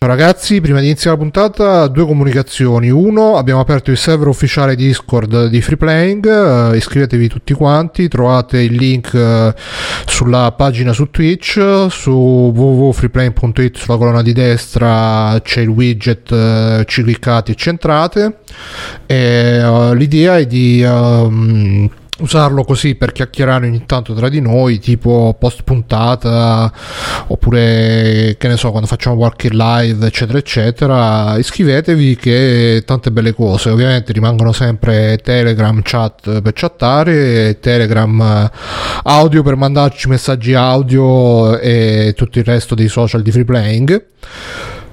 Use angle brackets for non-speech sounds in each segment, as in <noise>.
Ciao ragazzi, prima di iniziare la puntata due comunicazioni. Uno, abbiamo aperto il server ufficiale Discord di Freeplaying, uh, iscrivetevi tutti quanti, trovate il link uh, sulla pagina su Twitch, su www.freeplaying.it sulla colonna di destra c'è il widget, uh, ci cliccate e ci entrate. L'idea è di... Um, usarlo così per chiacchierare ogni tanto tra di noi, tipo post puntata, oppure che ne so, quando facciamo qualche live, eccetera, eccetera. Iscrivetevi che tante belle cose. Ovviamente rimangono sempre Telegram chat per chattare, Telegram audio per mandarci messaggi audio e tutto il resto dei social di free playing.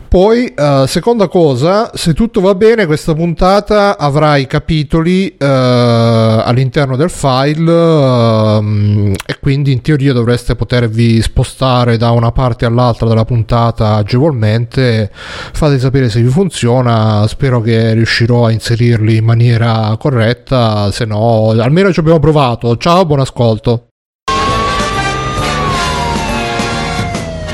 Poi, uh, seconda cosa, se tutto va bene, questa puntata avrà i capitoli uh, all'interno del file uh, e quindi in teoria dovreste potervi spostare da una parte all'altra della puntata agevolmente. Fate sapere se vi funziona, spero che riuscirò a inserirli in maniera corretta, se no almeno ci abbiamo provato. Ciao, buon ascolto.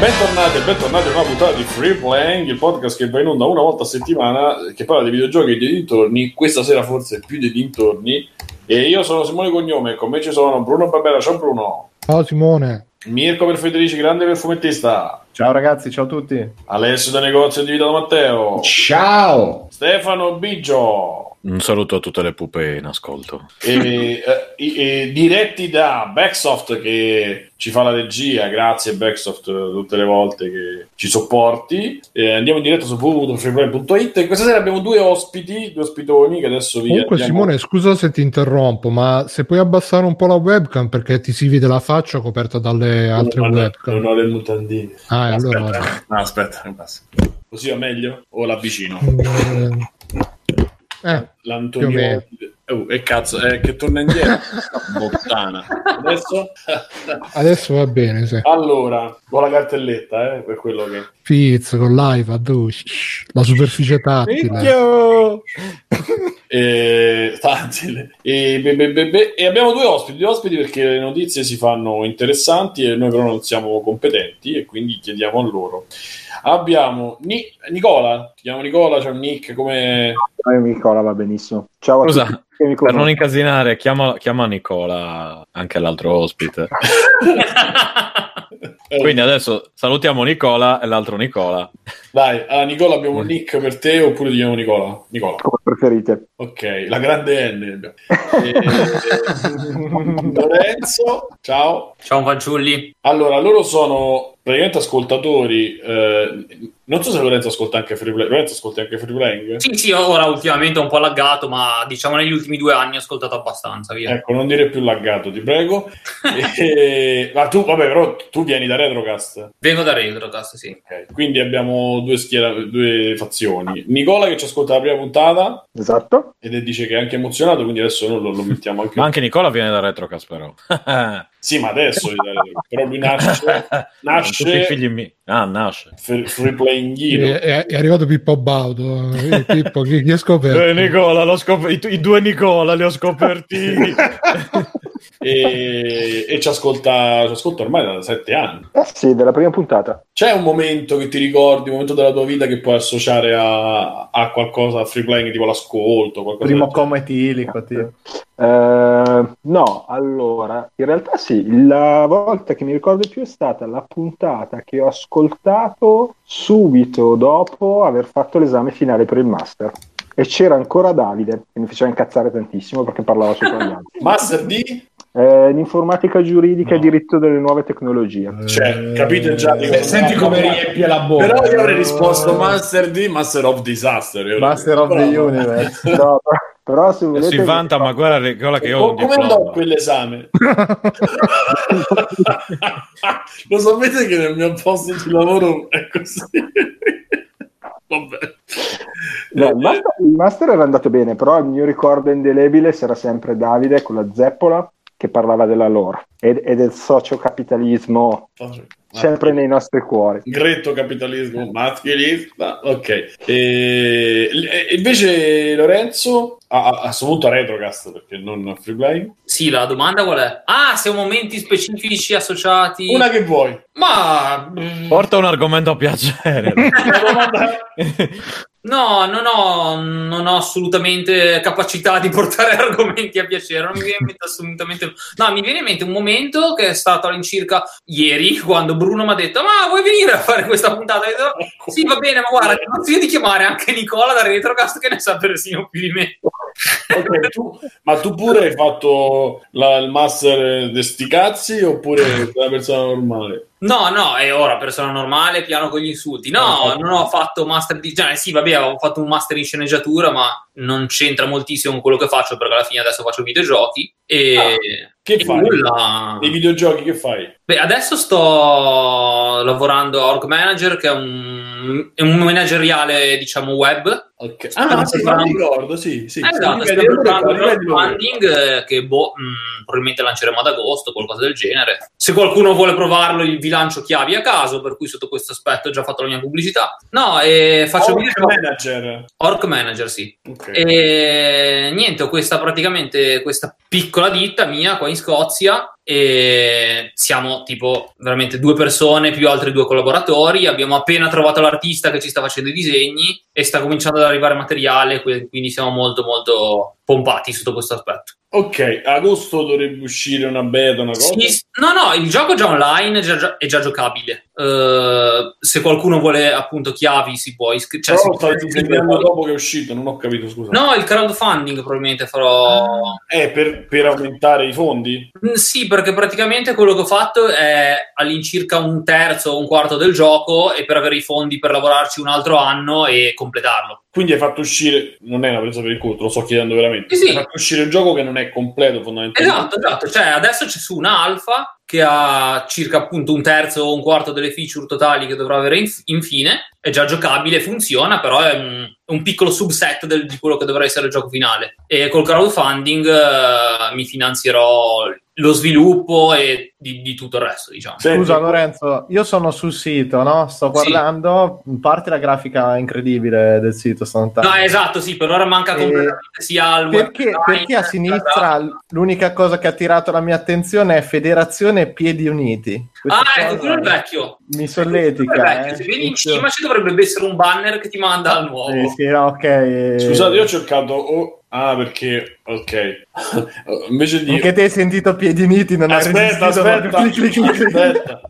Bentornati e bentornati a una puntata di Free Playing, il podcast che va in onda una volta a settimana, che parla di videogiochi e dei dintorni, questa sera forse più dei dintorni. E io sono Simone Cognome, con me ci sono Bruno Barbera, ciao Bruno. Ciao Simone. Mirko per Federici, grande per fumettista. Ciao ragazzi, ciao a tutti. Alessio da negozio di Vita da Matteo. Ciao. Stefano Biggio. Un saluto a tutte le pupe in ascolto. E, e, e, diretti da Backsoft che ci fa la regia, grazie Backsoft tutte le volte che ci sopporti. E andiamo in diretta su www.freeplay.it e questa sera abbiamo due ospiti, due ospitoni che adesso vi Comunque andiamo... Simone, scusa se ti interrompo, ma se puoi abbassare un po' la webcam perché ti si vede la faccia coperta dalle altre non webcam. Non ho le mutandine. Ah, aspetta, allora... no, aspetta, non passa. Così va meglio? O l'avvicino? Eh, L'Antonio oh, e cazzo è che torna indietro. <laughs> Bottana. Adesso? Adesso va bene sì. allora con la cartelletta eh, per quello che Fizz con l'iPad oh, la superficie tattile. <laughs> E, tattile. E, be, be, be, e abbiamo due ospiti due ospiti perché le notizie si fanno interessanti e noi però non siamo competenti e quindi chiediamo a loro. Abbiamo Ni- Nicola ti chiamo Nicola c'è un nick come Nicola va benissimo. Ciao a Scusa, tutti per non incasinare chiama, chiama Nicola anche l'altro ospite. <laughs> Quindi adesso salutiamo Nicola e l'altro Nicola. Dai allora Nicola abbiamo un nick per te oppure ti chiamo Nicola? Nicola. Come preferite. Ok la grande N. E... <laughs> Lorenzo ciao. Ciao fanciulli. Allora loro sono praticamente ascoltatori eh, non so se Lorenzo ascolta anche free play Lorenzo ascolta anche free playing? Sì sì ora ultimamente è un po' laggato ma diciamo negli ultimi due anni ho ascoltato abbastanza via. ecco non dire più laggato ti prego. <laughs> E... ma tu vabbè però tu vieni da Retrocast. Vengo da Retrocast sì. Okay. quindi abbiamo due, schiera... due fazioni. Nicola che ci ascolta la prima puntata. Esatto. Ed è, dice che è anche emozionato quindi adesso noi lo, lo mettiamo anche <laughs> ma anche Nicola viene da Retrocast però. <laughs> Sì ma adesso però lui nasce nasce tutti i figli miei. Ah nasce. Free playing è, è, è, arrivato Pippo Baudo eh, Pippo chi, chi è <laughs> scoperto? Eh, Nicola scop- i, i, due Nicola li ho scoperti <laughs> e, e ci, ascolta, ci ascolta ormai da sette anni eh sì della prima puntata c'è un momento che ti ricordi un momento della tua vita che puoi associare a, a qualcosa a free playing tipo l'ascolto primo come etilico tipo Uh, no, allora, in realtà sì, la volta che mi ricordo più è stata la puntata che ho ascoltato subito dopo aver fatto l'esame finale per il master. E c'era ancora Davide, che mi faceva incazzare tantissimo perché parlava sopra gli altri. Master di? Eh, l'informatica giuridica no. e diritto delle nuove tecnologie. Cioè, capite già di cosa Senti come riempie la bocca. Però io avrei risposto Master di Master of Disaster. Master of the Universe. no, però se volete... Si vanta, ma guarda, guarda che ho Come andò quell'esame? <laughs> Lo sapete che nel mio posto di lavoro è così? Vabbè. No, il, master, il, master, era andato bene, però il mio ricordo indelebile sarà sempre Davide con la zeppola che parlava della lore e, e del sociocapitalismo sempre nei nostri cuori. Gretto capitalismo maschilista, ok. E, invece Lorenzo, a, a questo punto Retrocast perché non Free Play? Sì, la domanda qual è? Ah, se ho momenti specifici associati. Una che vuoi. Ma. Porta un argomento a piacere. <laughs> La domanda- <laughs> No, non ho, non ho assolutamente capacità di portare <laughs> argomenti a piacere. Non mi viene in mente assolutamente. No, mi viene in mente un momento che è stato all'incirca ieri, quando Bruno mi ha detto: Ma vuoi venire a fare questa puntata? Ho detto, <laughs> sì, va bene, ma guarda, ti consiglio di chiamare anche Nicola da Retrocast che ne sa persino più di me. <laughs> Ok, tu- ma tu pure hai fatto la- il master di sti cazzi oppure sei una persona normale? No, no, è ora persona normale, piano con gli insulti. No, non ho fatto master di. Cioè, sì, vabbè, ho fatto un master in sceneggiatura, ma non c'entra moltissimo con quello che faccio perché alla fine adesso faccio videogiochi. E. Ah, Che e fai? nulla. Nei videogiochi che fai? Beh, adesso sto lavorando a Org Manager, che è un, è un manageriale, diciamo, web. Ok. Stiamo Ah, sì, preparando- mi ricordo, sì, sì. Eh, esatto, stiamo preparando un crowdfunding che boh, mh, probabilmente lanceremo ad agosto, qualcosa del genere. Se qualcuno vuole provarlo, vi lancio chiavi a caso, per cui sotto questo aspetto ho già fatto la mia pubblicità. No, e faccio Org videogiochi. manager. Orc Manager, sì. Ok. E niente, ho questa praticamente questa piccola ditta mia qua in Scozia e siamo tipo veramente due persone più altri due collaboratori. Abbiamo appena trovato l'artista che ci sta facendo i disegni e sta cominciando ad arrivare materiale, quindi siamo molto molto pompati sotto questo aspetto. Ok, agosto dovrebbe uscire una beta, una cosa. Sì, no, no, il gioco è già online, è già, è già giocabile. Eh, se qualcuno vuole appunto chiavi si può iscrivere. Cioè, Però stai disegnando dopo che è uscito, non ho capito, scusa. No, il crowdfunding probabilmente farò. Eh, per, per aumentare i fondi? Mm, Sì, perché praticamente quello che ho fatto è all'incirca un terzo o un quarto del gioco e per avere i fondi per lavorarci un altro anno e completarlo. Quindi hai fatto uscire, non è una presa per il culo, te lo sto chiedendo veramente. Sì, sì. Hai fatto uscire un gioco che non è completo fondamentalmente. Esatto, esatto. Cioè, adesso c'è su una alfa che ha circa appunto un terzo o un quarto delle feature totali che dovrà avere in- infine. È già giocabile, funziona, però è un, un piccolo subset del- di quello che dovrà essere il gioco finale. E col crowdfunding eh, mi finanzierò lo sviluppo e di, di tutto il resto, diciamo. Scusa Lorenzo, io sono sul sito, no? Sto Sì. guardando, parte la grafica incredibile del sito, sono tanti. No, esatto, sì, per ora manca Eh, completamente sia il web Perché, design, perché a sinistra l'unica cosa che ha attirato la mia attenzione è Federazione Piedi Uniti. Questa Ah, ecco, quello è il vecchio. Mi solletica. vecchio. eh. Se vedi in cima ci dovrebbe essere un banner che ti manda al nuovo. Sì, sì, ok. eh. Scusate, io ho cercato. oh, ah, perché. Ok. <laughs> Invece di. Anche te hai sentito Piedi Uniti, non hai Aspetta, resistito, aspetta, proprio clic, clic, clic. aspetta.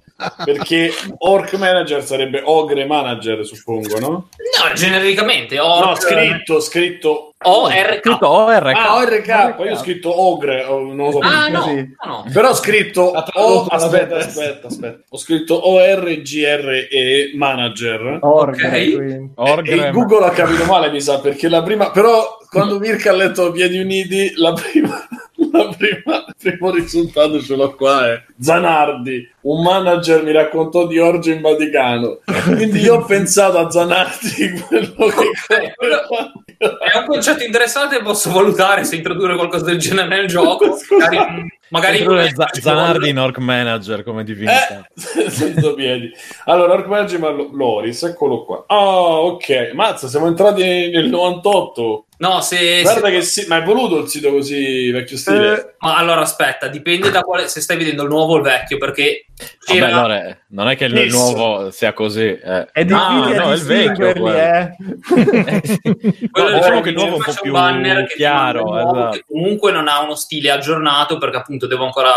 Perché Orc Manager sarebbe Ogre Manager, suppongo, no? No, genericamente. Orc, No, scritto, scritto. ORK. Tutto ORK. Ah, ORK, io ho scritto Ogre, non lo so. Ah, no, no. Però ho scritto O, aspetta, aspetta, aspetta. Ho scritto ORGRE Manager. Orga, Ok. quindi. Orgre- E Google ha capito male, mi sa, perché la prima. Però quando Mirka ha letto Piedi Uniti, la prima. <laughs> La prima, il primo risultato ce l'ho qua è Zanardi, un manager mi raccontò di Orge in Vaticano. Quindi io ho pensato a Zanardi <laughs> quello che quello- È un concetto interessante, posso valutare se introdurre qualcosa del genere nel gioco. Magari, magari Z- Zanardi in Orc Manager come divinità. Eh, <laughs> senza piedi. Allora, Orc Manager ma Lo- Loris, eccolo qua. Ah, ok. Mazza, siamo entrati nel 98. No, se, Guarda se- che si... Ma è voluto il sito così vecchio stile? Eh, ma allora aspetta, dipende da quale se stai vedendo il nuovo o il vecchio, perché Vabbè, c'era- allora, non è che il Yes. nuovo sia così. eh. È difficile no, è il vecchio eh. <laughs> No, diciamo il- che il nuovo è un po' più banner chiaro, nuovo, esatto. che comunque non ha uno stile aggiornato perché appunto devo ancora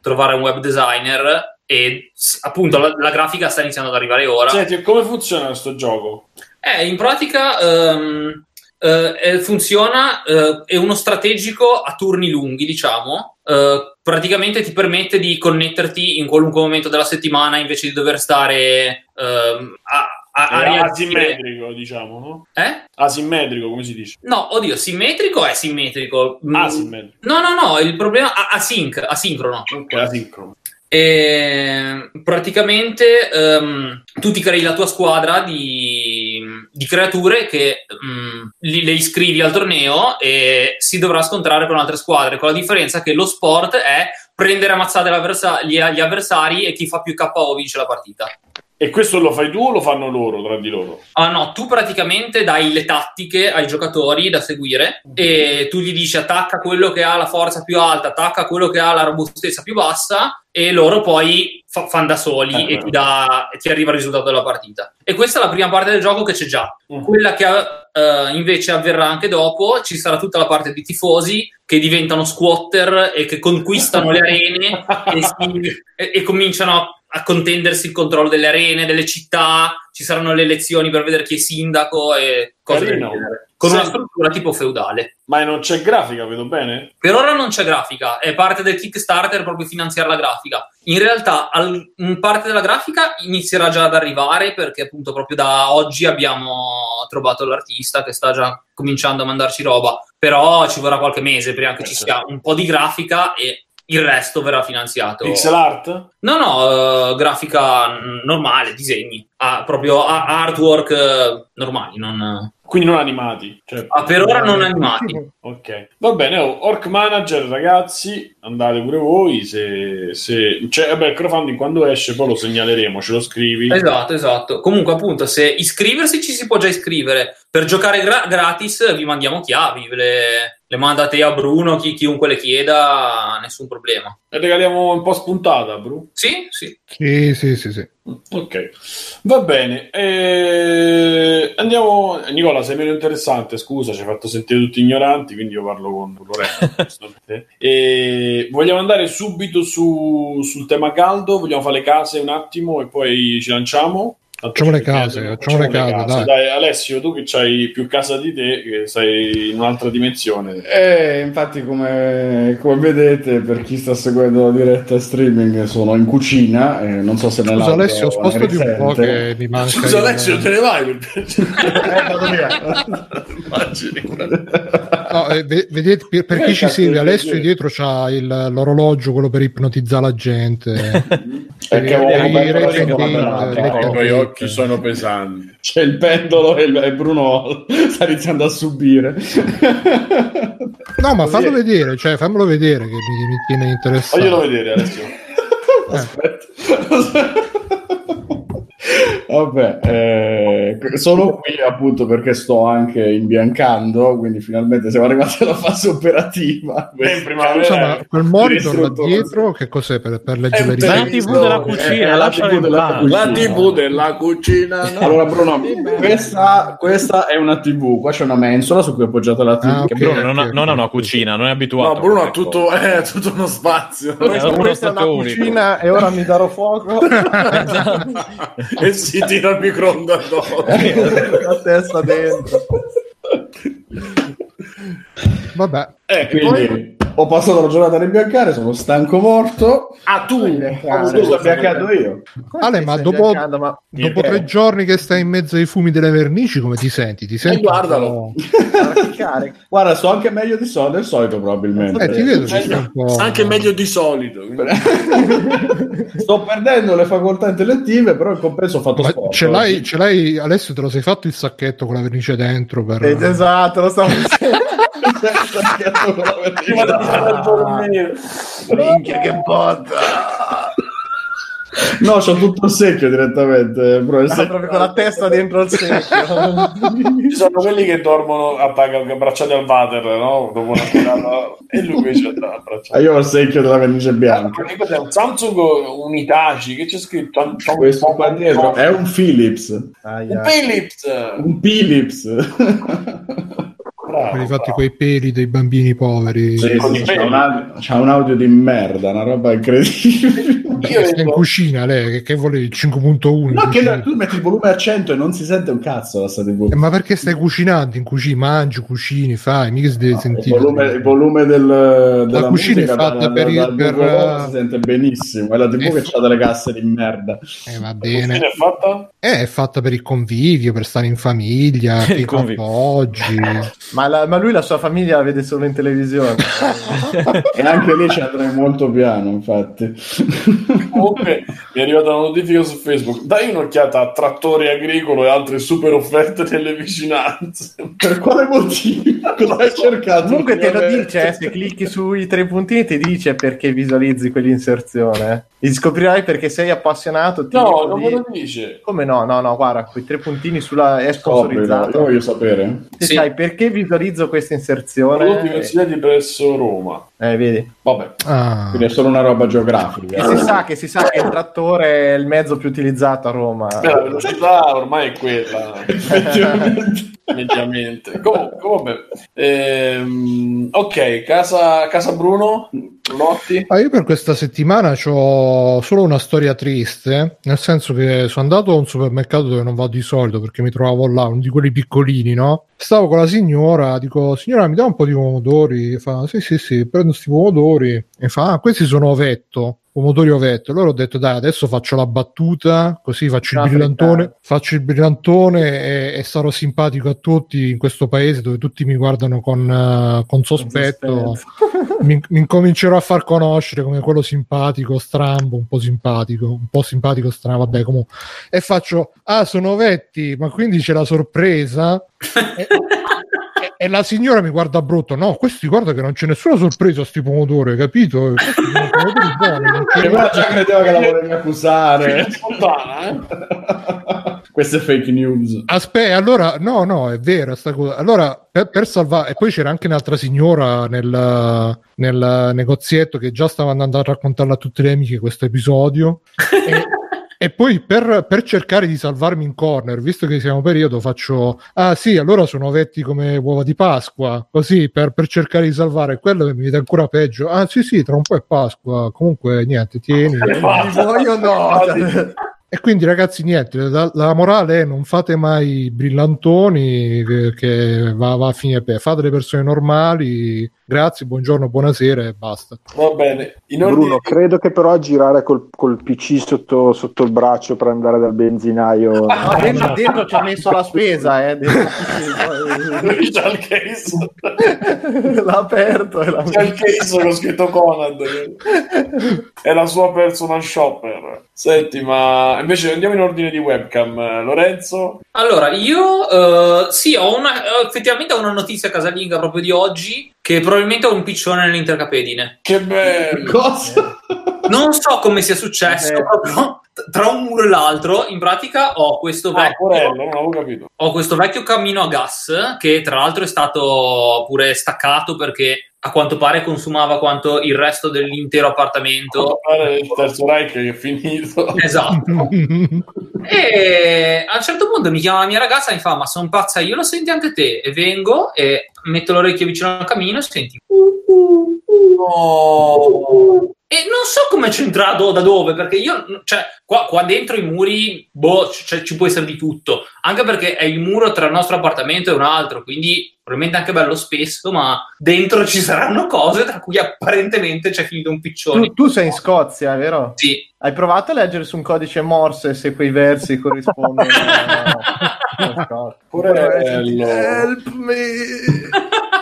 trovare un web designer e appunto la, la grafica sta iniziando ad arrivare ora. Senti, come funziona questo gioco? Eh, in pratica eh, eh, funziona, eh, è uno strategico a turni lunghi, diciamo. Eh, praticamente ti permette di connetterti in qualunque momento della settimana invece di dover stare ehm, a, a, a asimmetrico, diciamo, no? Eh? Asimmetrico, come si dice? No, oddio, simmetrico è simmetrico. Mm, Asimmetrico. No, no, no, il problema è async, asincrono. Ok, asincrono. E praticamente ehm, tu ti crei la tua squadra di, di creature che mm, li- le iscrivi al torneo e si dovrà scontrare con altre squadre, con la differenza che lo sport è prendere ammazzate gli avversari e chi fa più KO vince la partita. E questo lo fai tu o lo fanno loro tra di loro? Ah no, tu praticamente dai le tattiche ai giocatori da seguire e tu gli dici attacca quello che ha la forza più alta, attacca quello che ha la robustezza più bassa e loro poi fa- fanno da soli Eh, e ti, dà- e ti arriva il risultato della partita. E questa è la prima parte del gioco che c'è già. Mm. Quella che eh, invece avverrà anche dopo, ci sarà tutta la parte di tifosi che diventano squatter e che conquistano le arene e, si- <laughs> e- e cominciano a contendersi il controllo delle arene, delle città, ci saranno le elezioni per vedere chi è sindaco e cose del Carino. genere. Con una Sì. struttura tipo feudale. Ma non c'è grafica, vedo bene? Per ora non c'è grafica, è parte del Kickstarter proprio finanziare la grafica. In realtà, al- parte della grafica inizierà già ad arrivare perché, appunto, proprio da oggi abbiamo trovato l'artista che sta già cominciando a mandarci roba. Però ci vorrà qualche mese prima che ci sia un po' di grafica e il resto verrà finanziato. Pixel art? No, no, eh, grafica normale, disegni, Ah, proprio artwork eh, normali, non... Quindi non animati. Cioè, ah, per ora non animati. <laughs> Ok, va bene. oh, Orc Manager, ragazzi, andate pure voi. Se, se... Cioè, vabbè, il crowdfunding quando esce, poi lo segnaleremo, ce lo scrivi. Esatto, esatto. Comunque, appunto, se iscriversi ci si può già iscrivere. Per giocare gra- gratis vi mandiamo chiavi, ve le, le mandate a Bruno, chi- chiunque le chieda, nessun problema. E regaliamo un po' spuntata, Bru. Sì, sì. Sì, sì, sì, sì. Ok, va bene. Eh, andiamo. Nicola, sei meno interessante. Scusa, ci hai fatto sentire tutti ignoranti, quindi io parlo con Lorenzo. <laughs> e vogliamo andare subito su- sul tema caldo. Vogliamo fare le case un attimo e poi ci lanciamo. Facciamo ci le case, facciamo le case, dai. Alessio, tu che hai più casa di te, che sei in un'altra dimensione. Eh, infatti, come, come vedete, per chi sta seguendo la diretta streaming, sono in cucina. eh, non so se Scusa nell'altro Alessio, spostati un po' che mi manca. Scusa, il- Alessio, te ne vai? per- <laughs> Eh, vado via. <laughs> Immagini. No, eh, ve- vedete, per, per chi ci Cazzo, segue, Alessio dietro c'ha il- l'orologio, quello per ipnotizzare la gente. Perché Eh, avevo i tuoi occhi sono pesanti. C'è il pendolo e, il- e Bruno sta iniziando a subire. No, ma fallo vedere, cioè fammelo vedere che mi, mi tiene interessato. Faglielo vedere, Alessio. Aspetta. Vabbè, eh, sono qui appunto perché sto anche imbiancando, quindi finalmente siamo arrivati alla fase operativa. In primavera- Insomma, quel monitor dietro, che cos'è per, per leggere È un le La. TV della Eh, cucina, la TV della cucina. La TV della cucina. no? Allora Bruno, questa, questa è una TV, qua c'è una mensola su cui è appoggiata la TV. Ah, Che ok, Bruno non, ha, ok, non ha una cucina, non è abituato. No, Bruno ha tutto, eh, ha tutto uno spazio. Eh, uno Questa è una unico. cucina e ora mi darò fuoco. <laughs> <laughs> e si tira il microonde addosso. <laughs> la testa dentro. <laughs> Vabbè, Eh, Quindi ho passato la giornata a rimbiancare, sono stanco morto. ah, tu. Ah, scusa, ho imbiancato io. Ale, ma dopo, ma- dopo Eh. tre giorni che stai in mezzo ai fumi delle vernici, come ti senti? Ti senti? un guardalo. <laughs> Guarda sto anche meglio di so- del solito probabilmente. Eh, ti vedo po'. Anche meglio di solito. <laughs> Sto perdendo le facoltà intellettive, però in compenso ho fatto Ma sport. ce l'hai, ce l'hai, Alessio, te lo sei fatto il sacchetto con la vernice dentro? Per... Eh, Esatto, lo stavo <laughs> dicendo. Minchia che botta. No, c'ho tutto il secchio direttamente. Bro, il Ah, secchio- proprio con la testa dentro il secchio. <laughs> Ci sono quelli che dormono abbracciati al water, no? Dopo una. E lui invece Ah, abbracciato. io ho il secchio della vernice bianca. Ma che cos'è? Un Samsung un Itachi? Che c'è scritto? Questo qua dietro è un Philips. Un. Philips! Un Philips. <laughs> Bravo, Quelli fatti bravo. quei peli dei bambini poveri. Sì, sì, c'ha, un audio, c'ha un audio di merda, una roba incredibile. Io Sta in cucina lei, che, che volevi il 5.1? in No, che cucina? tu metti il volume a 100 e non si sente un cazzo la TV. Eh, ma perché stai cucinando in cucina? Mangi, cucini, fai, mica si deve Il sentire. volume, il volume del, della cucina è musica fatta dal- per il- dal per, uh, si sente benissimo. È la TV è che fa- ha delle casse di merda. Eh, va La bene. cucina è fatta? Eh, è fatta per il convivio, per stare in famiglia, <laughs> Il i appoggi. Ma, la- ma lui la sua famiglia la vede solo in televisione. <laughs> E anche lì ci andrei molto piano, infatti. Comunque mi è arrivata una notifica su Facebook. Dai un'occhiata a trattori agricolo e altre super offerte nelle vicinanze. per quale motivo? Cosa hai cercato? Comunque te lo dice, eh, se clicchi sui tre puntini ti dice perché visualizzi quell'inserzione. eh. scoprirai perché sei appassionato. ti No, non di- me lo dice. Come no? No, no, guarda, quei tre puntini sulla è sponsorizzato. io voglio sapere. Se Sì. sai perché visualizzo questa Prodotti inserzione? consigliati presso Roma. Eh, vedi. Vabbè. Ah. Quindi è solo una roba geografica. E si sa che si sa che il trattore è il mezzo più utilizzato a Roma. Beh, la velocità ormai è quella. Effettivamente. <laughs> mediamente. Comunque. Ehm, ok, casa, casa Bruno, Brunotti. Ah, io per questa settimana ho solo una storia triste, nel senso che sono andato a un supermercato dove non vado di solito perché mi trovavo là, uno di quelli piccolini, no? Stavo con la signora, dico, signora mi dà un po' di pomodori? Fa, sì sì sì, prendo questi pomodori. E fa, ah, questi sono ovetto, pomodori ovetto. Allora ho detto, dai, adesso faccio la battuta, così faccio il La brillantone, faccio il brillantone e, e sarò simpatico a tutti in questo paese dove tutti mi guardano con, eh, con sospetto mi, mi incomincerò a far conoscere come quello simpatico, strambo, un po' simpatico, un po' simpatico, strambo, vabbè, comunque. E faccio, ah, sono vetti, ma quindi c'è la sorpresa? <laughs> e, e- la signora mi guarda brutto, no, questi guarda che non c'è nessuna sorpresa a sti pomodori, capito? <laughs> Guarda, già credeva che la volevi accusare. Eh? <laughs> Queste fake news. Aspetta, allora, no, no, è vera sta cosa. Allora, per, per salvare, e poi c'era anche un'altra signora nel, nel negozietto che già stava andando a raccontarle a tutte le amiche questo episodio. <laughs> e, e poi per, per cercare di salvarmi in corner, visto che siamo periodo, faccio: Ah, sì, allora sono vetti come uova di Pasqua. Così per, per cercare di salvare quello che mi vede ancora peggio. Ah, sì, sì, tra un po' è Pasqua. Comunque, niente, tieni. Voglio no. E quindi ragazzi niente, la, la morale è non fate mai brillantoni che, che va, va a finire per fate le persone normali, grazie, buongiorno, buonasera e basta. Va bene. In ordine Bruno, credo che però a girare col, col PC sotto, sotto il braccio per andare dal benzinaio. <laughs> No, dentro, dentro ci ha messo la spesa, eh. dentro- c'è il case. <laughs> L'ha aperto e l'ha C'è il case con scritto Conad. È la sua personal shopper. Senti, ma invece andiamo in ordine di webcam. Lorenzo? Allora, io eh, sì, ho una, effettivamente ho una notizia casalinga proprio di oggi che probabilmente ho un piccione nell'intercapedine. Che bello! <laughs> Cosa? Non so come sia successo, Eh. proprio tra un muro e l'altro, in pratica ho questo Ah, vecchio, porello, non avevo capito. ho questo vecchio cammino a gas che tra l'altro è stato pure staccato perché a quanto pare consumava quanto il resto dell'intero appartamento. Il terzo Reich che è finito. Esatto. <laughs> E a un certo punto mi chiama la mia ragazza e mi fa: Ma sono pazza, io lo senti anche te? E vengo e metto l'orecchio vicino al camino e senti. No. E non so come c'è entrato da dove, perché io, cioè, qua, qua dentro i muri, boh, c- cioè, ci può essere di tutto. Anche perché è il muro tra il nostro appartamento e un altro, quindi probabilmente anche bello spesso, ma dentro ci saranno cose tra cui apparentemente c'è finito un piccione. Tu, tu sei in Scozia, vero? Sì. Hai provato a leggere su un codice Morse se quei versi corrispondono <laughs> a? Porello. Help me! <laughs>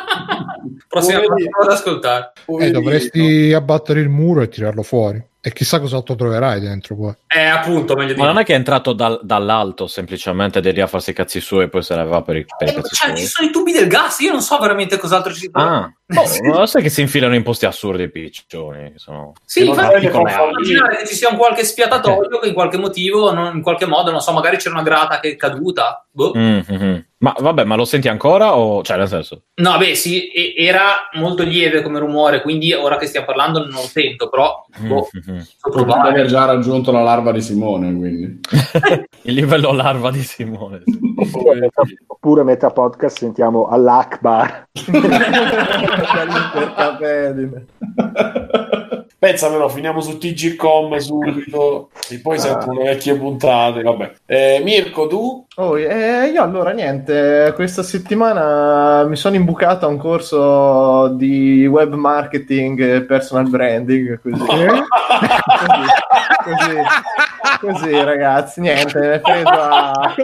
Prossima volta ad ascoltare. Eh, dovresti abbattere il muro e tirarlo fuori. E chissà cos'altro troverai dentro poi. Eh, appunto, meglio di Ma non no. è che è entrato dal- dall'alto semplicemente ed è lì a farsi i cazzi suoi e poi se ne va per i, per i Eh, cazzi cioè, ci suoi. sono i tubi del gas, io non so veramente cos'altro ci Ah, boh, non sai che si infilano in posti assurdi i piccioni. Sono... Sì, infatti immaginare che ci sia un qualche spiatatoio che in qualche motivo, non- in qualche modo, non so, magari c'era una grata che è caduta. Boh. Mm, mhm. Ma vabbè, ma lo senti ancora o... Cioè, nel senso... No, beh, sì, e- era molto lieve come rumore, quindi ora che stiamo parlando non lo sento, però boh, Mhm. so Potrebbe provare. aver già raggiunto la larva di Simone, quindi. <laughs> <laughs> Il livello larva di Simone. Oppure metà podcast sentiamo all'Akbar. Pensa però, finiamo su TG.com subito e poi sentono le vecchie puntate. Vabbè. Eh, Mirko, tu? Oh, eh, io allora niente, questa settimana mi sono imbucato a un corso di web marketing e personal branding, così. così, <laughs> così, così, ragazzi, niente, mi è preso a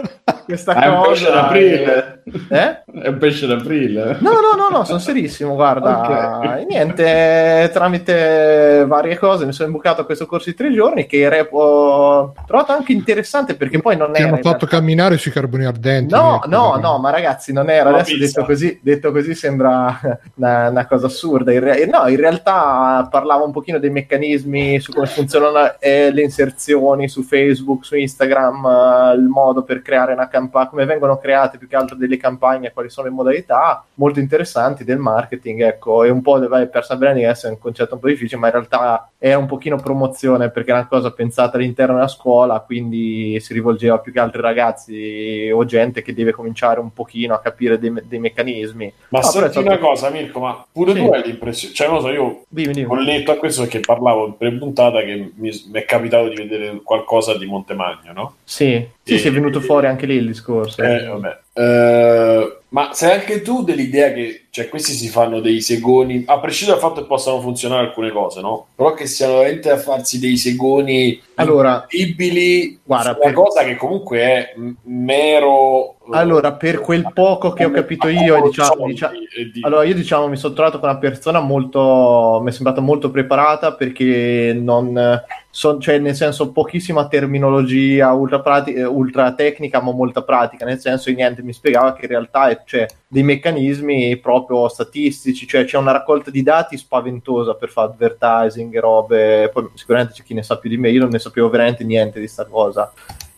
questa È un pesce d'aprile. Eh? È un pesce d'aprile. No, no, no, no, sono serissimo, guarda. Ok. E Niente, tramite varie cose, mi sono imbucato a questo corso di tre giorni che ho trovato anche interessante perché poi non Ti era... hanno fatto camminare sui carboni ardenti. No, no, no, ma ragazzi, non era. Adesso detto così, detto così sembra <laughs> una, una cosa assurda. In re- no, in realtà parlava un pochino dei meccanismi su come funzionano eh, le inserzioni su Facebook, su Instagram, eh, il modo per creare una campagna, come vengono create più che altro delle campagne, quali sono le modalità molto interessanti del marketing. Ecco, e un po' del personal branding adesso è un concetto un po' difficile, ma in realtà è un pochino promozione perché è una cosa pensata all'interno della scuola, quindi si rivolgeva più che altri ragazzi o gente che deve cominciare un pochino a capire dei, dei meccanismi. Ma Ah, è senti stato- una cosa, Mirko, ma pure Sì. tu hai l'impressione, cioè non so, io Dimmi, dimmi. colletto a questo perché parlavo in pre-puntata che mi, mi è capitato di vedere qualcosa di Montemagno, no? Sì, sì, E- sì, è venuto fuori anche lì il discorso. Eh. Eh, ma sei anche tu dell'idea che cioè, questi si fanno dei segoni, a prescindere dal fatto che possano funzionare alcune cose, no? Però che siano veramente a farsi dei segoni Allora, incredibili guarda, una per- cosa che comunque è mero... eh, Allora, per quel poco che ho capito io, diciamo- diciamo- di- Allora, io diciamo mi sono trovato con una persona molto. mi è sembrata molto preparata perché non. son- cioè, nel senso, pochissima terminologia ultra, prati- eh, ultra tecnica, ma molta pratica. Nel senso, niente, mi spiegava che in realtà c'è dei meccanismi proprio statistici, cioè c'è una raccolta di dati spaventosa per fare advertising, robe. Poi sicuramente c'è chi ne sa più di me, io non ne sapevo veramente niente di sta cosa.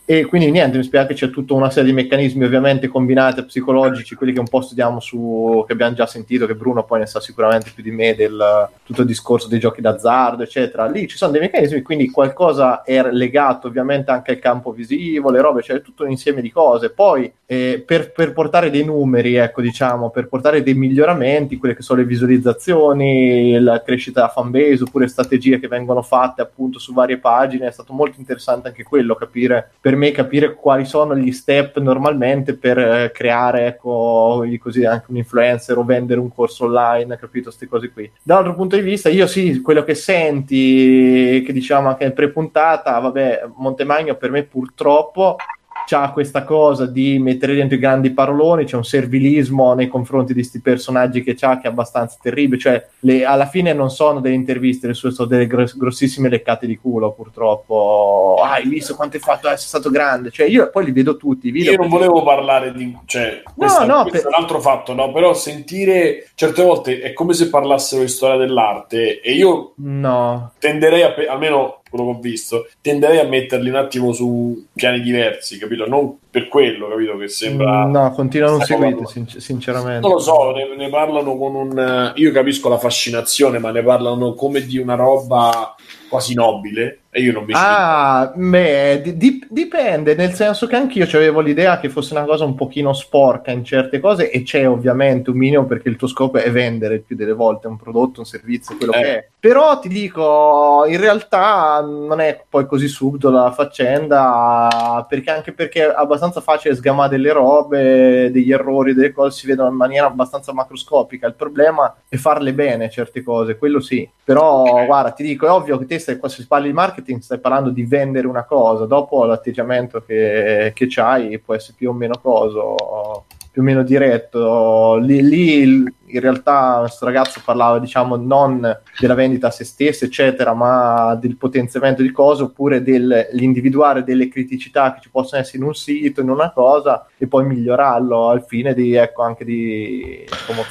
E quindi niente, mi spiega che c'è tutta una serie di meccanismi ovviamente combinati psicologici, quelli che un po' studiamo su, che abbiamo già sentito, che Bruno poi ne sa sicuramente più di me del tutto il discorso dei giochi d'azzardo, eccetera. Lì ci sono dei meccanismi, quindi qualcosa è legato ovviamente anche al campo visivo, le robe, cioè tutto un insieme di cose. Poi eh, per, per portare dei numeri, ecco diciamo, per portare dei miglioramenti, quelle che sono le visualizzazioni, la crescita della fanbase, oppure strategie che vengono fatte appunto su varie pagine, è stato molto interessante anche quello, capire per me capire quali sono gli step normalmente per eh, creare ecco così anche un influencer o vendere un corso online capito queste cose qui. Dall'altro punto di vista io sì quello che senti che diciamo anche in pre-puntata vabbè Montemagno per me purtroppo c'ha questa cosa di mettere dentro i grandi paroloni, c'è un servilismo nei confronti di questi personaggi che c'ha che è abbastanza terribile, cioè le- alla fine non sono delle interviste, le sue sono delle gross- grossissime leccate di culo purtroppo. Ah, hai visto quanto hai fatto? Eh, sei stato grande. Cioè io poi li vedo tutti, i video. Io non volevo parlare di... Cioè, questo, no, questo per- è un altro fatto, no? Però sentire... Certe volte è come se parlassero di storia dell'arte e io No, tenderei a... pe- almeno quello che ho visto, tenderei a metterli un attimo su piani diversi, capito? Non per quello, capito? Che sembra... no, non Sta seguire, cosa- sinc- sinceramente. Non lo so, ne, ne parlano con un... Io capisco la fascinazione, ma ne parlano come di una roba quasi nobile e io non mi Ah, beh, di- di- dipende, nel senso che anch'io avevo l'idea che fosse una cosa un pochino sporca in certe cose e c'è ovviamente un minimo perché il tuo scopo è vendere il più delle volte un prodotto, un servizio, quello Eh. che è. Però ti dico, in realtà non è poi così subdola la faccenda, perché anche perché è abbastanza facile sgamare delle robe, degli errori, delle cose si vedono in maniera abbastanza macroscopica. Il problema è farle bene certe cose, quello sì. Però guarda, ti dico, è ovvio che te stai, qua se parli di marketing stai parlando di vendere una cosa, dopo l'atteggiamento che, che c'hai può essere più o meno coso, più o meno diretto. Lì, lì in realtà questo ragazzo parlava, diciamo, non della vendita a se stesso, eccetera, ma del potenziamento di cose oppure dell'individuare delle criticità che ci possono essere in un sito, in una cosa e poi migliorarlo al fine di, ecco, anche di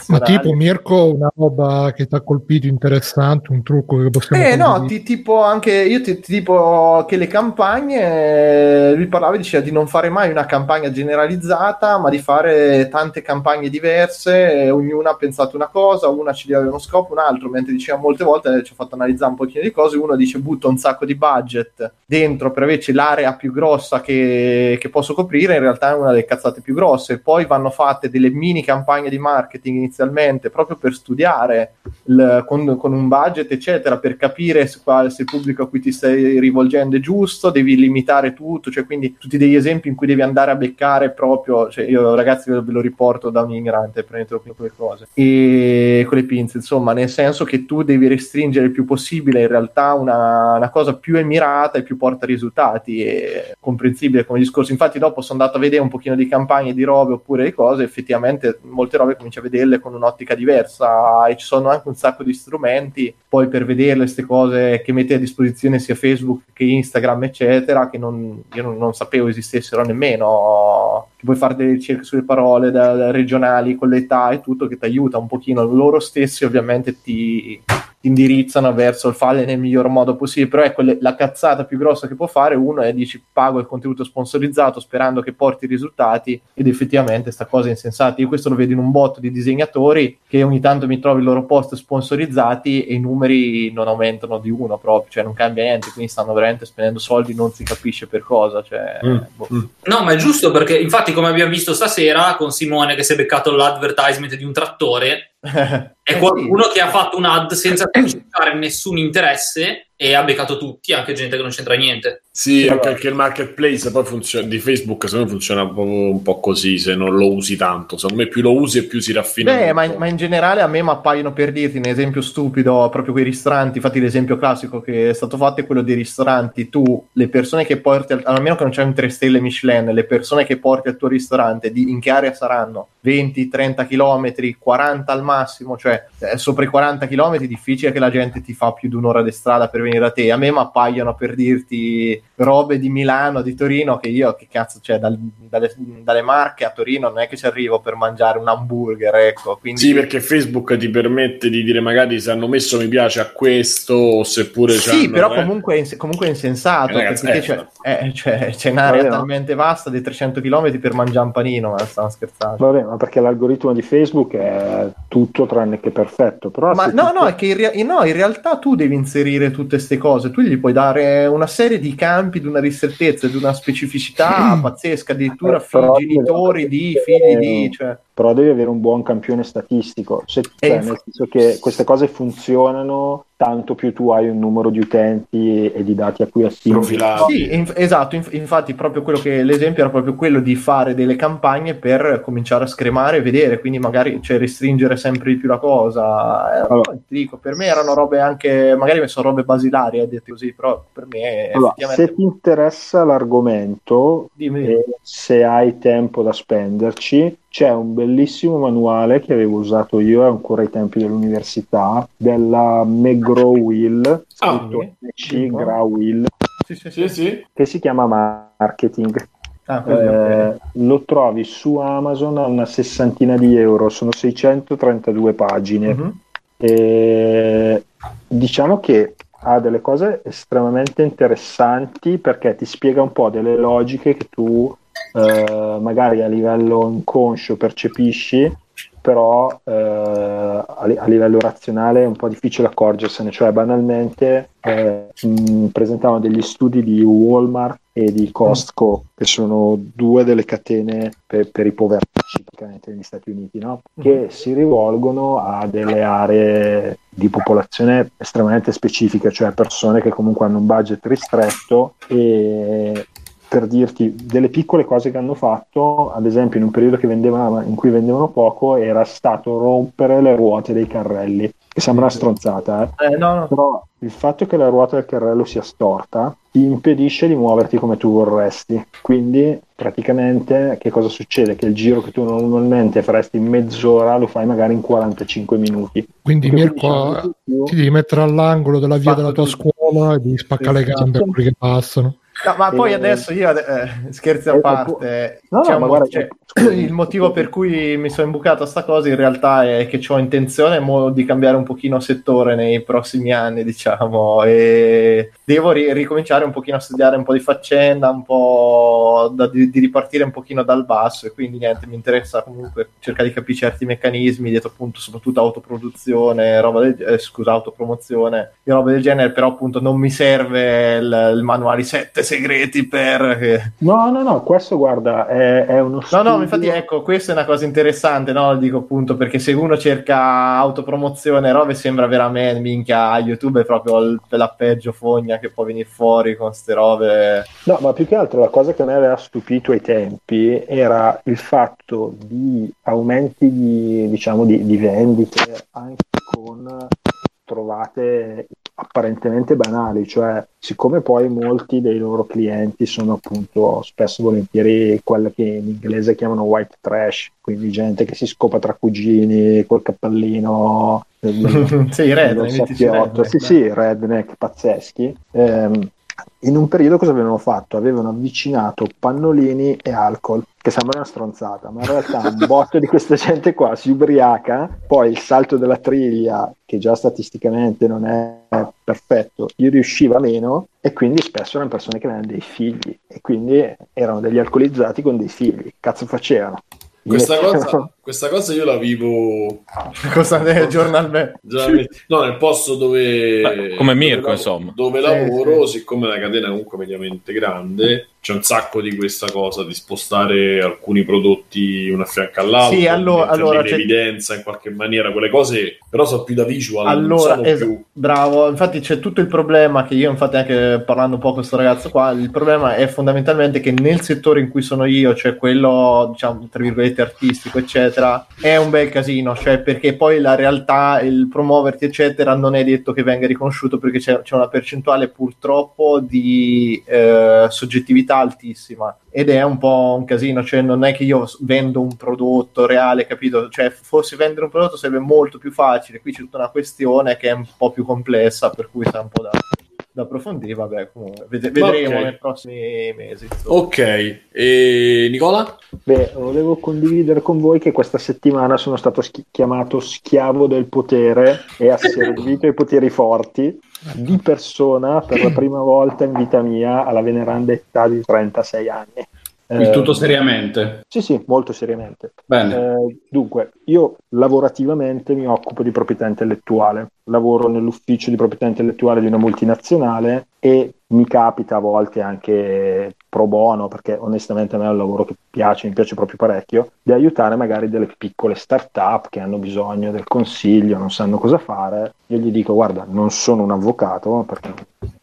Ma tipo Mirko, una roba che ti ha colpito interessante, un trucco che possiamo Eh no, ti, tipo anche io ti, ti tipo che le campagne, eh, lui parlava diceva di non fare mai una campagna generalizzata, ma di fare tante campagne diverse, ognuna ha pensato una cosa, una ci deve uno scopo, un altro, mentre diceva molte volte, eh, ci ho fatto analizzare un pochino di cose, uno dice butta un sacco di budget dentro per averci l'area più grossa che, che posso coprire, in realtà è una delle cazzate più grosse, poi vanno fatte delle mini campagne di marketing inizialmente proprio per studiare il- con, con un budget, eccetera, per capire se, se il pubblico a cui ti stai rivolgendo è giusto, devi limitare tutto, cioè quindi tutti degli esempi in cui devi andare a beccare proprio, cioè io ragazzi ve lo riporto da un ignorante, prendetelo come cose. E con le pinze, insomma, nel senso che tu devi restringere il più possibile in realtà una, una cosa più emirata e più porta risultati e comprensibile come discorso. Infatti dopo sono andato a vedere un pochino di campagne di robe oppure di cose, effettivamente molte robe cominci a vederle con un'ottica diversa e ci sono anche un sacco di strumenti poi per vederle queste cose che mette a disposizione sia Facebook che Instagram eccetera che non, io non, non sapevo esistessero nemmeno che puoi fare delle ricerche sulle parole da, da regionali con l'età e tutto che ti aiuta un pochino loro stessi ovviamente ti, ti indirizzano verso il file nel miglior modo possibile però ecco le, la cazzata più grossa che può fare uno è dici pago il contenuto sponsorizzato sperando che porti risultati ed effettivamente sta cosa è insensata io questo lo vedo in un botto di disegnatori che ogni tanto mi trovo i loro post sponsorizzati e i numeri non aumentano di uno proprio cioè non cambia niente quindi stanno veramente spendendo soldi non si capisce per cosa cioè, mm. boh. no ma è giusto perché infatti infatti, come abbiamo visto stasera con Simone che si è beccato l'advertisement di un trattore, <laughs> è qualcuno che ha fatto un ad senza <coughs> cercare nessun interesse e ha beccato tutti, anche gente che non c'entra niente. Sì, anche perché il marketplace poi funziona, di Facebook secondo me funziona un po' così se non lo usi tanto. Secondo me più lo usi e più si raffina. Beh, ma in, ma in, generale a me mi appaiono per dirti un esempio stupido, proprio quei ristoranti. Infatti, l'esempio classico che è stato fatto è quello dei ristoranti. Tu, le persone che porti, al, almeno che non c'è un 3 stelle Michelin, le persone che porti al tuo ristorante, di, in che area saranno? 20, 30 km, 40 al massimo, cioè eh, sopra i 40 km è difficile che la gente ti fa più di un'ora di strada per venire da te. A me mi appaiono per dirti robe di Milano, di Torino, che io, che cazzo, cioè dal, dalle, dalle, Marche a Torino non è che ci arrivo per mangiare un hamburger, ecco. Quindi... Sì, perché Facebook ti permette di dire magari se hanno messo mi piace a questo, o seppure... Sì, però eh. comunque, è, comunque è insensato, eh, perché c'è, eh, cioè, c'è un'area Vabbè, talmente vasta di 300 km per mangiare un panino, ma stanno scherzando. Vabbè, ma perché l'algoritmo di Facebook è tutto tranne che perfetto. Però ma no, no, è che in, rea- no, in realtà tu devi inserire tutte queste cose, tu gli puoi dare una serie di campi di una ristrettezza, di una specificità pazzesca, addirittura figli, genitori di, figli di... Cioè però devi avere un buon campione statistico, se, cioè, nel senso che queste cose funzionano tanto più tu hai un numero di utenti e di dati a cui attingi. Sì, inf- esatto, inf- infatti proprio quello che l'esempio era proprio quello di fare delle campagne per cominciare a scremare e vedere, quindi magari cioè, restringere sempre di più la cosa. Eh, allora. dico, per me erano robe anche, magari mi sono robe basilari, a dirti così, però per me allora, effettivamente... Se ti interessa l'argomento, e se hai tempo da spenderci, c'è un bellissimo manuale che avevo usato io ancora ai tempi dell'università della McGraw Will, scritto ah, McGraw Will, sì, sì, sì, che si chiama Marketing. Ah, eh, lo trovi su Amazon a una sessantina di euro, sono 632 pagine. Uh-huh. E, diciamo che ha delle cose estremamente interessanti perché ti spiega un po' delle logiche che tu eh, magari a livello inconscio percepisci, però eh, a, a, livello razionale è un po' difficile accorgersene, cioè banalmente eh, mh, presentavano degli studi di Walmart e di Costco, che sono due delle catene per, per i poveracci praticamente negli Stati Uniti, no? che mm-hmm. si rivolgono a delle aree di popolazione estremamente specifiche, cioè persone che comunque hanno un budget ristretto e per dirti delle piccole cose che hanno fatto, ad esempio in un periodo vendeva, in cui vendevano poco, era stato rompere le ruote dei carrelli, che sembra una stronzata, eh? Eh, no, no. però il fatto che la ruota del carrello sia storta ti impedisce di muoverti come tu vorresti. Quindi praticamente che cosa succede? Che il giro che tu normalmente faresti in mezz'ora lo fai magari in 45 minuti. Quindi Mirko diciamo ti devi mettere all'angolo della via della tua scuola e devi spaccare le gambe a quelli che passano. No, ma poi adesso io, eh, scherzi a parte, no, no, guarda, cioè, il motivo per cui mi sono imbucato a sta cosa in realtà è che ho intenzione di cambiare un pochino settore nei prossimi anni, diciamo, e devo ri- ricominciare un pochino a studiare un po' di faccenda, un po' da, di, di, ripartire un pochino dal basso e quindi niente, mi interessa comunque cercare di capire certi meccanismi dietro appunto soprattutto autoproduzione, roba del, eh, scusa, autopromozione e roba del genere, però appunto non mi serve il, il manuale 7 segreti per... No, no, no, questo guarda è, è uno studio... No, no, infatti ecco, questa è una cosa interessante, no? Dico appunto perché se uno cerca autopromozione, robe sembra veramente, minchia, YouTube è proprio la peggio fogna che può venire fuori con ste robe. No, ma più che altro la cosa che mi aveva stupito ai tempi era il fatto di aumenti di, diciamo, di, di vendite anche con trovate apparentemente banali, cioè siccome poi molti dei loro clienti sono appunto spesso e volentieri quelle che in inglese chiamano white trash, quindi gente che si scopa tra cugini col cappellino <laughs> sì, redneck, sì, sì, redneck pazzeschi. Ehm, in un periodo cosa avevano fatto? Avevano avvicinato pannolini e alcol, che sembra una stronzata, ma in realtà un <laughs> botto di questa gente qua si ubriaca, poi il salto della triglia, che già statisticamente non è perfetto, gli riusciva meno e quindi spesso erano persone che avevano dei figli e quindi erano degli alcolizzati con dei figli. Cazzo facevano? Questa cosa, <laughs> questa cosa, io la vivo <laughs> cosa nel giornalmente. no nel posto dove Beh, come Mirko dove insomma. dove sì, lavoro sì. siccome la catena è comunque mediamente grande c'è un sacco di questa cosa di spostare alcuni prodotti uno a fianco all'altro sì, allora, allora in evidenza in qualche maniera quelle cose però sono più da visual allora es- più... bravo infatti c'è tutto il problema che io infatti anche parlando un po' con questo ragazzo qua il problema è fondamentalmente che nel settore in cui sono io cioè quello diciamo tra virgolette artistico eccetera è un bel casino cioè perché poi la realtà il promuoverti eccetera non è detto che venga riconosciuto perché c'è, c'è una percentuale purtroppo di eh, soggettività altissima ed è un po' un casino, cioè non è che io vendo un prodotto reale, capito? Cioè forse vendere un prodotto sarebbe molto più facile, qui c'è tutta una questione che è un po' più complessa, per cui sta un po' da, da approfondire, vabbè, comunque ved- vedremo okay. nei prossimi mesi. Insomma. Ok, e Nicola? Beh, volevo condividere con voi che questa settimana sono stato schi- chiamato schiavo del potere e asservito ai poteri forti di persona per la prima volta in vita mia alla veneranda età di 36 anni. Il tutto seriamente? Sì, sì, molto seriamente. Eh, dunque, io lavorativamente mi occupo di proprietà intellettuale, lavoro nell'ufficio di proprietà intellettuale di una multinazionale e mi capita a volte anche pro bono, perché onestamente a me è un lavoro che piace, mi piace proprio parecchio, di aiutare magari delle piccole start-up che hanno bisogno del consiglio, non sanno cosa fare. Io gli dico, guarda, non sono un avvocato, perché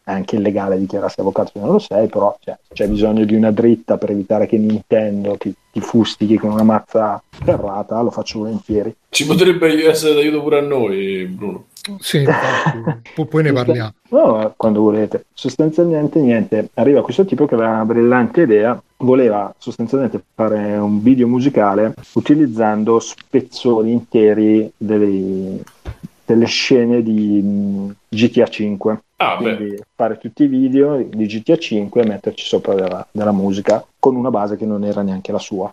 è anche illegale dichiararsi avvocato se non lo sei, però cioè, c'è bisogno di una dritta per evitare che Nintendo ti, ti fustichi con una mazza ferrata, lo faccio volentieri. Ci potrebbe essere d'aiuto pure a noi, Bruno. Sì, infatti, <laughs> poi ne parliamo. No, quando volete. Sostanzialmente niente, arriva questo tipo che aveva una brillante idea, voleva sostanzialmente fare un video musicale utilizzando spezzoni interi delle, delle scene di GTA 5. Ah, Quindi beh. fare tutti i video di GTA 5 e metterci sopra della, della musica con una base che non era neanche la sua.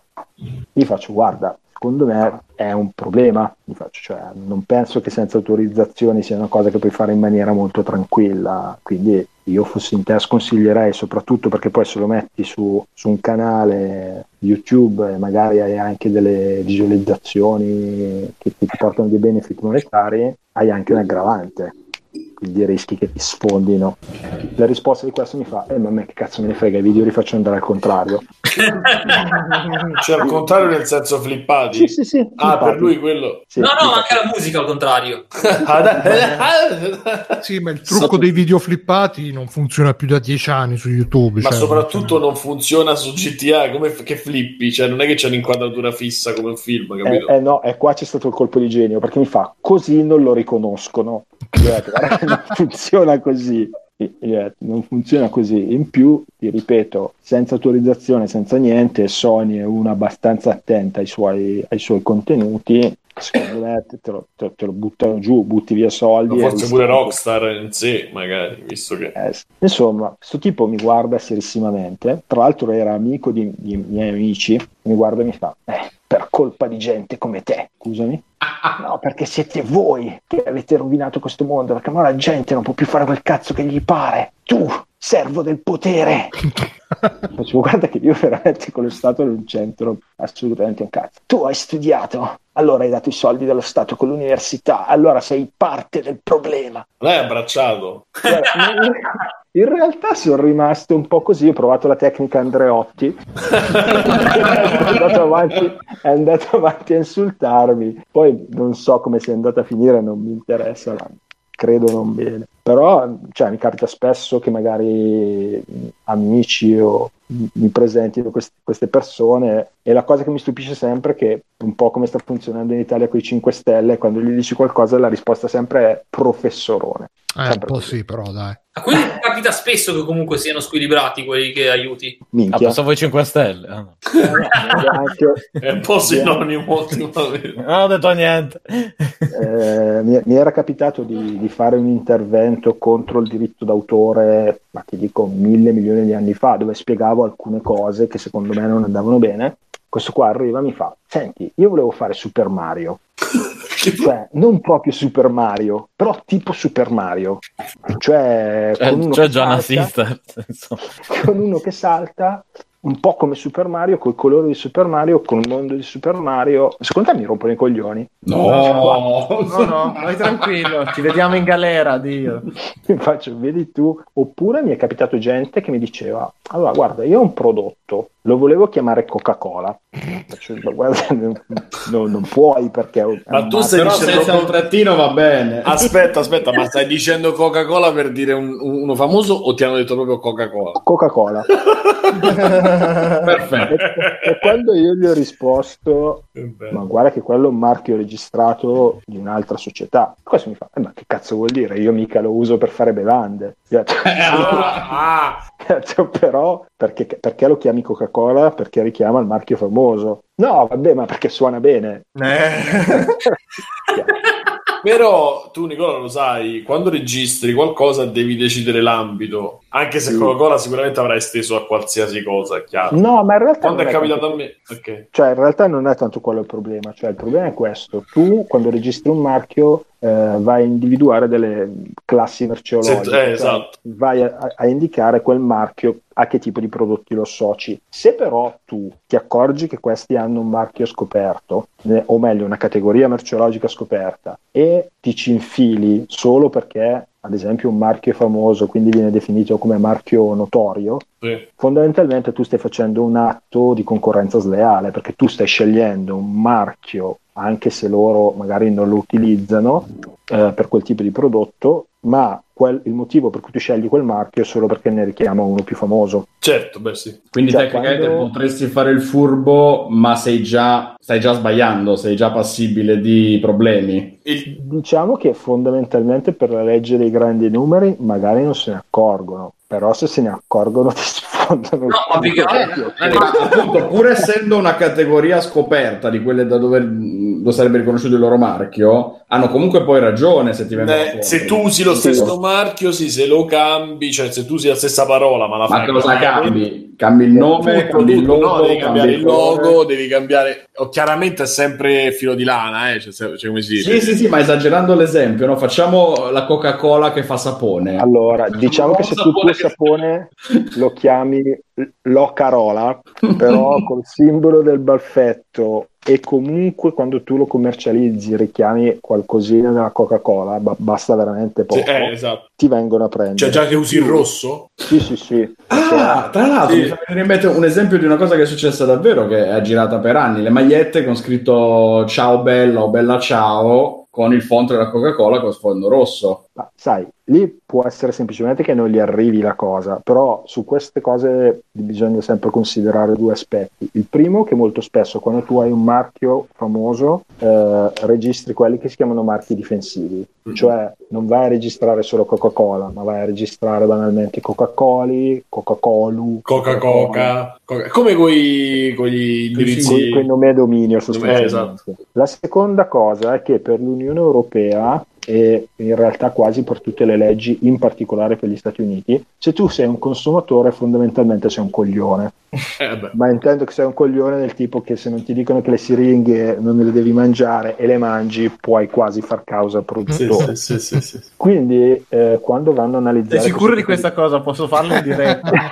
Gli faccio, guarda, secondo me è un problema. Cioè, non penso che senza autorizzazioni sia una cosa che puoi fare in maniera molto tranquilla. Quindi io fossi in te sconsiglierei, soprattutto perché poi se lo metti su, su un canale YouTube e magari hai anche delle visualizzazioni che ti portano dei benefit monetari, hai anche un aggravante quindi rischi che ti sfondino. La risposta di questo mi fa, eh ma a me che cazzo me ne frega, i video li faccio andare al contrario. <laughs> cioè al contrario nel senso flippati? Sì, sì, sì. Ah, flippati. per lui quello... Sì, no, no, anche la musica al contrario. <laughs> <laughs> sì, ma il trucco dei video flippati non funziona più da dieci anni su YouTube. Ma cioè, soprattutto non funziona su GTA, come f- che flippi? Cioè non è che c'è un'inquadratura fissa come un film, capito? Eh, eh no, e qua c'è stato il colpo di genio, perché mi fa, così non lo riconoscono. <laughs> non funziona così. Non funziona così. In più, ti ripeto, senza autorizzazione, senza niente, Sony è una abbastanza attenta ai suoi, ai suoi contenuti. Secondo me te lo, te, te lo, buttano giù, butti via soldi. forse pure Rockstar in sé, magari, visto che. Eh, insomma, questo tipo mi guarda serissimamente. Tra l'altro, era amico di, di miei amici. Mi guarda e mi fa: eh, per colpa di gente come te, scusami. <laughs> No, perché siete voi che avete rovinato questo mondo, perché ora la gente non può più fare quel cazzo che gli pare. Tu, servo del potere. <laughs> Facevo, guarda che io veramente con lo Stato non c'entro assolutamente un cazzo. Tu hai studiato, allora hai dato i soldi dello Stato con l'università, allora sei parte del problema. L'hai abbracciato. Guarda, in realtà sono rimasto un po' così, ho provato la tecnica Andreotti, è, andato avanti, è andato avanti a insultarmi, poi non so come sia andata a finire, non mi interessa, credo non bene. Però cioè, mi capita spesso che magari amici o mi presentino quest- queste persone e la cosa che mi stupisce sempre è che un po' come sta funzionando in Italia con i 5 Stelle, quando gli dici qualcosa la risposta sempre è professorone. Eh, un po' sì, però dai. A quindi capita spesso che comunque siano squilibrati quelli che aiuti. Minchia. Ah, pensavo i 5 Stelle. Ah, no. è un po' sinonimo. non ho detto niente. Eh, mi, mi, era capitato di, di, fare un intervento contro il diritto d'autore, ma ti dico mille milioni di anni fa, dove spiegavo alcune cose che secondo me non andavano bene. Questo qua arriva e mi fa: Senti, io volevo fare Super Mario. <laughs> cioè, non proprio Super Mario, però tipo Super Mario. Cioè, cioè, con uno, cioè già nazista. <laughs> con uno che salta un po' come Super Mario, col colore di Super Mario, con il mondo di Super Mario. Secondo te mi rompono i coglioni? No, no, no, no vai tranquillo, ci vediamo in galera, Dio. Mi <laughs> faccio, vedi tu. Oppure mi è capitato gente che mi diceva, allora guarda, io ho un prodotto, lo volevo chiamare Coca-Cola. Faccio, guarda, <laughs> no, non puoi perché... Ma tu stai dicendo... senza un trattino va bene. Aspetta, aspetta, ma <laughs> stai dicendo Coca-Cola per dire un, uno famoso o ti hanno detto proprio Coca-Cola? Coca-Cola. <laughs> Perfetto. E, e, quando io gli ho risposto, ma guarda che quello è un marchio registrato di un'altra società. Questo mi fa, eh, ma che cazzo vuol dire? Io mica lo uso per fare bevande. Io, ah, ah. però perché, perché, lo chiami Coca-Cola? Perché richiama il marchio famoso. No, vabbè, ma perché suona bene. Eh. Però tu, Nicola, lo sai, quando registri qualcosa devi decidere l'ambito, anche se sì. Coca-Cola sicuramente avrà esteso a qualsiasi cosa, è chiaro. No, ma in realtà... Quando è, è capitato tanto... a me... Okay. Cioè, in realtà non è tanto quello il problema, cioè il problema è questo. Tu, quando registri un marchio, eh, vai a individuare delle classi merceologiche, eh, cioè esatto. vai a, a, indicare quel marchio a che tipo di prodotti lo associ. Se però tu ti accorgi che questi hanno un marchio scoperto, eh, o meglio una categoria merceologica scoperta, e ti ci infili solo perché ad esempio un marchio è famoso, quindi viene definito come marchio notorio, sì. fondamentalmente tu stai facendo un atto di concorrenza sleale perché tu stai scegliendo un marchio anche se loro magari non lo utilizzano eh, per quel tipo di prodotto, ma quel, il motivo per cui tu scegli quel marchio è solo perché ne richiama uno più famoso. Certo, beh sì. Quindi cioè, tecnicamente quando... potresti fare il furbo, ma sei già, stai già sbagliando, sei già passibile di problemi. Il... Diciamo che fondamentalmente per la legge dei grandi numeri magari non se ne accorgono, però se se ne accorgono <laughs> ti sfondano no, ma perché, eh, appunto pur essendo una categoria scoperta di quelle da dove lo sarebbe riconosciuto il loro marchio hanno comunque poi ragione se ti vengono se tu usi lo stesso marchio sì se lo cambi cioè se tu usi la stessa parola ma la ma fai cosa cambi? cambi il nome tutto, cambi tutto, il logo no, devi cambiare il logo devi cambiare oh, chiaramente è sempre filo di lana eh? cioè, cioè, come si dice sì sì sì ma esagerando l'esempio no? facciamo la Coca-Cola che fa sapone allora diciamo che se tu il sapone lo chiami Locarola, però <laughs> col simbolo del baffetto e comunque quando tu lo commercializzi richiami qualcosina della Coca-Cola, ba- basta veramente poco, sì, eh, esatto. ti vengono a prendere. Cioè già che usi il rosso? Sì, sì, sì. Ah, tra l'altro sì. mi fa venire in mente un esempio di una cosa che è successa davvero, che è girata per anni, le magliette con scritto ciao bella o bella ciao con il font della Coca-Cola con sfondo rosso. Ma sai, lì può essere semplicemente che non gli arrivi la cosa, però su queste cose bisogna sempre considerare due aspetti. Il primo che molto spesso quando tu hai un marchio famoso eh, registri quelli che si chiamano marchi difensivi, mm-hmm. cioè non vai a registrare solo Coca-Cola, ma vai a registrare banalmente Coca-Coli, Coca-Colu, Coca-Coca, Coca- come con gli indirizzi... Con i nomi a dominio sostanzialmente. Eh, esatto. La seconda cosa è che per l'Unione Europea e in realtà quasi per tutte le leggi, in particolare per gli Stati Uniti, se tu sei un consumatore fondamentalmente sei un coglione. Eh Ma intendo che sei un coglione del tipo che se non ti dicono che le siringhe non le devi mangiare e le mangi, puoi quasi far causa al produttore. Sì, sì, sì, Quindi eh, quando vanno a analizzare... Sei sicuro di questa cosa? Posso farlo in diretta? <laughs>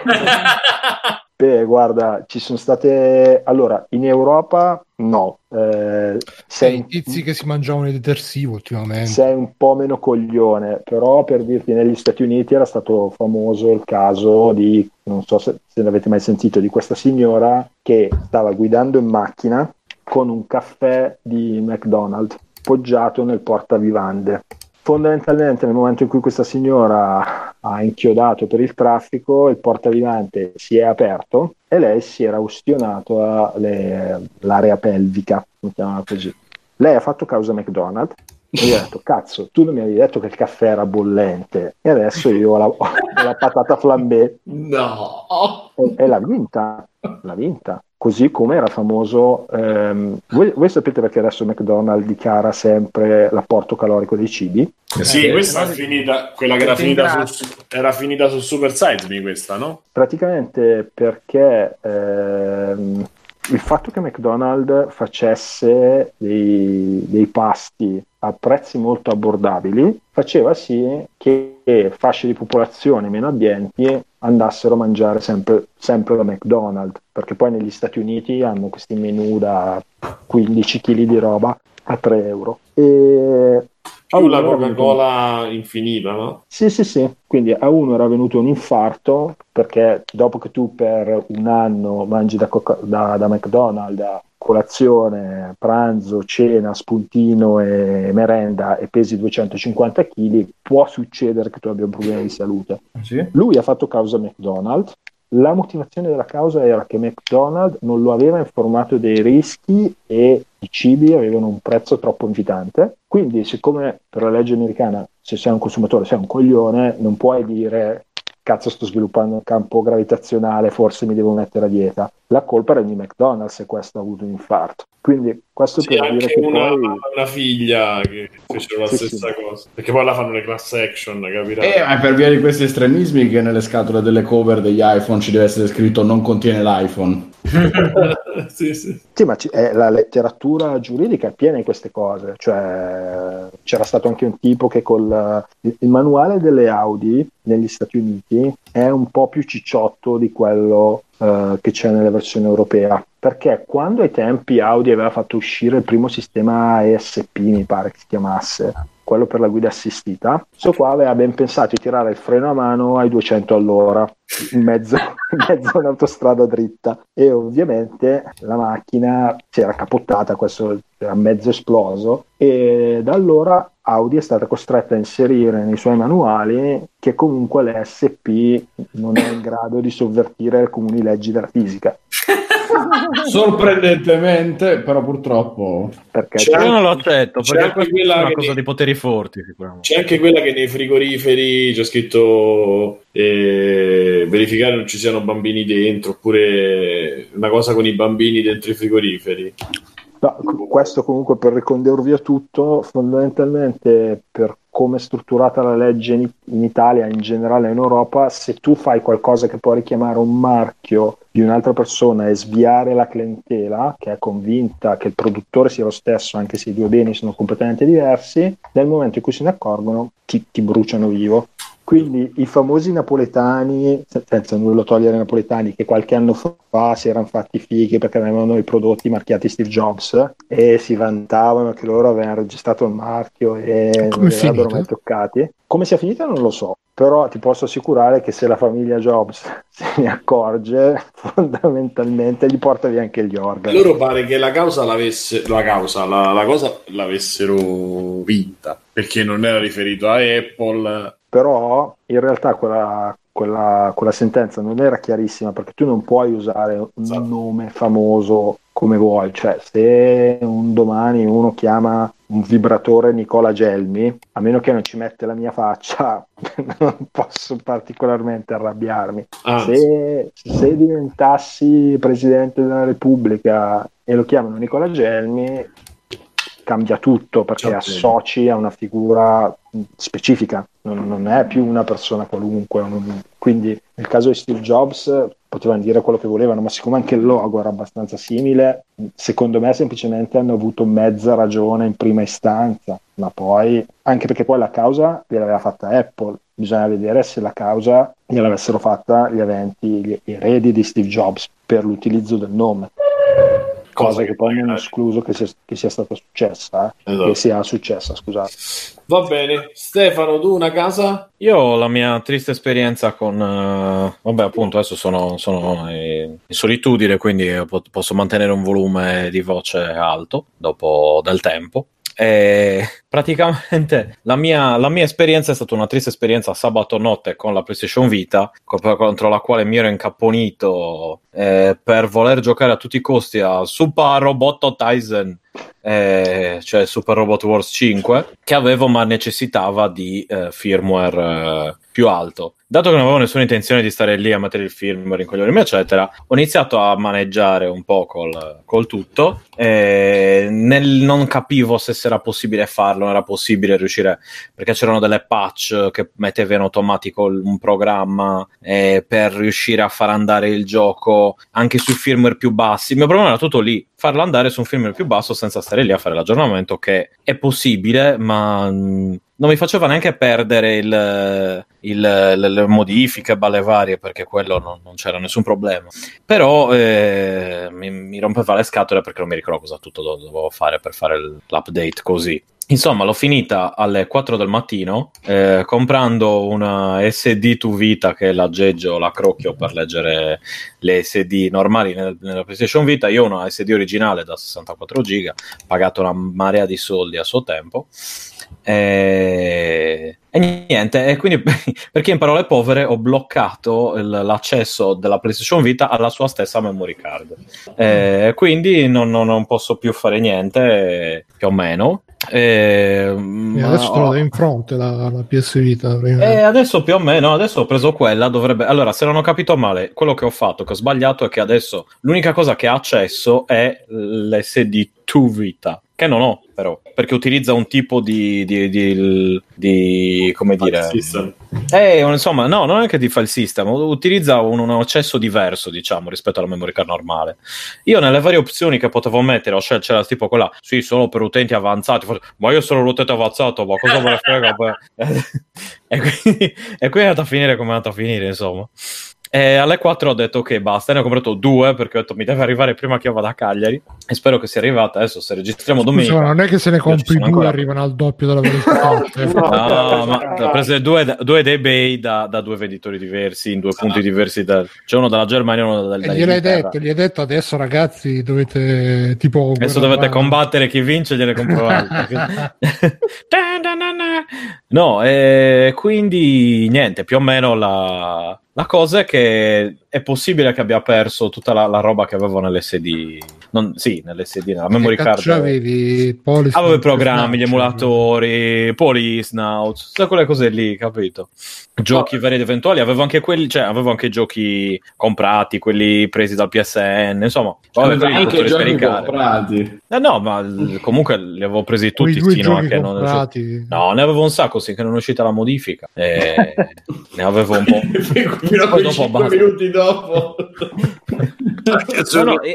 <laughs> Beh, guarda, ci sono state... Allora, in Europa no. Eh, sei i tizi che si mangiavano il detersivo ultimamente. Sei un po' meno coglione, però per dirti, negli Stati Uniti era stato famoso il caso di, non so se, se l'avete mai sentito, di questa signora che stava guidando in macchina con un caffè di McDonald's poggiato nel portavivande fondamentalmente nel momento in cui questa signora ha inchiodato per il traffico, il portavivante si è aperto e lei si era ustionato all'area pelvica, mettiamola così. Lei ha fatto causa McDonald's e gli ha detto, cazzo, tu non mi avevi detto che il caffè era bollente e adesso io ho la, ho la patata flambé. No! E, e l'ha vinta, l'ha vinta così come era famoso. Ehm, voi, voi, sapete perché adesso McDonald's dichiara sempre l'apporto calorico dei cibi? Sì, eh, questa è finita, quella che era finita, su, era finita su Super Size Me, questa, no? Praticamente perché ehm, il fatto che McDonald's facesse dei, dei pasti a prezzi molto abbordabili faceva sì che fasce di popolazione meno abbienti andassero a mangiare sempre, sempre da McDonald's perché poi negli Stati Uniti hanno questi menù da 15 kg di roba a 3 euro. E più la Coca-Cola venuto... infinita, no? Sì, sì, sì. Quindi a uno era venuto un infarto perché dopo che tu per un anno mangi da, Coca- da, da McDonald's a colazione, pranzo, cena, spuntino e merenda e pesi 250 kg, può succedere che tu abbia un problema di salute. Sì. Lui ha fatto causa McDonald's la motivazione della causa era che McDonald's non lo aveva informato dei rischi e i cibi avevano un prezzo troppo invitante. Quindi, siccome per la legge americana, se sei un consumatore sei un coglione, non puoi dire cazzo sto sviluppando un campo gravitazionale, forse mi devo mettere a dieta. La colpa era di McDonald's se questo ha avuto un infarto. Quindi questo sì, per dire che una, poi... una figlia che fecero la sì, stessa sì. cosa. Perché poi la fanno le class action, capirai? Eh, ma per via di questi estremismi che nelle scatole delle cover degli iPhone ci deve essere scritto non contiene l'iPhone. <laughs> sì, sì. sì, ma c- eh, la letteratura giuridica è piena di queste cose. Cioè, c'era stato anche un tipo che col il manuale delle Audi negli Stati Uniti è un po' più cicciotto di quello uh, che c'è nella versione europea. Perché quando ai tempi Audi aveva fatto uscire il primo sistema ESP, mi pare che si chiamasse, quello per la guida assistita, questo qua aveva ben pensato di tirare il freno a mano ai 200 all'ora in mezzo, <laughs> in mezzo a un'autostrada dritta e ovviamente la macchina si era capottata, questo era mezzo esploso e da allora Audi è stata costretta a inserire nei suoi manuali che comunque l'ESP non è in grado di sovvertire le comuni leggi della fisica. <laughs> Sorprendentemente, però purtroppo perché c'è, io non lo accetto perché questa è una cosa nei, di poteri forti. C'è anche quella che nei frigoriferi c'è scritto eh, verificare non ci siano bambini dentro, oppure una cosa con i bambini dentro i frigoriferi. No, questo comunque per ricondurre via tutto, fondamentalmente per come è strutturata la legge in, in Italia, in generale in Europa, se tu fai qualcosa che può richiamare un marchio di un'altra persona e sviare la clientela che è convinta che il produttore sia lo stesso, anche se i due beni sono completamente diversi, nel momento in cui se ne accorgono ti, ti bruciano vivo. Quindi i famosi napoletani, senza nulla togliere ai napoletani, che qualche anno fa si erano fatti fighi perché avevano i prodotti marchiati Steve Jobs e si vantavano che loro avevano registrato il marchio e Come non li avrebbero mai toccati. Come sia finita non lo so, però ti posso assicurare che se la famiglia Jobs <laughs> se ne accorge, <laughs> fondamentalmente gli porta via anche gli organi. Loro pare che la causa l'avesse, la causa, la, la cosa l'avessero vinta, perché non era riferito a Apple però in realtà quella, quella, quella, sentenza non era chiarissima perché tu non puoi usare un esatto. nome famoso come vuoi, cioè se un domani uno chiama un vibratore Nicola Gelmi, a meno che non ci mette la mia faccia, <laughs> non posso particolarmente arrabbiarmi. Ah, se, se diventassi presidente della Repubblica e lo chiamano Nicola Gelmi, cambia tutto perché certo. associ a una figura specifica, non, non, è più una persona qualunque. Non, quindi nel caso di Steve Jobs potevano dire quello che volevano, ma siccome anche il logo era abbastanza simile, secondo me semplicemente hanno avuto mezza ragione in prima istanza, ma poi anche perché poi la causa gliel'aveva fatta Apple bisogna vedere se la causa gliel'avessero fatta gli aventi, gli eredi di Steve Jobs per l'utilizzo del nome cosa che poi non è escluso che sia, che sia stata successa, eh? esatto. che sia successa, scusate. Va bene, Stefano, tu una casa? Io ho la mia triste esperienza con, uh, vabbè appunto adesso sono, sono in solitudine, quindi posso mantenere un volume di voce alto dopo del tempo e praticamente la mia, la mia, esperienza è stata una triste esperienza sabato notte con la PlayStation Vita, contro la quale mi ero incapponito eh, per voler giocare a tutti i costi a Super Robot Tyson eh, cioè Super Robot Wars 5, che avevo ma necessitava di eh, firmware eh, più alto. Dato che non avevo nessuna intenzione di stare lì a mettere il firmware, in incoglionirmi, eccetera, ho iniziato a maneggiare un po' col, col tutto. Nel, non capivo se era possibile farlo, non era possibile riuscire, perché c'erano delle patch che metteva in automatico un programma eh, per riuscire a far andare il gioco anche sui firmware più bassi. Il mio problema era tutto lì, farlo andare su un firmware più basso senza stare lì a fare l'aggiornamento, che è possibile, ma mm, non mi faceva neanche perdere il, il, le, modifiche, balle varie, perché quello non, non c'era nessun problema. Però eh, mi, mi, rompeva le scatole perché non mi ricordo cosa tutto dovevo fare per fare l'update così. Insomma, l'ho finita alle 4 del mattino eh, comprando una SD to Vita che l'aggeggio, l'accrocchio per leggere le SD normali nel, nella PlayStation Vita. Io ho una SD originale da 64 giga, pagato una marea di soldi a suo tempo. E, e niente, e quindi <laughs> perché in parole povere ho bloccato il, l'accesso della PlayStation Vita alla sua stessa memory card. E quindi non, non, non posso più fare niente, più o meno. E, e adesso te lo dai in fronte la, la PS Vita. E adesso più o meno, adesso ho preso quella, dovrebbe... Allora, se non ho capito male, quello che ho fatto, che ho sbagliato, è che adesso l'unica cosa che ha accesso è l'SD 2 Vita, che non ho però, perché utilizza un tipo di, di, di, di come dire... Eh, insomma, no, non è che di file system, utilizza un, un, accesso diverso, diciamo, rispetto alla memory card normale. Io nelle varie opzioni che potevo mettere, ho scelto, c'era tipo quella, sì, solo per utenti avanzati, ma io sono un utente avanzato, ma cosa me ne frega? <laughs> e, quindi, e qui è andata a finire come è andata a finire, insomma. E alle 4 ho detto ok basta, ne ho comprato due perché ho detto mi deve arrivare prima che io vada a Cagliari e spero che sia arrivata adesso se registriamo domenica. Scusa, non è che se ne compri due ancora... arrivano al doppio della velocità. <laughs> no, ma ho preso due, due dei Bay da, da, due venditori diversi in due ah. punti diversi. Da, c'è uno dalla Germania e uno dalla e gliel'hai detto, gli hai detto adesso ragazzi dovete tipo... Adesso dovete combattere chi vince gliene compro altri. <laughs> <laughs> no, e quindi niente, più o meno la la cosa è che è possibile che abbia perso tutta la, la roba che avevo nell'SD. Non, sì, nell'SD, nella memory card. Avevi Avevo i programmi, gli emulatori, Polysnout, tutte quelle cose lì, capito? Giochi oh. vari ed eventuali, avevo anche quelli, cioè avevo anche giochi comprati, quelli presi dal PSN, insomma. Vabbè, anche giochi comprati. Eh, no, ma comunque li avevo presi tutti fino a che non No, ne avevo un sacco, sì, che non è uscita la modifica. E <laughs> ne avevo un po'. fino a quei 5 minuti dopo. tchau, foto. <laughs> no, no, e,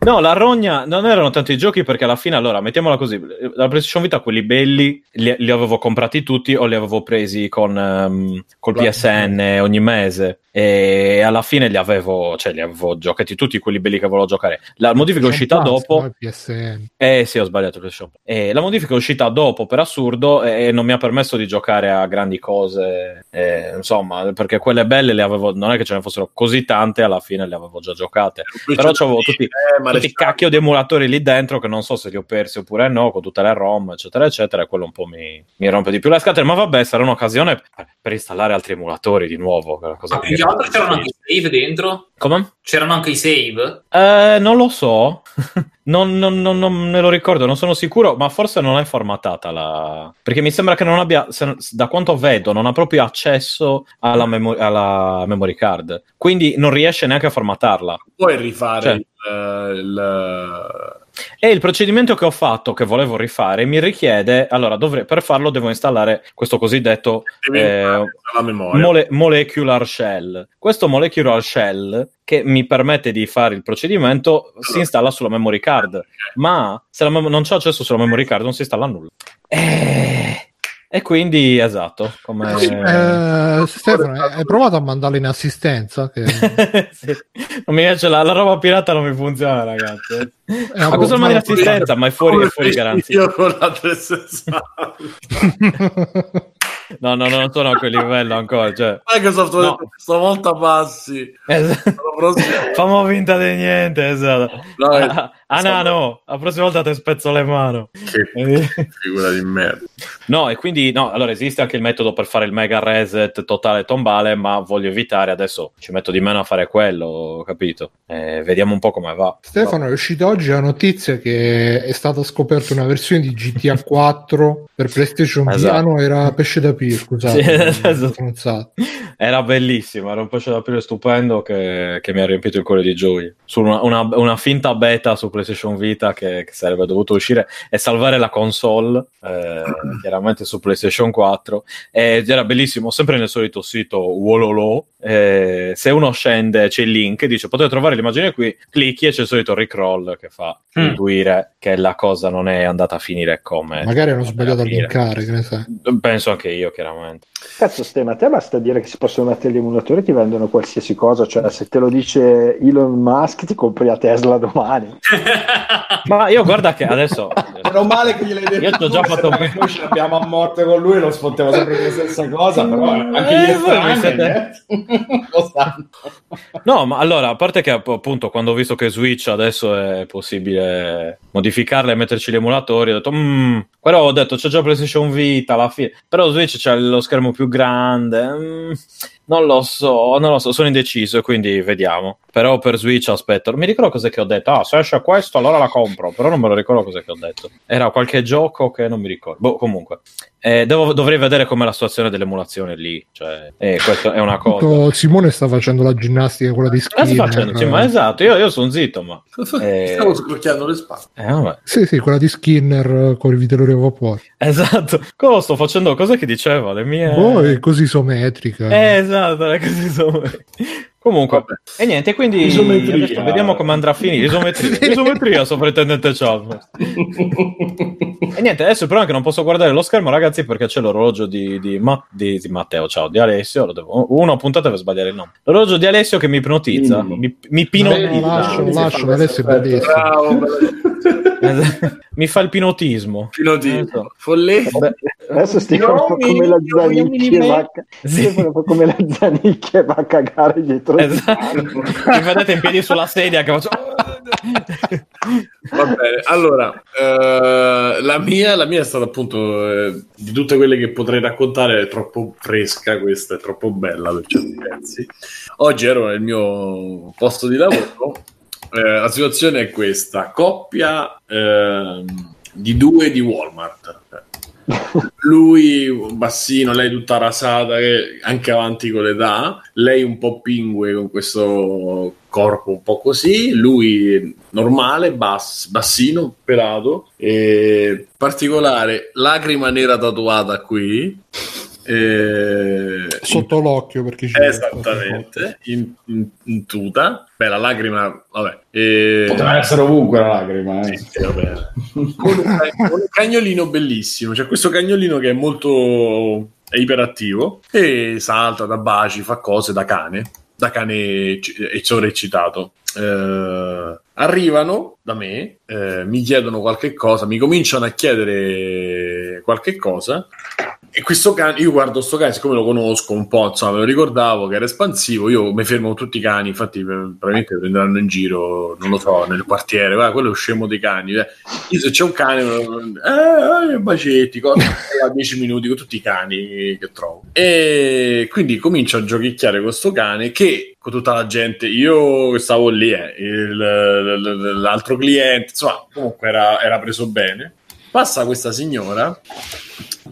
no, la rogna non erano tanti giochi perché alla fine, allora, mettiamola così, la PlayStation Vita, quelli belli, li, li avevo comprati tutti o li avevo presi con, um, col PSN ogni mese e alla fine li avevo, cioè li avevo giocati tutti quelli belli che volevo giocare. La modifica è uscita dopo. Eh sì, ho sbagliato e la modifica è uscita dopo per assurdo e non mi ha permesso di giocare a grandi cose. E, insomma, perché quelle belle le avevo, non è che ce ne fossero così tante, alla fine le avevo già giocate. Però avevo tutti, eh, tutti i cacchio di emulatori lì dentro che non so se li ho persi oppure no, con tutte le ROM, eccetera, eccetera. E quello un po' mi, mi rompe di più le scatole. Ma vabbè, sarà un'occasione per installare altri emulatori di nuovo. Cosa ah, più che altro c'erano anche i save dentro? Come? C'erano anche i save? Eh, non lo so. <laughs> non, non, non, non, me lo ricordo, non sono sicuro, ma forse non è formatata la... Perché mi sembra che non abbia, se, da quanto vedo, non ha proprio accesso alla, memo- alla memory card. Quindi non riesce neanche a formatarla. Puoi rifare cioè, il, e il procedimento che ho fatto, che volevo rifare, mi richiede, allora dovrei, per farlo devo installare questo cosiddetto eh, mole, molecular shell. Questo molecular shell che mi permette di fare il procedimento allora. si installa sulla memory card, ma se mem- non c'è accesso sulla memory card non si installa nulla. Eh E quindi, esatto, come... Eh, Stefano, hai provato a mandarlo in assistenza? Che... <laughs> sì. Non mi piace la, la, roba pirata, non mi funziona, ragazzi. Ma cosa mandi in assistenza? Ma è fuori, è fuori garanzia. Io con la 360. <laughs> No, no, non sono a quel livello ancora. Cioè, Microsoft no. stavolta passi. Esatto. Famo vinta di niente, esatto. No, ah, ah no, no, la prossima volta ti spezzo le mani. Che figura di merda. No, e quindi, no, allora esiste anche il metodo per fare il mega reset totale tombale, ma voglio evitare adesso, ci metto di meno a fare quello, capito? Eh, vediamo un po' come va. Stefano, no. è uscita oggi la notizia che è stata scoperta una versione di GTA 4 <laughs> per PlayStation esatto. Piano, era pesce da pire, scusate. Sì, <laughs> esatto. Era bellissimo, era un pesce da pire stupendo che, che mi ha riempito il cuore di gioia. Su una, una, una finta beta su PlayStation Vita che, che, sarebbe dovuto uscire e salvare la console, eh, chiaramente su PlayStation 4. Ed era bellissimo, sempre nel solito sito Wololo. Eh, se uno scende, c'è il link, dice potete trovare l'immagine qui, clicchi e c'è il solito riccroll che fa mm. intuire che la cosa non è andata a finire come. Magari hanno sbagliato a linkare, che ne sai. Penso anche io, chiaramente. Cazzo, Stema, a te basta dire che si possono mettere gli emulatori che vendono qualsiasi cosa, cioè se te lo dice Elon Musk ti compri la Tesla domani. <laughs> Ma io guarda che adesso... <laughs> Meno male che gliel'hai detto. Io ti ho già fatto... Noi ce l'abbiamo a morte con lui, lo sfottiamo sempre la stessa cosa, però anche gli estranei, siete... eh? <laughs> lo sanno. No, ma allora, a parte che appunto quando ho visto che Switch adesso è possibile modificarla e metterci gli emulatori, ho detto, mmm, però ho detto c'è già PlayStation Vita alla fine, però Switch c'è lo schermo più grande, mm, non lo so, non lo so, sono indeciso, quindi vediamo. Però per Switch aspetto, mi ricordo cos'è che ho detto, ah se esce questo allora la compro, però non me lo ricordo cos'è che ho detto. Era qualche gioco che non mi ricordo, boh, comunque. Eh, devo, dovrei vedere com'è la situazione dell'emulazione lì, cioè, eh, questa è una cosa. Simone sta facendo la ginnastica, quella di Skinner. Sta facendo, sì, ma esatto, io, io sono zitto, ma... <laughs> Eh... Stavo scrocchiando le spalle. Eh, sì, sì, quella di Skinner con il vitelore a vapore. Esatto, cosa sto facendo? Cosa che diceva? Le mie... Oh, è così isometrica. Eh, esatto, è così isometrica. Comunque, Vabbè. e niente, quindi vediamo come andrà a finire. <laughs> Isometria, isometria sovrintendente Chalmers. <laughs> e niente, adesso però anche non posso guardare lo schermo, ragazzi, perché c'è l'orologio di, di, Ma, di, di Matteo, ciao, di Alessio. Lo devo, uno puntate per sbagliare il nome. L'orologio di Alessio che mi ipnotizza, mm. mi, mi pinotizza. Lascio, lascio, Alessio è bellissimo. Bravo, <laughs> mi fa il pinotismo. Pinotismo. Folletto. Adesso stiamo no, come la Zanicchi va, sì. come la Zanicchi va a cagare dietro. Esatto. Mi vedete in piedi sulla sedia che faccio... Va bene, allora, eh, la, mia, la mia è stata appunto eh, di tutte quelle che potrei raccontare, è troppo fresca questa, è troppo bella per certi pezzi. Oggi ero nel mio posto di lavoro eh, la situazione è questa: coppia eh, di due di Walmart. Lui bassino, lei tutta rasata, anche avanti con l'età, lei un po' pingue con questo corpo un po' così, lui normale, bass, bassino, pelato, e particolare, lacrima nera tatuata qui, eh, sotto in, l'occhio perché ci esattamente in, in, in, tuta beh la lacrima vabbè e... potrà essere ovunque la lacrima eh. sì, vabbè. con, un, con un cagnolino bellissimo c'è questo cagnolino che è molto è iperattivo e salta da baci fa cose da cane da cane e sovraeccitato eh, arrivano da me, eh, mi chiedono qualche cosa, mi cominciano a chiedere qualche cosa e questo cane, io guardo sto cane, siccome lo conosco un po', insomma, me lo ricordavo che era espansivo, io mi fermo tutti i cani, infatti probabilmente prenderanno in giro, non lo so, nel quartiere, guarda, quello è scemo dei cani. Eh. Io se c'è un cane, eh, eh bacetti, cosa, a 10 minuti con tutti i cani che trovo. E quindi comincio a giochicchiare questo cane che con tutta la gente, io stavo lì, eh, il, l'altro cliente, insomma, comunque era, era preso bene. Passa questa signora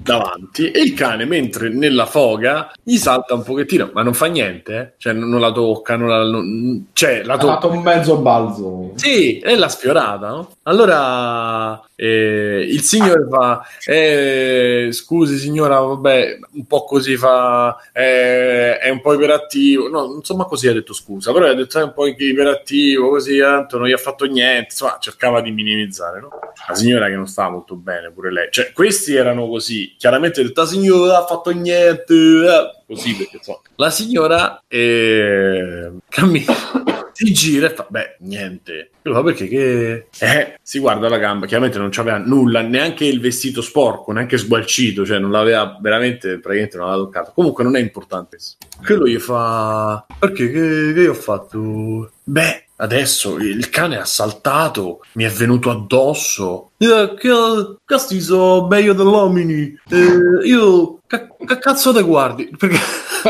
davanti e il cane mentre nella foga gli salta un pochettino ma non fa niente eh? cioè non, la tocca non la, non, cioè, la tocca. ha fatto un mezzo balzo sì e l'ha sfiorata no? allora eh, il signore fa eh, scusi signora vabbè un po' così fa eh, è un po' iperattivo no insomma così ha detto scusa però ha detto è un po' iperattivo così tanto non gli ha fatto niente insomma cercava di minimizzare no? la signora che non stava molto bene pure lei cioè questi erano così chiaramente detta signora ha fatto niente, così perché insomma, la signora eh, cammina <coughs> si gira e fa, beh, niente. Fa perché che... Eh, si guarda la gamba, chiaramente non c'aveva nulla, neanche il vestito sporco, neanche sgualcito, cioè non l'aveva veramente, praticamente non l'aveva toccato. Comunque non è importante. Quello gli fa, perché che, che io ho fatto? Beh, adesso il cane ha saltato, mi è venuto addosso. Eh, che, questi sono meglio dell'omini. Eh, io, che, che cazzo te guardi? Perché... <laughs>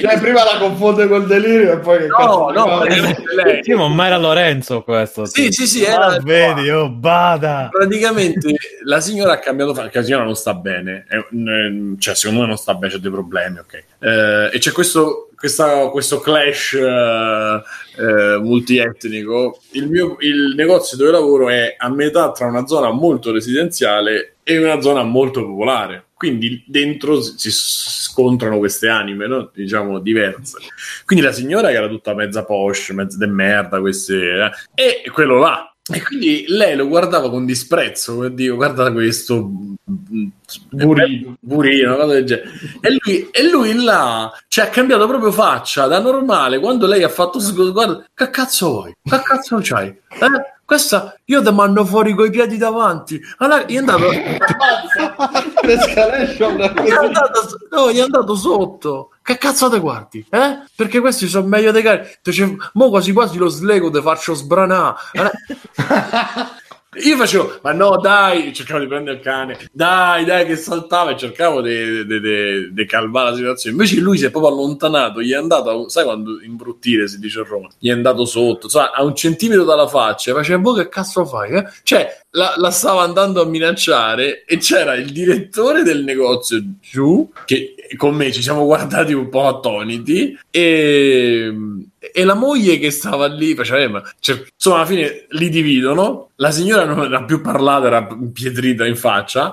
cioè, prima la confonde col delirio e poi che no, cazzo no, lei. Sì, ma era Lorenzo questo. Sì, sì, sì, ah, era, vedi, oh, bada. Praticamente <laughs> la signora ha cambiato faccia, la signora non sta bene, cioè secondo me non sta bene, c'è dei problemi, ok. Eh, e c'è questo, questa, questo clash eh, eh, multietnico. Il, mio, il negozio dove lavoro è a metà tra una zona molto residenziale e una zona molto popolare quindi dentro si scontrano queste anime, no? diciamo diverse. Quindi la signora che era tutta mezza posh, mezza de merda, queste, eh? e quello là. E quindi lei lo guardava con disprezzo, per dire, guarda questo burino, burino cosa del genere. E lui, e lui là cioè, ha cambiato proprio faccia da normale quando lei ha fatto guarda, che cazzo vuoi? Che cazzo c'hai? Eh? Questa io ti mando fuori coi piedi davanti. Allora, gli è andato. gli, è andato no, gli è andato sotto. Che cazzo te guardi? Eh? Perché questi sono meglio dei cari. Mo quasi quasi lo slego te faccio sbranare. <laughs> Io facevo, ma no, dai, cercavo di prendere il cane, dai, dai, che saltava e cercavo di calmare la situazione. Invece lui si è proprio allontanato, gli è andato, sai quando imbruttire si dice a Roma, gli è andato sotto, insomma, a un centimetro dalla faccia, faceva, boh, che cazzo fai? Eh? Cioè, la, la, stava andando a minacciare e c'era il direttore del negozio giù, che con me ci siamo guardati un po' attoniti, e e la moglie che stava lì faceva cioè, insomma alla fine li dividono. La signora non era più parlata era impietrita in faccia.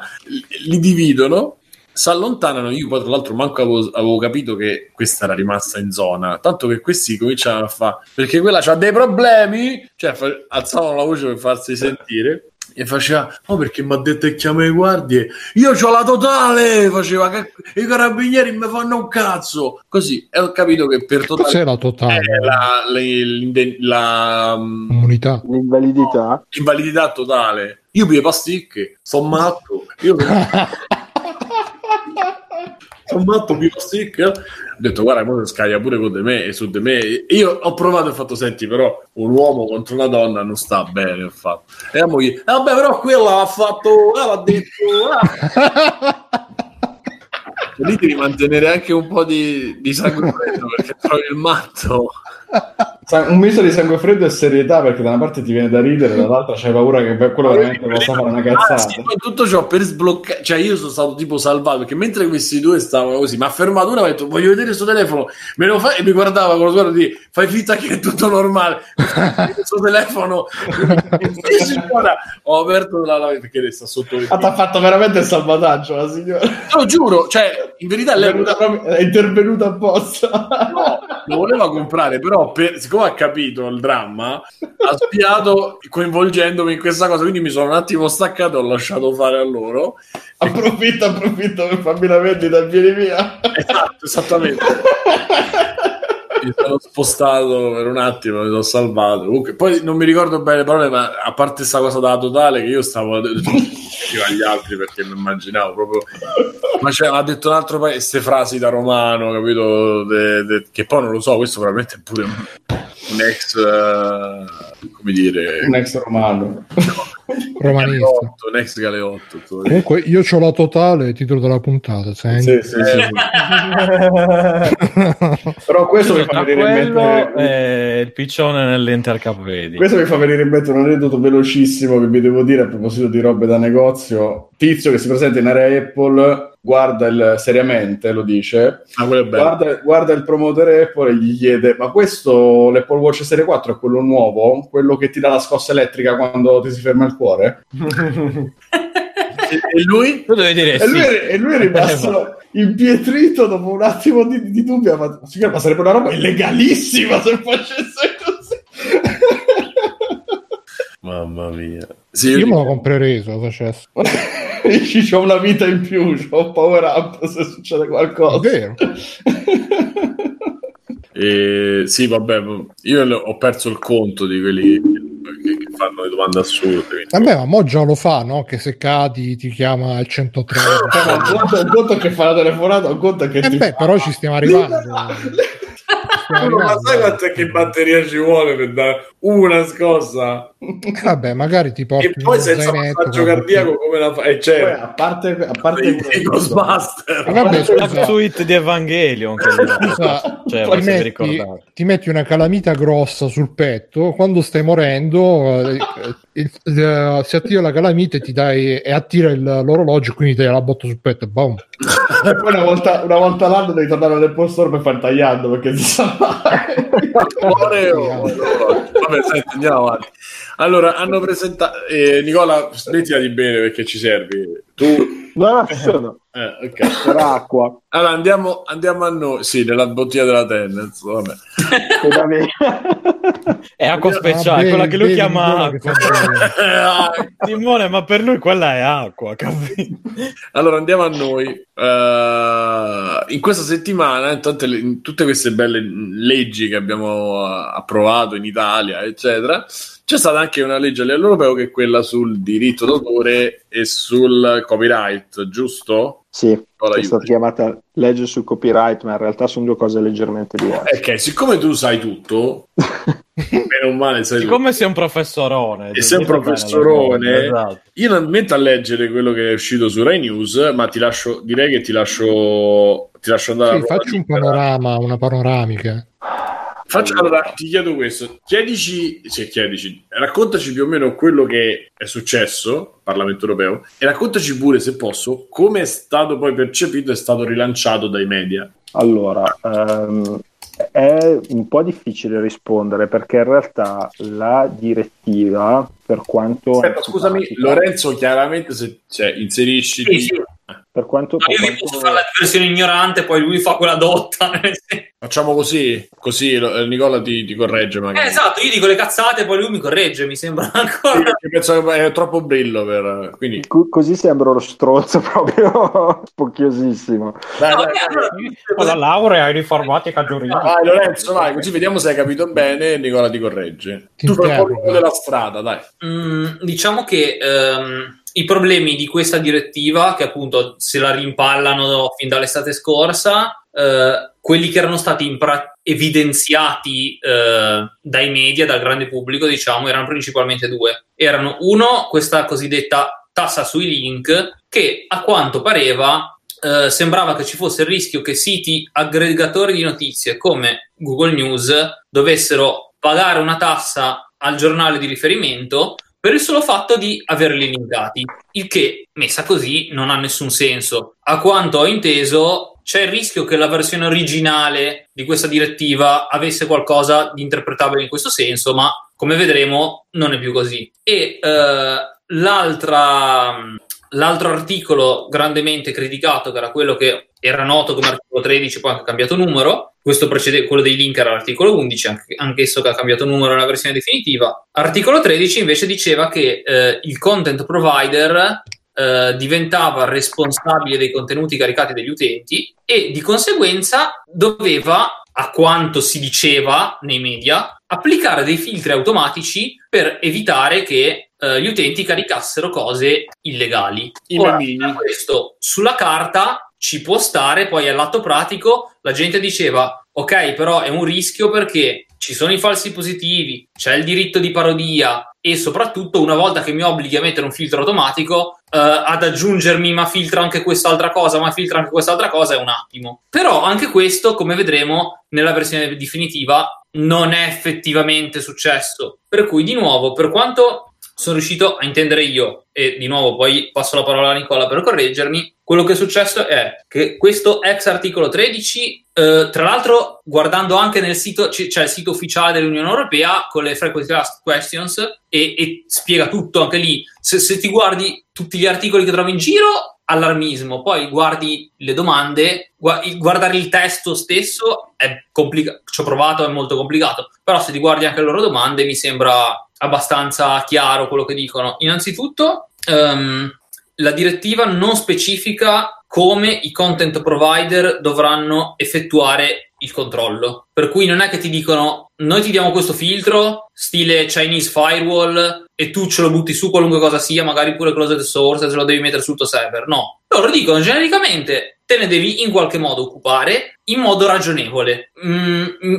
Li dividono si allontanano io poi tra l'altro manco avevo, avevo, capito che questa era rimasta in zona. Tanto che questi cominciano a fare perché quella ha dei problemi cioè alzavano la voce per farsi sentire e faceva oh perché mi ha detto che chiama le guardie? Io ho la totale faceva che i carabinieri mi fanno un cazzo così e ho capito che per totale cos'è la totale? la, la, la, mm, comunità l'invalidità? L'invalidità totale. Io più pasticche sono matto io <laughs> sono matto più pasticche ho detto guarda mo scaglia pure con de me e su di me io ho provato e fatto senti però un uomo contro una donna non sta bene ho e la moglie vabbè però quella ha fatto eh, l'ha detto ah. <laughs> lì devi mantenere anche un po' di, di sangue perché trovi il matto un misto di sangue freddo e serietà perché da una parte ti viene da ridere dall'altra c'hai paura che quello veramente possa fare una cazzata ah, sì, tutto ciò per sbloccare cioè io sono stato tipo salvato perché mentre questi due stavano così mi ha fermato uno e ha detto voglio vedere il suo telefono. Me lo fai e mi guardava con lo sguardo di fai finta che è tutto normale. <laughs> Il suo telefono. Ho aperto la, la perché sta sotto ha fatto veramente il salvataggio la signora. Lo giuro cioè in verità lei è intervenuta apposta. No lo voleva comprare però per, siccome ha capito il dramma ha spiato coinvolgendomi in questa cosa quindi mi sono un attimo staccato e ho lasciato fare a loro approfitto approfitto per farmi la vendita vieni via esatto esattamente mi sono spostato per un attimo, mi sono salvato. Comunque, poi non mi ricordo bene le parole, ma a parte questa cosa della totale, che io stavo <laughs> agli altri perché mi immaginavo proprio. Ma cioè, ha detto un altro paese, queste frasi da romano, capito? De, de, che poi non lo so, questo veramente è pure un, ex, uh, come dire, un ex romano. <laughs> romanista. Galeotto, un ex Galeotto. Comunque io ho la totale, titolo della puntata. Sì, sì, sì, sì. <laughs> Però questo mi fa venire in mente il piccione nell'intercapvedi. Questo mi fa venire in mente un aneddoto velocissimo che vi devo dire a proposito di robe da negozio. Tizio che si presenta in area Apple guarda il, seriamente, lo dice, ah, guarda, guarda, il promotore Apple e gli chiede, ma questo, l'Apple Watch Serie 4 è quello nuovo? Quello che ti dà la scossa elettrica quando ti si ferma il cuore? <laughs> e lui? Tu devi dire e, lui, e lui è rimasto impietrito dopo un attimo di, di dubbio, ma, ma sarebbe una roba illegalissima se facesse così. Mamma mia. Sì, io, io me lo comprerei se lo facesse. <laughs> Dici, c'ho una vita in più, un power up se succede qualcosa. Vero. <laughs> e, sì, vabbè, io ho perso il conto di quelli che, che fanno le domande assurde. Vabbè, ma mo già lo fa, no? Che se cadi ti chiama il 103. un, conto, un conto che fa la telefonata, un conto che eh ti beh, fa... però ci stiamo arrivando. <laughs> ma sai quanto che batteria ci vuole per dare una scossa? Vabbè, magari ti porti e poi senza passaggio cardiaco come la fai? Cioè, poi, a parte, a parte i Ghostbuster, vabbè, scusa, suite di Evangelion. Che scusa, cioè, ti, metti, ti, metti, una calamita grossa sul petto. Quando stai morendo, eh, eh, eh, si attiva la calamita e ti dai e attira il, l'orologio, quindi ti dai la botta sul petto e boom. <laughs> e poi una volta, una volta all'anno devi tornare nel posto per fare tagliando perché si sa mai. Vabbè, senti, andiamo avanti. Allora, hanno presentato... Eh, Nicola, smettila di bene perché ci servi. Tu... No, sono. <laughs> Eh, okay. Per acqua. Allora, andiamo, andiamo a noi. Sì, nella bottiglia della Tennis, vabbè. È acqua speciale, ah, quella che lui chiama acqua. <laughs> Simone, ma per lui quella è acqua, capito? Allora, andiamo a noi. Uh, in questa settimana, in, tante, in tutte queste belle leggi che abbiamo approvato in Italia, eccetera, c'è stata anche una legge a livello europeo che è quella sul diritto d'autore e sul copyright, giusto? Sì, è stata chiamata legge sul copyright, ma in realtà sono due cose leggermente diverse. Ok, siccome tu sai tutto, <laughs> meno male sai Siccome tutto. sei un professorone. E sei un professorone, esatto. io non metto a leggere quello che è uscito su Rai News, ma ti lascio, direi che ti lascio, ti lascio andare. Sì, faccio un panorama, una panoramica. Faccio, allora, ti chiedo questo, chiedici, cioè chiedici, raccontaci più o meno quello che è successo al Parlamento europeo e raccontaci pure, se posso, come è stato poi percepito e stato rilanciato dai media. Allora, um, è un po' difficile rispondere perché in realtà la direttiva, per quanto... Aspetta, scusami, Lorenzo, chiaramente se cioè, inserisci... Sì, sì. Per quanto, no, io quanto... posso fare la versione ignorante, poi lui fa quella dotta. <laughs> Facciamo così, così Nicola ti, ti corregge. Eh, esatto, io dico le cazzate, poi lui mi corregge. Mi sembra <laughs> ancora. Sì, penso che è troppo brillo per. Quindi... C- così sembra lo stronzo <laughs> proprio spocchiosissimo. Dai, no, dai, allora, con la laurea in informatica giuridica. Vai, Lorenzo, vai, così vediamo se hai capito bene. Nicola ti corregge. Ti tu fai un po' della strada, dai. Mm, diciamo che. Um i problemi di questa direttiva, che appunto se la rimpallano fin dall'estate scorsa, eh, quelli che erano stati impra- evidenziati eh, dai media, dal grande pubblico, diciamo, erano principalmente due. Erano uno, questa cosiddetta tassa sui link, che a quanto pareva eh, sembrava che ci fosse il rischio che siti aggregatori di notizie come Google News dovessero pagare una tassa al giornale di riferimento per il solo fatto di averli linkati, il che, messa così, non ha nessun senso. A quanto ho inteso, c'è il rischio che la versione originale di questa direttiva avesse qualcosa di interpretabile in questo senso, ma come vedremo non è più così. E eh, l'altra, l'altro articolo grandemente criticato, che era quello che era noto come articolo 13, poi ha cambiato numero. Questo precede, quello dei link era l'articolo 11, anche, anch'esso che ha cambiato numero nella versione definitiva. Articolo 13 invece diceva che eh, il content provider eh, diventava responsabile dei contenuti caricati dagli utenti e di conseguenza doveva, a quanto si diceva nei media, applicare dei filtri automatici per evitare che eh, gli utenti caricassero cose illegali. I Ora, questo sulla carta ci può stare, poi all'atto pratico la gente diceva ok, però è un rischio perché ci sono i falsi positivi, c'è il diritto di parodia e soprattutto una volta che mi obblighi a mettere un filtro automatico eh, ad aggiungermi ma filtra anche quest'altra cosa, ma filtra anche quest'altra cosa è un attimo. Però anche questo, come vedremo nella versione definitiva, non è effettivamente successo. Per cui di nuovo, per quanto sono riuscito a intendere io, e di nuovo poi passo la parola a Nicola per correggermi, quello che è successo è che questo ex articolo 13, eh, tra l'altro guardando anche nel sito, c- c'è il sito ufficiale dell'Unione Europea con le frequently asked questions e, e spiega tutto anche lì. Se, se ti guardi tutti gli articoli che trovi in giro, allarmismo, poi guardi le domande, guardare il testo stesso è complicato, ci ho provato, è molto complicato, però se ti guardi anche le loro domande mi sembra abbastanza chiaro quello che dicono. Innanzitutto, um, la direttiva non specifica come i content provider dovranno effettuare il controllo. Per cui non è che ti dicono noi ti diamo questo filtro, stile Chinese firewall, e tu ce lo butti su qualunque cosa sia, magari pure closed source, se lo devi mettere sul tuo server. No. Loro dicono genericamente te ne devi in qualche modo occupare in modo ragionevole. Mm, mm,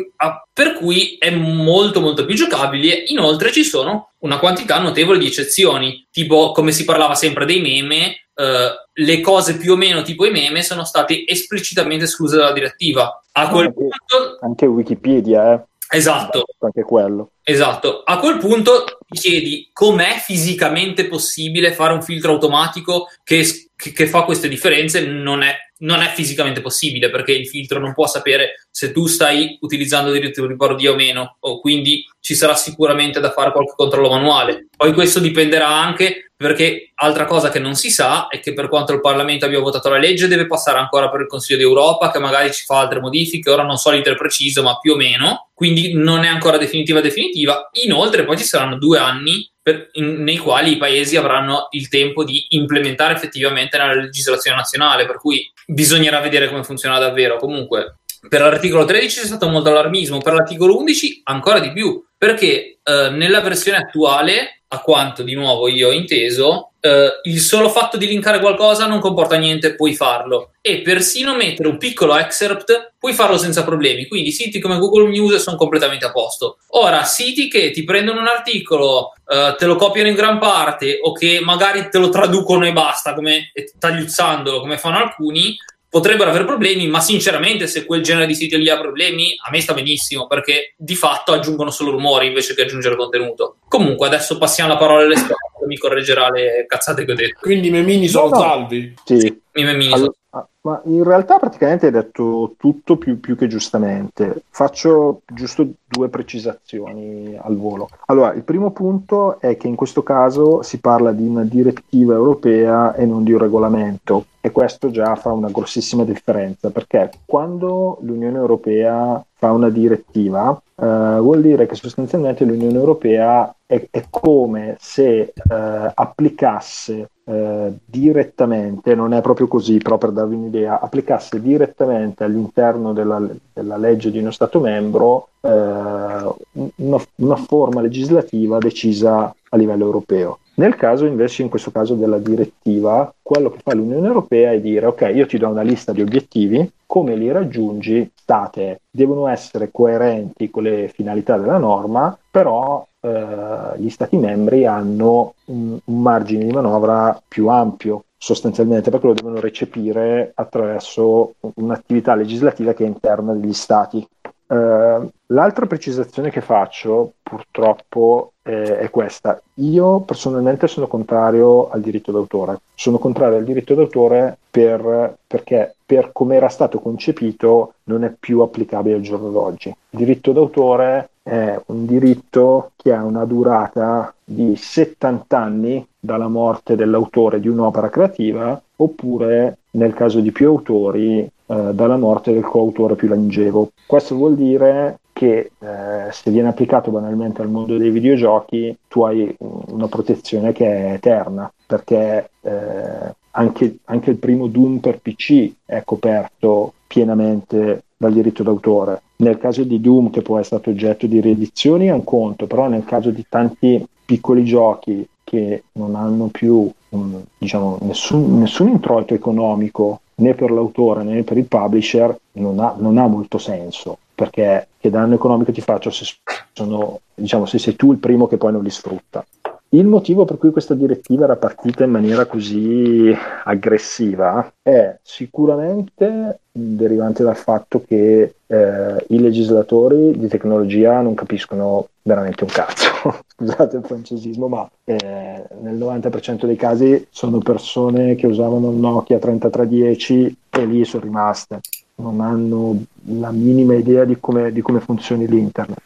per cui è molto molto più giocabile. Inoltre ci sono una quantità notevole di eccezioni, tipo come si parlava sempre dei meme, Uh, le cose più o meno tipo i meme sono state esplicitamente escluse dalla direttiva. A quel anche, punto, anche Wikipedia, eh. Esatto. Anche quello. Esatto. A quel punto ti chiedi com'è fisicamente possibile fare un filtro automatico che, che, che fa queste differenze. Non è, non è, fisicamente possibile perché il filtro non può sapere se tu stai utilizzando addirittura di parodia o meno, o quindi ci sarà sicuramente da fare qualche controllo manuale. Poi questo dipenderà anche perché altra cosa che non si sa è che per quanto il Parlamento abbia votato la legge deve passare ancora per il Consiglio d'Europa che magari ci fa altre modifiche, ora non so l'iter preciso ma più o meno, quindi non è ancora definitiva definitiva. Inoltre poi ci saranno due anni per, in, nei quali i paesi avranno il tempo di implementare effettivamente la legislazione nazionale, per cui bisognerà vedere come funziona davvero. Comunque per l'articolo 13 c'è stato molto allarmismo, per l'articolo 11 ancora di più, perché eh, nella versione attuale, a quanto di nuovo io ho inteso, eh, il solo fatto di linkare qualcosa non comporta niente, puoi farlo. E persino mettere un piccolo excerpt puoi farlo senza problemi. Quindi siti come Google News sono completamente a posto. Ora, siti che ti prendono un articolo, eh, te lo copiano in gran parte o che magari te lo traducono e basta, come tagliuzzandolo, come fanno alcuni, potrebbero avere problemi, ma sinceramente se quel genere di siti lì ha problemi, a me sta benissimo, perché di fatto aggiungono solo rumori invece che aggiungere contenuto. Comunque adesso passiamo la parola all'esperto, mi correggerà le cazzate che ho detto. Quindi i memini sono no, no. salvi? Sì. I memini allora, sono ma in realtà praticamente hai detto tutto più, più, che giustamente. Faccio giusto due precisazioni al volo. Allora, il primo punto è che in questo caso si parla di una direttiva europea e non di un regolamento e questo già fa una grossissima differenza perché quando l'Unione Europea fa una direttiva Uh, vuol dire che sostanzialmente l'Unione Europea è, è come se uh, applicasse uh, direttamente, non è proprio così, però per darvi un'idea, applicasse direttamente all'interno della, della legge di uno Stato membro una, una forma legislativa decisa a livello europeo. Nel caso invece, in questo caso della direttiva, quello che fa l'Unione Europea è dire ok, io ti do una lista di obiettivi, come li raggiungi, state, devono essere coerenti con le finalità della norma, però eh, gli Stati membri hanno un, un margine di manovra più ampio sostanzialmente perché lo devono recepire attraverso un'attività legislativa che è interna degli stati. Uh, l'altra precisazione che faccio purtroppo eh, è questa. Io personalmente sono contrario al diritto d'autore. Sono contrario al diritto d'autore per, perché per come era stato concepito non è più applicabile al giorno d'oggi. Il diritto d'autore è un diritto che ha una durata di 70 anni dalla morte dell'autore di un'opera creativa oppure nel caso di più autori eh, dalla morte del coautore più longevo. Questo vuol dire che eh, se viene applicato banalmente al mondo dei videogiochi tu hai una protezione che è eterna perché eh, anche, anche il primo Doom per PC è coperto pienamente dal diritto d'autore. Nel caso di Doom, che può essere stato oggetto di riedizioni, è un conto, però nel caso di tanti piccoli giochi che non hanno più um, diciamo, nessun, nessun, introito economico né per l'autore né per il publisher, non ha, non ha molto senso perché che danno economico ti faccio se, sono, diciamo, se sei tu il primo che poi non li sfrutta. Il motivo per cui questa direttiva era partita in maniera così aggressiva è sicuramente derivante dal fatto che eh, i legislatori di tecnologia non capiscono veramente un cazzo. Scusate il francesismo, ma eh, nel 90% dei casi sono persone che usavano il Nokia 3310 e lì sono rimaste non hanno la minima idea di come, di come funzioni l'internet.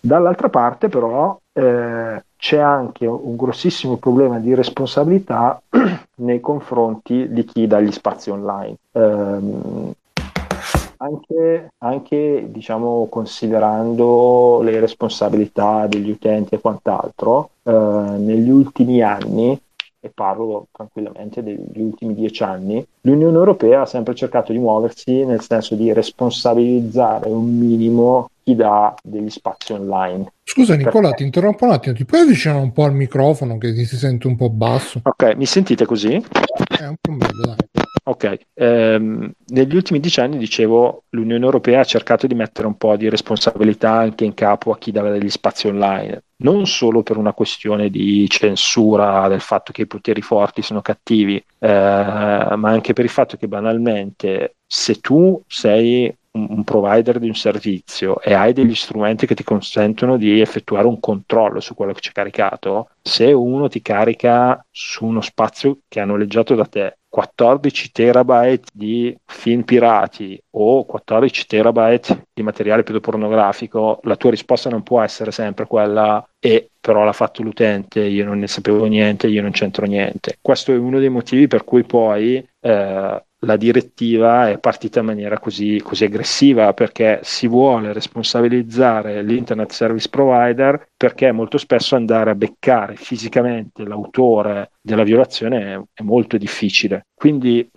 Dall'altra parte però eh, c'è anche un grossissimo problema di responsabilità <clears throat> nei confronti di chi dà gli spazi online. Eh, anche, anche diciamo, considerando le responsabilità degli utenti e quant'altro, eh, negli ultimi anni e parlo tranquillamente degli ultimi dieci anni, l'Unione Europea ha sempre cercato di muoversi nel senso di responsabilizzare un minimo chi dà degli spazi online. Scusa Nicola, Perché? ti interrompo un attimo, ti puoi avvicinare un po' al microfono che ti si sente un po' basso? Ok, mi sentite così? È un po' meglio, dai. Ok, ehm, negli ultimi dieci anni, dicevo, l'Unione Europea ha cercato di mettere un po' di responsabilità anche in capo a chi dava degli spazi online, non solo per una questione di censura del fatto che i poteri forti sono cattivi, eh, ma anche per il fatto che banalmente se tu sei un provider di un servizio e hai degli strumenti che ti consentono di effettuare un controllo su quello che c'è caricato, se uno ti carica su uno spazio che ha noleggiato da te 14 terabyte di film pirati o 14 terabyte di materiale pedopornografico, la tua risposta non può essere sempre quella e però l'ha fatto l'utente, io non ne sapevo niente, io non c'entro niente. Questo è uno dei motivi per cui poi eh, la direttiva è partita in maniera così, così, aggressiva perché si vuole responsabilizzare l'internet service provider perché molto spesso andare a beccare fisicamente l'autore della violazione è, è molto difficile. Quindi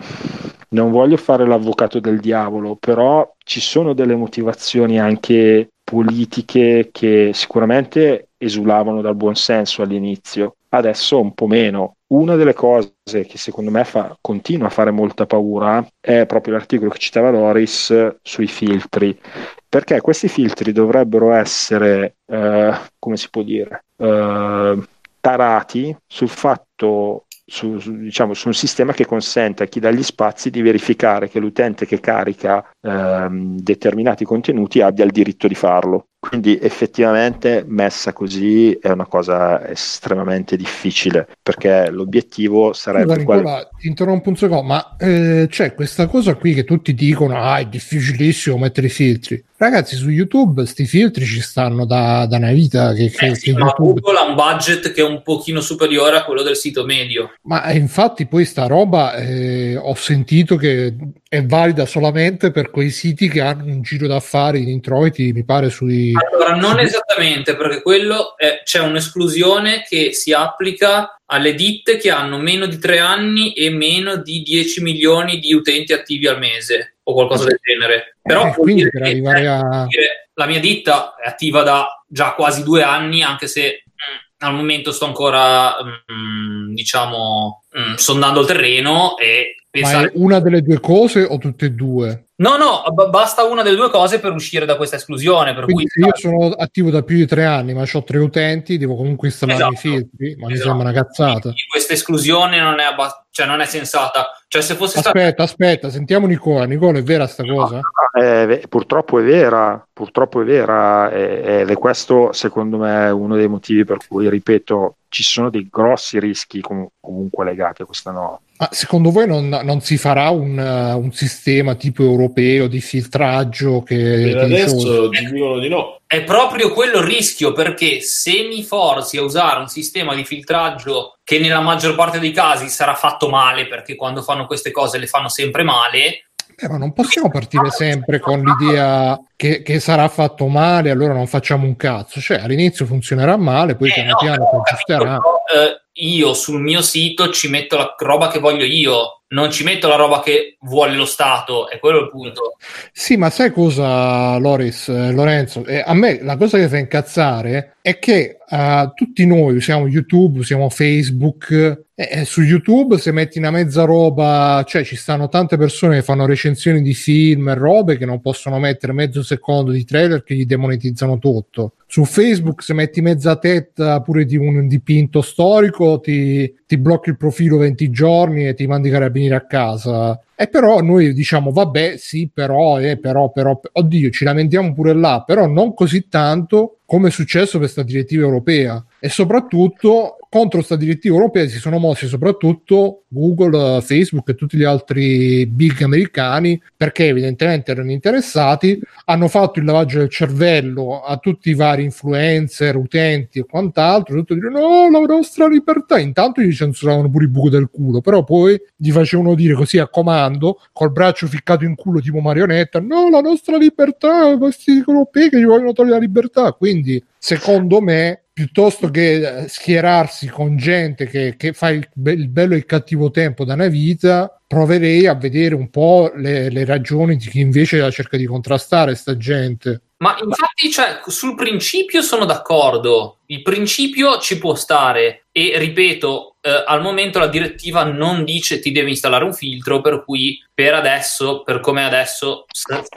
non voglio fare l'avvocato del diavolo, però ci sono delle motivazioni anche politiche che sicuramente esulavano dal buon senso all'inizio, adesso un po' meno. Una delle cose che secondo me fa, continua a fare molta paura è proprio l'articolo che citava Loris sui filtri, perché questi filtri dovrebbero essere, eh, come si può dire, eh, tarati sul fatto su, su, diciamo, su, un sistema che consente a chi dà gli spazi di verificare che l'utente che carica ehm, determinati contenuti abbia il diritto di farlo. Quindi effettivamente messa così è una cosa estremamente difficile perché l'obiettivo sarebbe... Scusa, Nicola, ti interrompo un secondo, ma eh, c'è questa cosa qui che tutti dicono, ah è difficilissimo mettere i filtri. Ragazzi, su YouTube sti filtri ci stanno da, da una vita. Che, che, eh sì, che ma YouTube... Google ha un budget che è un pochino superiore a quello del sito medio. Ma eh, infatti poi sta roba eh, ho sentito che è valida solamente per quei siti che hanno un giro d'affari di introiti, mi pare sui allora, non esattamente, perché quello è, c'è un'esclusione che si applica alle ditte che hanno meno di tre anni e meno di 10 milioni di utenti attivi al mese o qualcosa del genere. Però eh, quindi per arrivare a... la mia ditta è attiva da già quasi due anni, anche se mh, mm, al momento sto ancora, mh, mm, diciamo, mh, mm, sondando il terreno e pensare... Ma è una delle due cose o tutte e due? No, no, b- basta una delle due cose per uscire da questa esclusione. Per Quindi cui... io sono attivo da più di tre anni, ma ho tre utenti, devo comunque installare esatto. i filtri, ma esatto. mi sembra una cazzata. Quindi questa esclusione non è, abbast- cioè non è sensata. Cioè, se fosse aspetta, stata... aspetta, sentiamo Nicola. Nicola, è vera sta cosa? Eh, purtroppo è vera, purtroppo è vera, ed è questo secondo me uno dei motivi per cui, ripeto, ci sono dei grossi rischi com- comunque legati a questa norma. Ma secondo voi non, non si farà un, uh, un, sistema tipo europeo di filtraggio che... Per adesso ti dicono di no. È proprio quello il rischio perché se mi forzi a usare un sistema di filtraggio che nella maggior parte dei casi sarà fatto male perché quando fanno queste cose le fanno sempre male, eh, ma non possiamo partire sempre con l'idea che, che, sarà fatto male, allora non facciamo un cazzo. Cioè, all'inizio funzionerà male, poi eh, piano no, piano si aggiusterà. Eh, io sul mio sito ci metto la roba che voglio io, non ci metto la roba che vuole lo Stato, è quello il punto. Sì, ma sai cosa, Loris, eh, Lorenzo? Eh, a me la cosa che fa incazzare è che uh, tutti noi usiamo YouTube, usiamo Facebook. E su YouTube se metti una mezza roba, cioè ci stanno tante persone che fanno recensioni di film e robe che non possono mettere mezzo secondo di trailer che gli demonetizzano tutto. Su Facebook se metti mezza tetta pure di un dipinto storico ti, ti blocchi il profilo 20 giorni e ti mandi i carabinieri a casa. E però noi diciamo, vabbè, sì, però, eh, però, però, oddio, ci lamentiamo pure là, però non così tanto come è successo per questa direttiva europea. E soprattutto contro questa direttiva europea si sono mossi soprattutto Google, Facebook e tutti gli altri big americani perché evidentemente erano interessati, hanno fatto il lavaggio del cervello a tutti i vari influencer, utenti e quant'altro, tutto dire no, la nostra libertà, intanto gli censuravano pure il buco del culo, però poi gli facevano dire così a comando parlando col braccio ficcato in culo tipo marionetta, no, la nostra libertà, questi europei che gli vogliono togliere la libertà, quindi secondo me piuttosto che eh, schierarsi con gente che, che fa il, il, bello e il cattivo tempo da una vita, proverei a vedere un po' le, le ragioni di chi invece cerca di contrastare sta gente. Ma infatti, cioè, sul principio sono d'accordo. Il principio ci può stare. E ripeto, eh, al momento la direttiva non dice ti devi installare un filtro, per cui per adesso, per come adesso,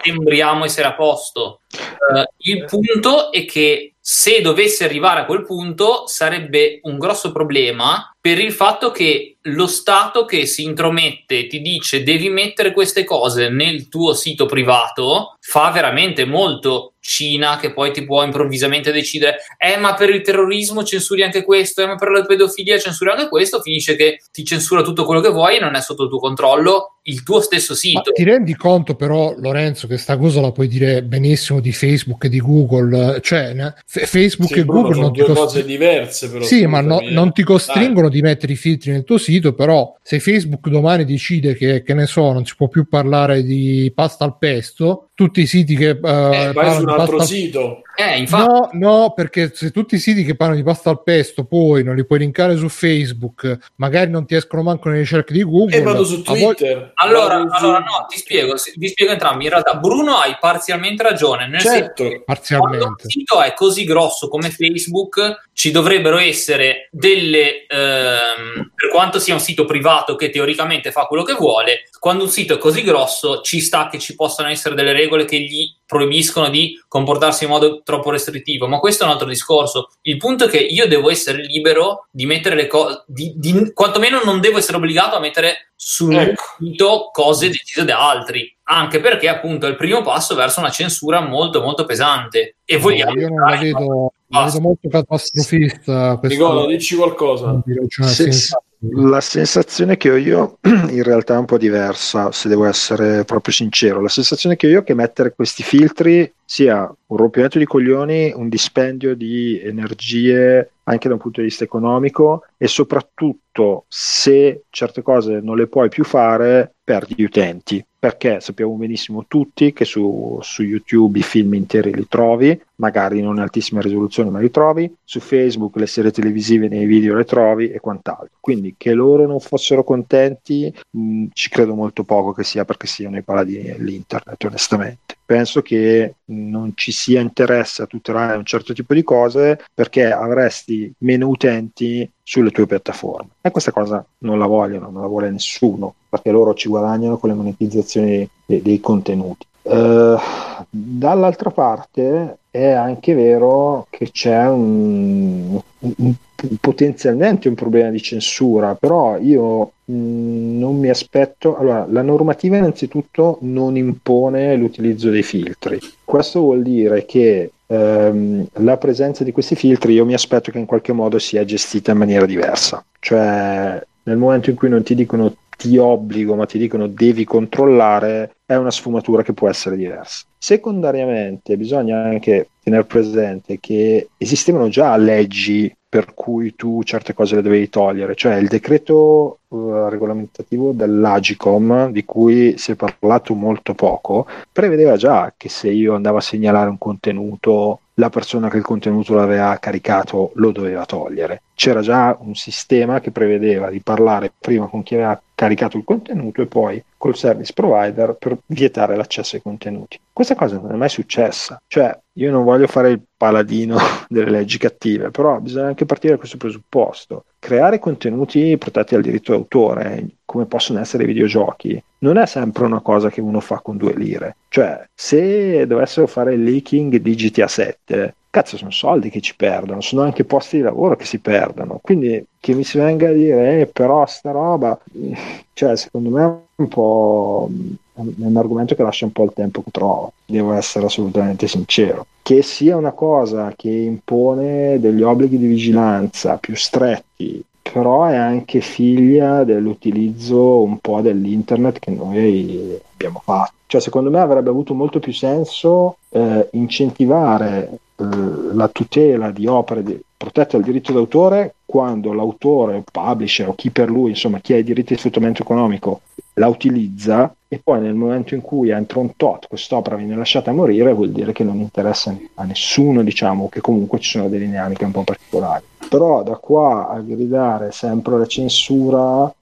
sembriamo essere a posto. Eh, il punto è che se dovesse arrivare a quel punto sarebbe un grosso problema per il fatto che lo Stato che si intromette e ti dice devi mettere queste cose nel tuo sito privato fa veramente molto Cina che poi ti può improvvisamente decidere eh ma per il terrorismo censuri anche questo, eh ma per la pedofilia censuri anche questo, finisce che ti censura tutto quello che vuoi e non è sotto il tuo controllo il tuo stesso sito. Ma ti rendi conto però Lorenzo che sta cosa la puoi dire benissimo di Facebook e di Google, cioè f- Facebook sì, e Bruno Google sono due costring- cose diverse però. Sì, ma no, non ti costringono. Di mettere i filtri nel tuo sito, però se Facebook domani decide che, che ne so, non si può più parlare di pasta al pesto, tutti i siti che... Uh, eh, vai su un altro pasta... sito. Eh, infatti... No, no, perché se tutti i siti che parlano di pasta al pesto poi non li puoi linkare su Facebook, magari non ti escono manco nelle ricerche di Google. E vado su Twitter. Voi... Allora, allora no, ti spiego, vi spiego entrambi. In realtà Bruno hai parzialmente ragione, nel certo. senso parzialmente. quando un sito è così grosso come Facebook, ci dovrebbero essere delle... Ehm, per quanto sia un sito privato che teoricamente fa quello che vuole, quando un sito è così grosso ci sta che ci possano essere delle regole che gli proibiscono di comportarsi in modo troppo restrittivo, ma questo è un altro discorso. Il punto è che io devo essere libero di mettere le cose, di, di, quantomeno non devo essere obbligato a mettere sul ecco. sito cose decise da altri, anche perché appunto è il primo passo verso una censura molto molto pesante. E vogliamo... io non la vedo, la vedo molto catastrofista. Nicola, dici qualcosa. Cioè, sì. La sensazione che ho io <clears throat> in realtà è un po' diversa, se devo essere proprio sincero. La sensazione che ho io è che mettere questi filtri sia un rompimento di coglioni, un dispendio di energie anche da un punto di vista economico e soprattutto se certe cose non le puoi più fare perdi utenti perché sappiamo benissimo tutti che su, su, YouTube i film interi li trovi, magari non in altissima risoluzione ma li trovi, su Facebook le serie televisive nei video le trovi e quant'altro. Quindi che loro non fossero contenti mh, ci credo molto poco che sia perché siano i paladini dell'internet onestamente. Penso che non ci sia interesse a tutelare un certo tipo di cose perché avresti meno utenti sulle tue piattaforme. E questa cosa non la vogliono, non la vuole nessuno, perché loro ci guadagnano con le monetizzazioni dei, dei contenuti. Uh, dall'altra parte è anche vero che c'è un, un, potenzialmente un problema di censura, però io mh, mm, non mi aspetto. Allora, la normativa innanzitutto non impone l'utilizzo dei filtri. Questo vuol dire che ehm, la presenza di questi filtri io mi aspetto che in qualche modo sia gestita in maniera diversa. Cioè, nel momento in cui non ti dicono ti obbligo, ma ti dicono devi controllare, è una sfumatura che può essere diversa. Secondariamente, bisogna anche tenere presente che esistevano già leggi per cui tu certe cose le dovevi togliere, cioè il decreto uh, regolamentativo dell'Agicom, di cui si è parlato molto poco, prevedeva già che se io andavo a segnalare un contenuto la persona che il contenuto l'aveva caricato lo doveva togliere. C'era già un sistema che prevedeva di parlare prima con chi aveva caricato il contenuto e poi col service provider per vietare l'accesso ai contenuti. Questa cosa non è mai successa, cioè io non voglio fare il paladino <laughs> delle leggi cattive, però bisogna anche partire da questo presupposto. Creare contenuti protetti dal diritto d'autore, come possono essere i videogiochi, non è sempre una cosa che uno fa con due lire. Cioè, se dovessero fare il leaking di GTA 7, cazzo, sono soldi che ci perdono, sono anche posti di lavoro che si perdono. Quindi che mi si venga a dire, eh, però sta roba, <laughs> cioè, secondo me è un po' è un argomento che lascia un po' il tempo che trovo, devo essere assolutamente sincero. Che sia una cosa che impone degli obblighi di vigilanza più stretti però è anche figlia dell'utilizzo un po' dell'internet che noi abbiamo fatto. Cioè, secondo me avrebbe avuto molto più senso eh, incentivare eh, la tutela di opere di, protette dal diritto d'autore quando l'autore o publisher o chi per lui, insomma, chi ha i diritti di sfruttamento economico la utilizza e poi nel momento in cui entra un tot quest'opera viene lasciata morire vuol dire che non interessa a nessuno diciamo che comunque ci sono delle dinamiche un po' particolari. Però da qua a gridare sempre la censura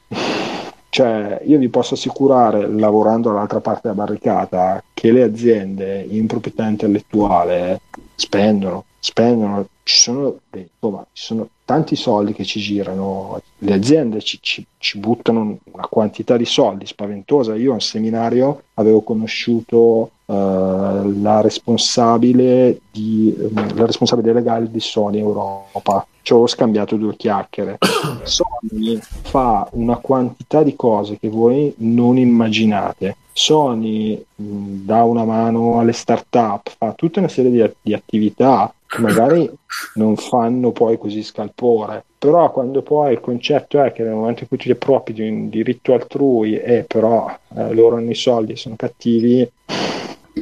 cioè io vi posso assicurare lavorando dall'altra parte della barricata che le aziende in proprietà intellettuale spendono spendono ci sono, insomma, ci sono tanti soldi che ci girano, le aziende ci, ci, ci, buttano una quantità di soldi spaventosa. Io a un seminario avevo conosciuto uh, la, responsabile di, la responsabile legale di Sony Europa, ci ho scambiato due chiacchiere. <coughs> Sony fa una quantità di cose che voi non immaginate. Sony mh, dà una mano alle start-up, fa tutta una serie di, di attività che magari <laughs> non fanno poi così scalpore, però quando poi il concetto è che nel momento in cui tu ti appropri di un diritto altrui e però eh, loro hanno i soldi e sono cattivi,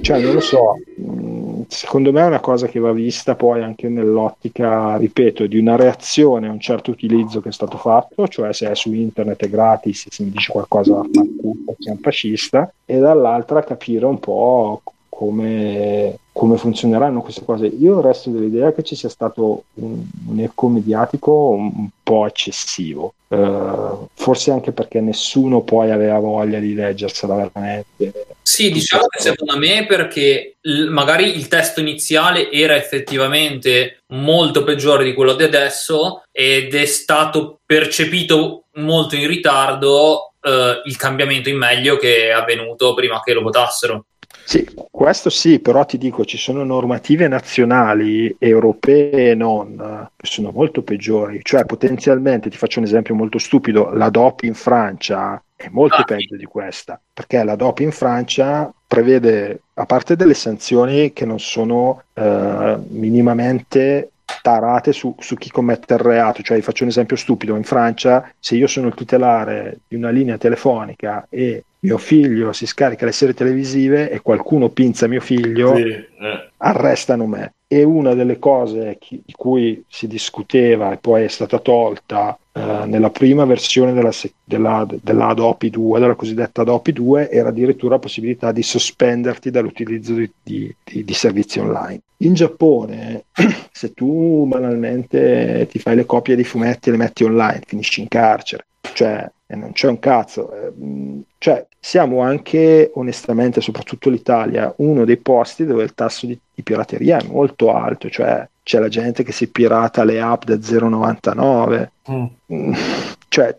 cioè non lo so, mm, secondo me è una cosa che va vista poi anche nell'ottica, ripeto, di una reazione a un certo utilizzo che è stato fatto, cioè se è su internet è gratis, se mi dice qualcosa a fanculo, che è un fascista, e dall'altra capire un po' come, come, funzioneranno queste cose. Io resto dell'idea che ci sia stato un, un eco mediatico un, po' eccessivo, uh, forse anche perché nessuno poi aveva voglia di leggersela veramente. Sì, diciamo che secondo me perché l- magari il testo iniziale era effettivamente molto peggiore di quello di adesso ed è stato percepito molto in ritardo uh, il cambiamento in meglio che è avvenuto prima che lo votassero. Sì, questo sì, però ti dico, ci sono normative nazionali, europee e non, che sono molto peggiori. Cioè, potenzialmente, ti faccio un esempio molto stupido, la DOP in Francia è molto ah, peggio di questa, perché la DOP in Francia prevede, a parte delle sanzioni che non sono eh, minimamente tarate su, su, chi commette il reato. Cioè, faccio un esempio stupido: in Francia, se io sono il tutelare di una linea telefonica e mio figlio si scarica le serie televisive e qualcuno pinza mio figlio, sì, eh. arrestano me. E una delle cose chi, di cui si discuteva e poi è stata tolta eh, nella prima versione della, della, della Adopi 2, della cosiddetta Adopi 2, era addirittura la possibilità di sospenderti dall'utilizzo di, di, di, di servizi online. In Giappone, <clears throat> se tu banalmente ti fai le copie dei fumetti e le metti online, finisci in carcere. Cioè, non c'è un cazzo. Eh, cioè, siamo anche, onestamente, soprattutto l'Italia, uno dei posti dove il tasso di, di pirateria è molto alto. Cioè, c'è la gente che si pirata le app da 0,99. Mm. Cioè,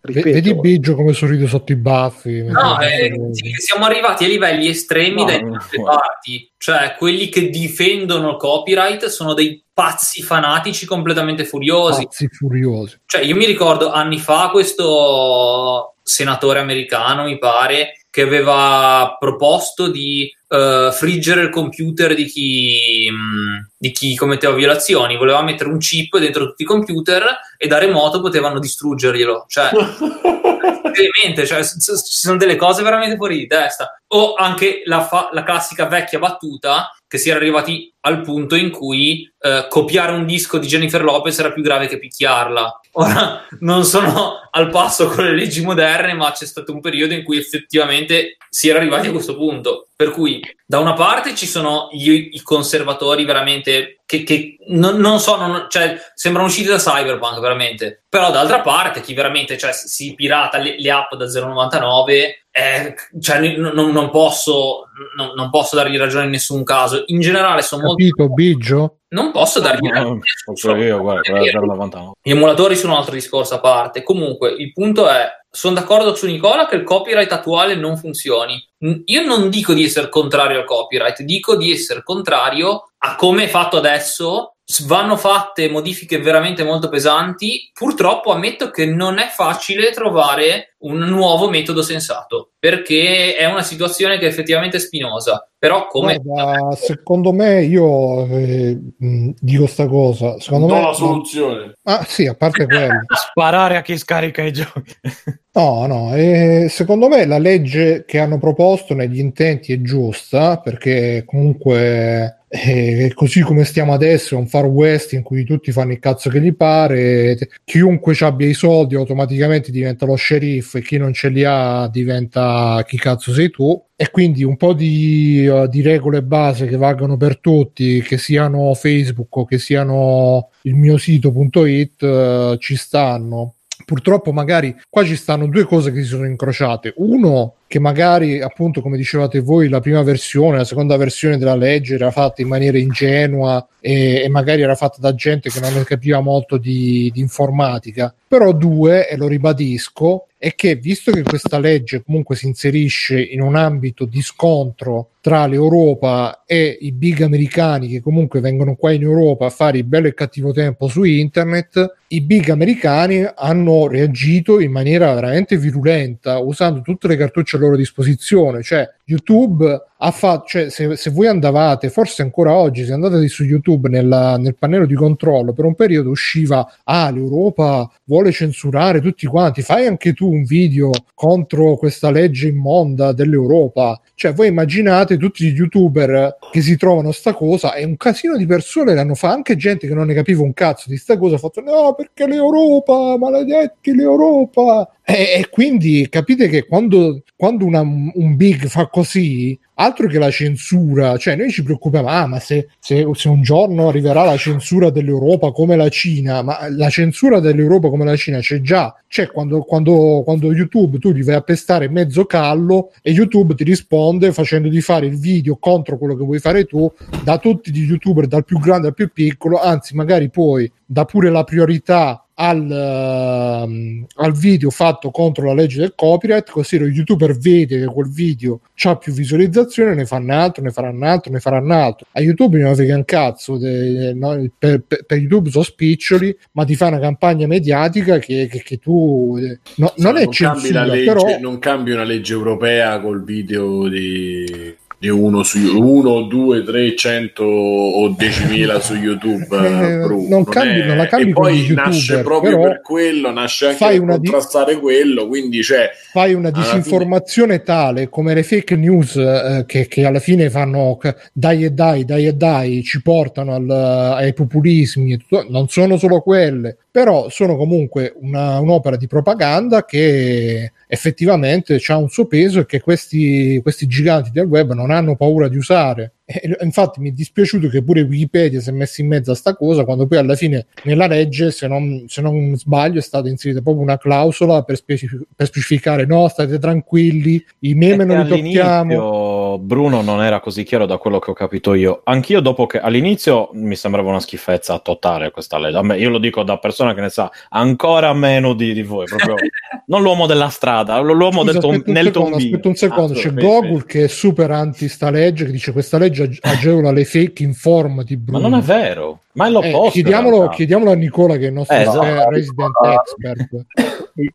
ripeto, vedi Biggio come sorride sotto i baffi. No, eh, siamo arrivati a livelli estremi no, dai no. parti. Cioè, quelli che difendono il copyright sono dei pazzi fanatici completamente furiosi. Pazzi furiosi. Cioè, io mi ricordo anni fa questo senatore americano, mi pare, che aveva proposto di uh, friggere il computer di chi, mh, di chi, commetteva violazioni. Voleva mettere un chip dentro tutti i computer e da remoto potevano distruggerglielo. Cioè, <laughs> veramente, cioè, ci sono delle cose veramente fuori di testa. O anche la, fa- la classica vecchia battuta che si era arrivati al punto in cui eh, copiare un disco di Jennifer Lopez era più grave che picchiarla. Ora <laughs> non sono al passo con le leggi moderne, ma c'è stato un periodo in cui effettivamente si era arrivati a questo punto. Per cui, da una parte ci sono gli, i conservatori veramente che, che non, non, so, non, cioè, sembrano usciti da Cyberpunk veramente. Però, d'altra parte, chi veramente cioè, si pirata le, le app da 0,99 eh, cioè, non, non, posso, non, non, posso dargli ragione in nessun caso. In generale, sono Capito, molto. Biggio? Non posso dargli no, ragione. So, io, guarda, Gli emulatori sono un altro discorso a parte. Comunque, il punto è: sono d'accordo su Nicola che il copyright attuale non funzioni. Io non dico di essere contrario al copyright, dico di essere contrario a come è fatto adesso vanno fatte modifiche veramente molto pesanti. Purtroppo ammetto che non è facile trovare un nuovo metodo sensato perché è una situazione che è effettivamente spinosa. Però come Guarda, secondo me io eh, dico sta cosa, secondo non me la soluzione. Ah, sì, a parte quello. <laughs> Sparare a chi scarica i giochi. <laughs> no, no, eh, secondo me la legge che hanno proposto negli intenti è giusta perché comunque eh, così come stiamo adesso, è un far west in cui tutti fanno il cazzo che gli pare, chiunque abbia i soldi automaticamente diventa lo sceriffo e chi non ce li ha diventa chi cazzo sei tu e quindi un po' di, uh, di, regole base che valgono per tutti, che siano Facebook o che siano il mio sito.it, uh, ci stanno. Purtroppo magari qua ci stanno due cose che si sono incrociate. Uno, che magari appunto come dicevate voi la prima versione, la seconda versione della legge era fatta in maniera ingenua e, e magari era fatta da gente che non capiva molto di, di informatica. Però due, e lo ribadisco, è che visto che questa legge comunque si inserisce in un ambito di scontro tra l'Europa e i big americani che comunque vengono qua in Europa a fare il bello e cattivo tempo su internet, i big americani hanno reagito in maniera veramente virulenta usando tutte le cartucce loro disposizione, cioè YouTube ha fatto, cioè se, se, voi andavate, forse ancora oggi, se andate su YouTube nella, nel pannello di controllo, per un periodo usciva, ah l'Europa vuole censurare tutti quanti, fai anche tu un video contro questa legge immonda dell'Europa, cioè voi immaginate tutti gli youtuber che si trovano sta cosa e un casino di persone l'hanno fatto, anche gente che non ne capiva un cazzo di sta cosa, ha fatto no perché l'Europa, maledetti l'Europa, e, e, quindi capite che quando, quando una, un big fa così, altro che la censura, cioè noi ci preoccupiamo, ah, ma se, se, se, un giorno arriverà la censura dell'Europa come la Cina, ma la censura dell'Europa come la Cina c'è già, c'è quando, quando, quando YouTube tu gli vai a pestare mezzo callo e YouTube ti risponde facendo di fare il video contro quello che vuoi fare tu, da tutti gli youtuber, dal più grande al più piccolo, anzi magari poi dà pure la priorità al, uh, al, video fatto contro la legge del copyright, così lo youtuber vede che quel video ha più visualizzazione, ne fanno altro, ne faranno altro, ne faranno altro. A YouTube non frega un cazzo, de, no, per, per, per, YouTube sono spiccioli, ma ti fa una campagna mediatica che, che, che tu... No, non, non è censura, legge, però... Non cambi una legge europea col video di di uno su 1, 2, 3, 100 o 10.000 su YouTube. <laughs> Eh, Bruno, non, cambi, non, la cambi e poi nasce proprio per quello, nasce anche per contrastare di... quello. Quindi cioè, fai una disinformazione fine... tale come le fake news eh, che, che, alla fine fanno dai e dai, dai e dai, ci portano al, ai populismi. Non sono solo quelle, però sono comunque una, un'opera di propaganda che effettivamente ha un suo peso e che questi, questi giganti del web non hanno paura di usare. E, infatti mi è dispiaciuto che pure Wikipedia si è messa in mezzo a sta cosa quando poi alla fine nella legge, se non, se non sbaglio, è stata inserita proprio una clausola per, specif- per specificare no, state tranquilli, i meme non li tocchiamo. Bruno non era così chiaro da quello che ho capito io. Anch'io dopo che all'inizio mi sembrava una schifezza totale questa legge. A me, io lo dico da persona che ne sa ancora meno di, di voi, proprio <laughs> non l'uomo della strada, l'uomo Scusa, del tom- nel tombino. Aspetta un secondo, ah, c'è Gogol che è super anti sta legge, che dice questa legge agevola le fake in form di Bruno. Ma non è vero, ma è l'opposto. Eh, chiediamolo, chiediamolo, a Nicola che è il nostro eh, esatto. resident expert.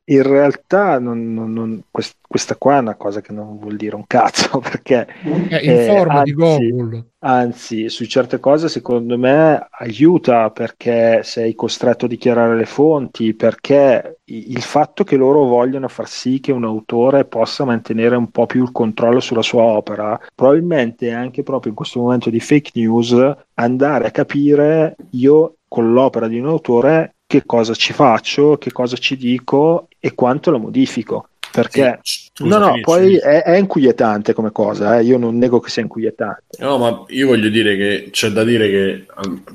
In realtà non, non, non, questa qua è una cosa che non vuol dire un cazzo <laughs> perché eh, in forma di Google anzi su certe cose secondo me aiuta perché sei costretto a dichiarare le fonti perché il fatto che loro vogliono far sì che un autore possa mantenere un po' più il controllo sulla sua opera probabilmente anche proprio in questo momento di fake news andare a capire io con l'opera di un autore che cosa ci faccio, che cosa ci dico e quanto la modifico perché sì, no, no, poi è, è, inquietante come cosa, eh? io non nego che sia inquietante. No, ma io voglio dire che c'è da dire che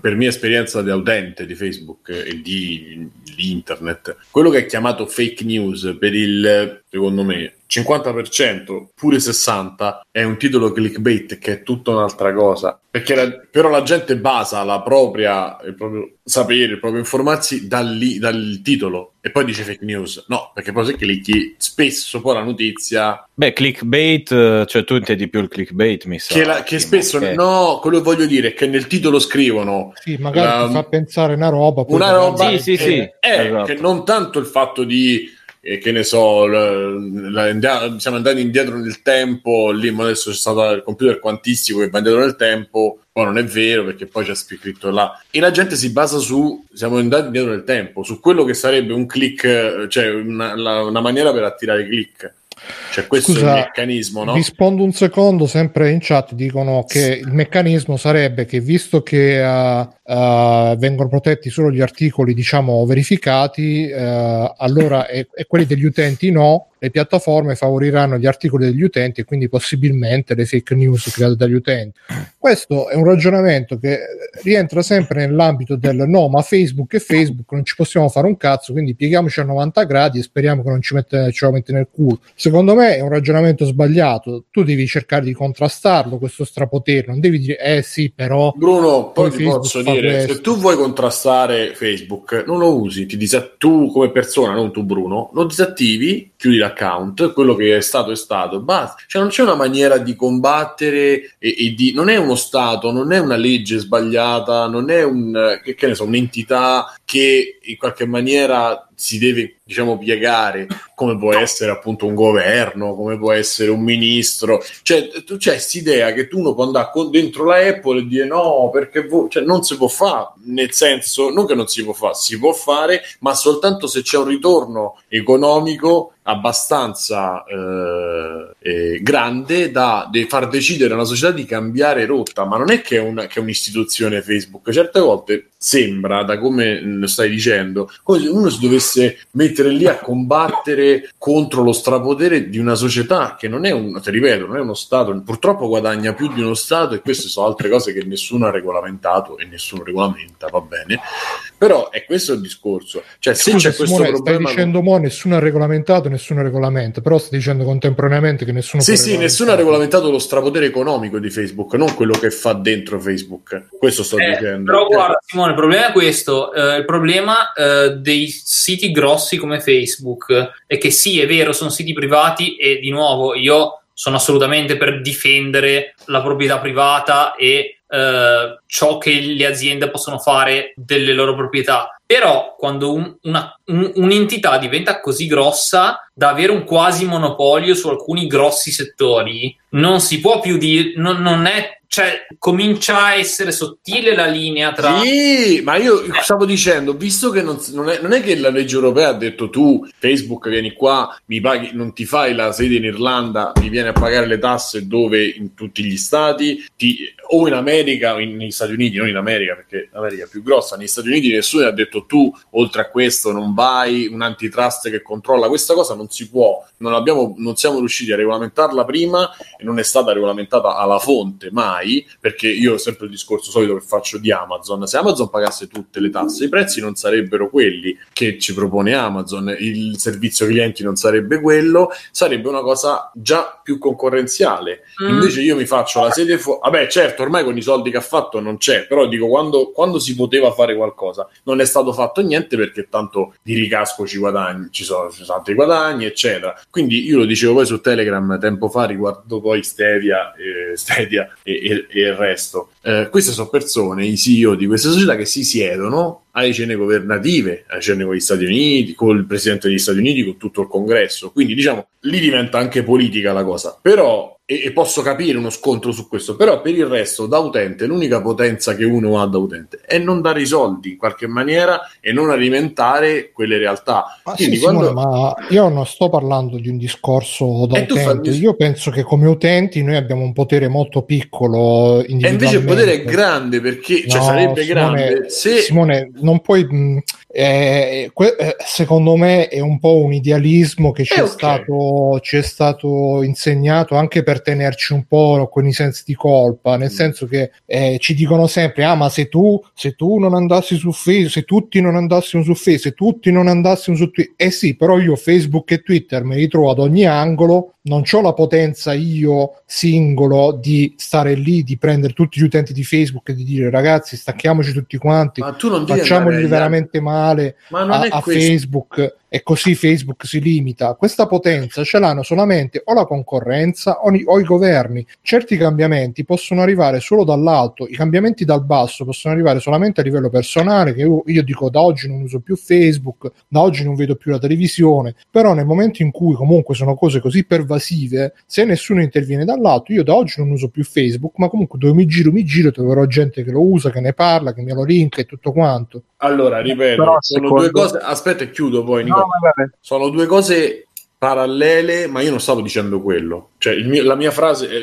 per mia esperienza di utente di Facebook e di, di internet, quello che è chiamato fake news per il, secondo me, 50%, pure 60%, è un titolo clickbait che è tutta un'altra cosa. Perché la, però la gente basa la propria, il proprio sapere, il proprio informarsi dal, dal titolo e poi dice fake news. No, perché poi se clicchi spesso poi la notizia... Beh, clickbait, cioè tu intendi più il clickbait, mi sa. Che, la, che spesso... Che... No, quello che voglio dire è che nel titolo scrivono... Sì, magari la, ti fa pensare una roba. Una roba... Sì, sì, sì. È esatto. che non tanto il fatto di e che ne so, la, la, siamo andati indietro nel tempo, lì adesso c'è stato il computer quantistico che va indietro nel tempo, poi non è vero perché poi c'è scritto là. E la gente si basa su, siamo andati indietro nel tempo, su quello che sarebbe un click, cioè una, la, una maniera per attirare click. Cioè, questo Scusa, è il meccanismo, no? Rispondo un secondo, sempre in chat dicono che il meccanismo sarebbe che visto che uh, uh, vengono protetti solo gli articoli, diciamo, verificati, uh, allora e, e quelli degli utenti no, le piattaforme favoriranno gli articoli degli utenti e quindi possibilmente le fake news create dagli utenti. Questo è un ragionamento che rientra sempre nell'ambito del no, ma Facebook e Facebook non ci possiamo fare un cazzo, quindi pieghiamoci a 90 gradi e speriamo che non ci mette, ce lo mette nel culo. Secondo me è un ragionamento sbagliato. Tu devi cercare di contrastarlo, questo strapotere, non devi dire eh sì, però. Bruno, poi ti posso dire: questo. se tu vuoi contrastare Facebook, non lo usi, ti disattivi tu come persona, non tu, Bruno, lo disattivi, chiudi la l'account, quello che è stato è stato, basta. Cioè non c'è una maniera di combattere e, e di... non è uno Stato, non è una legge sbagliata, non è un, che, che ne so, un'entità che in qualche maniera si deve diciamo piegare come può essere appunto un governo come può essere un ministro. Cioè tu c'è quest'idea che tu uno può andare con, dentro la Apple e dire no perché cioè, non si può fare nel senso non che non si può fare si può fare ma soltanto se c'è un ritorno economico abbastanza eh, eh, grande da de- far decidere una società di cambiare rotta. Ma non è che è, una, che è un'istituzione Facebook. Certe volte sembra da come stai dicendo come se uno si dovesse mettere lì a combattere contro lo strapotere di una società che non è un, ti ripeto, non è uno Stato, purtroppo guadagna più di uno Stato e queste sono altre cose che nessuno ha regolamentato e nessuno regolamenta, va bene. Però è questo il discorso. Cioè, se Scusa, c'è questo Simone, problema... Stai dicendo mo nessuno ha regolamentato, nessuno regolamenta, però stai dicendo contemporaneamente che nessuno... Sì, sì, nessuno ha regolamentato lo strapotere economico di Facebook, non quello che fa dentro Facebook. Questo sto eh, dicendo. Però guarda, Simone, il problema è questo. Eh, il problema eh, dei siti grossi come Facebook è che sì, è vero, sono siti privati e di nuovo io sono assolutamente per difendere la proprietà privata e eh, ciò che le aziende possono fare delle loro proprietà. Però quando un, una, un, un'entità diventa così grossa da avere un quasi monopolio su alcuni grossi settori, non si può più dire, non, non è cioè, comincia a essere sottile la linea tra. Sì, ma io stavo dicendo, visto che non, non, è, non, è, che la legge europea ha detto tu, Facebook, vieni qua, mi paghi, non ti fai la sede in Irlanda, mi vieni a pagare le tasse dove in tutti gli stati, ti, o in America o in, negli Stati Uniti, non in America perché l'America è più grossa, negli Stati Uniti nessuno ha detto tu, oltre a questo, non vai, un antitrust che controlla questa cosa, non si può, non, abbiamo, non siamo riusciti a regolamentarla prima e non è stata regolamentata alla fonte mai perché io ho sempre il discorso solito che faccio di Amazon, se Amazon pagasse tutte le tasse, i prezzi non sarebbero quelli che ci propone Amazon, il servizio clienti non sarebbe quello, sarebbe una cosa già più concorrenziale. Mm. Invece io mi faccio la sede fuori, vabbè certo, ormai con i soldi che ha fatto non c'è, però dico quando, quando si poteva fare qualcosa non è stato fatto niente perché tanto di ricasco ci guadagni, ci sono, ci sono tanti guadagni, eccetera. Quindi io lo dicevo poi su Telegram tempo fa riguardo poi Stadia, eh, <laughs> Stadia e, e e, il resto. Eh, queste sono persone, i CEO di queste società che si siedono alle cene governative, alle cene con gli Stati Uniti, con il presidente degli Stati Uniti, con tutto il congresso. Quindi diciamo, lì diventa anche politica la cosa. Però e, e, posso capire uno scontro su questo, però per il resto da utente l'unica potenza che uno ha da utente è non dare i soldi in qualche maniera e non alimentare quelle realtà. Ma Quindi sì, quando... Simone, ma io non sto parlando di un discorso da e utente, io penso che come utenti noi abbiamo un potere molto piccolo E invece il potere è grande perché cioè, sarebbe Simone, grande se... Simone, non puoi... Mh, eh, que- eh, secondo me è un po' un idealismo che ci, eh, è okay. stato, ci è stato insegnato anche per tenerci un po' con i sensi di colpa, nel mm. senso che eh, ci dicono sempre: ah, ma se tu, se tu non andassi su Facebook, se tutti non andassimo su Facebook, se tutti non andassimo su Twitter, eh sì, però io Facebook e Twitter me li trovo ad ogni angolo non ho la potenza io singolo di stare lì, di prendere tutti gli utenti di Facebook e di dire ragazzi stacchiamoci tutti quanti, facciamogli veramente male a, a Facebook e così Facebook si limita. Questa potenza ce l'hanno solamente o la concorrenza o, o, i governi. Certi cambiamenti possono arrivare solo dall'alto, i cambiamenti dal basso possono arrivare solamente a livello personale, che io, io dico da oggi non uso più Facebook, da oggi non vedo più la televisione, però nel momento in cui comunque sono cose così pervasive, se nessuno interviene dall'alto, io da oggi non uso più Facebook, ma comunque dove mi giro, mi giro, troverò gente che lo usa, che ne parla, che me lo link e tutto quanto. Allora, ripeto, Però, sono secondo... due cose. Aspetta, e chiudo poi. Nico. No, sono due cose parallele, ma io non stavo dicendo quello. Cioè, mio, la mia frase, è,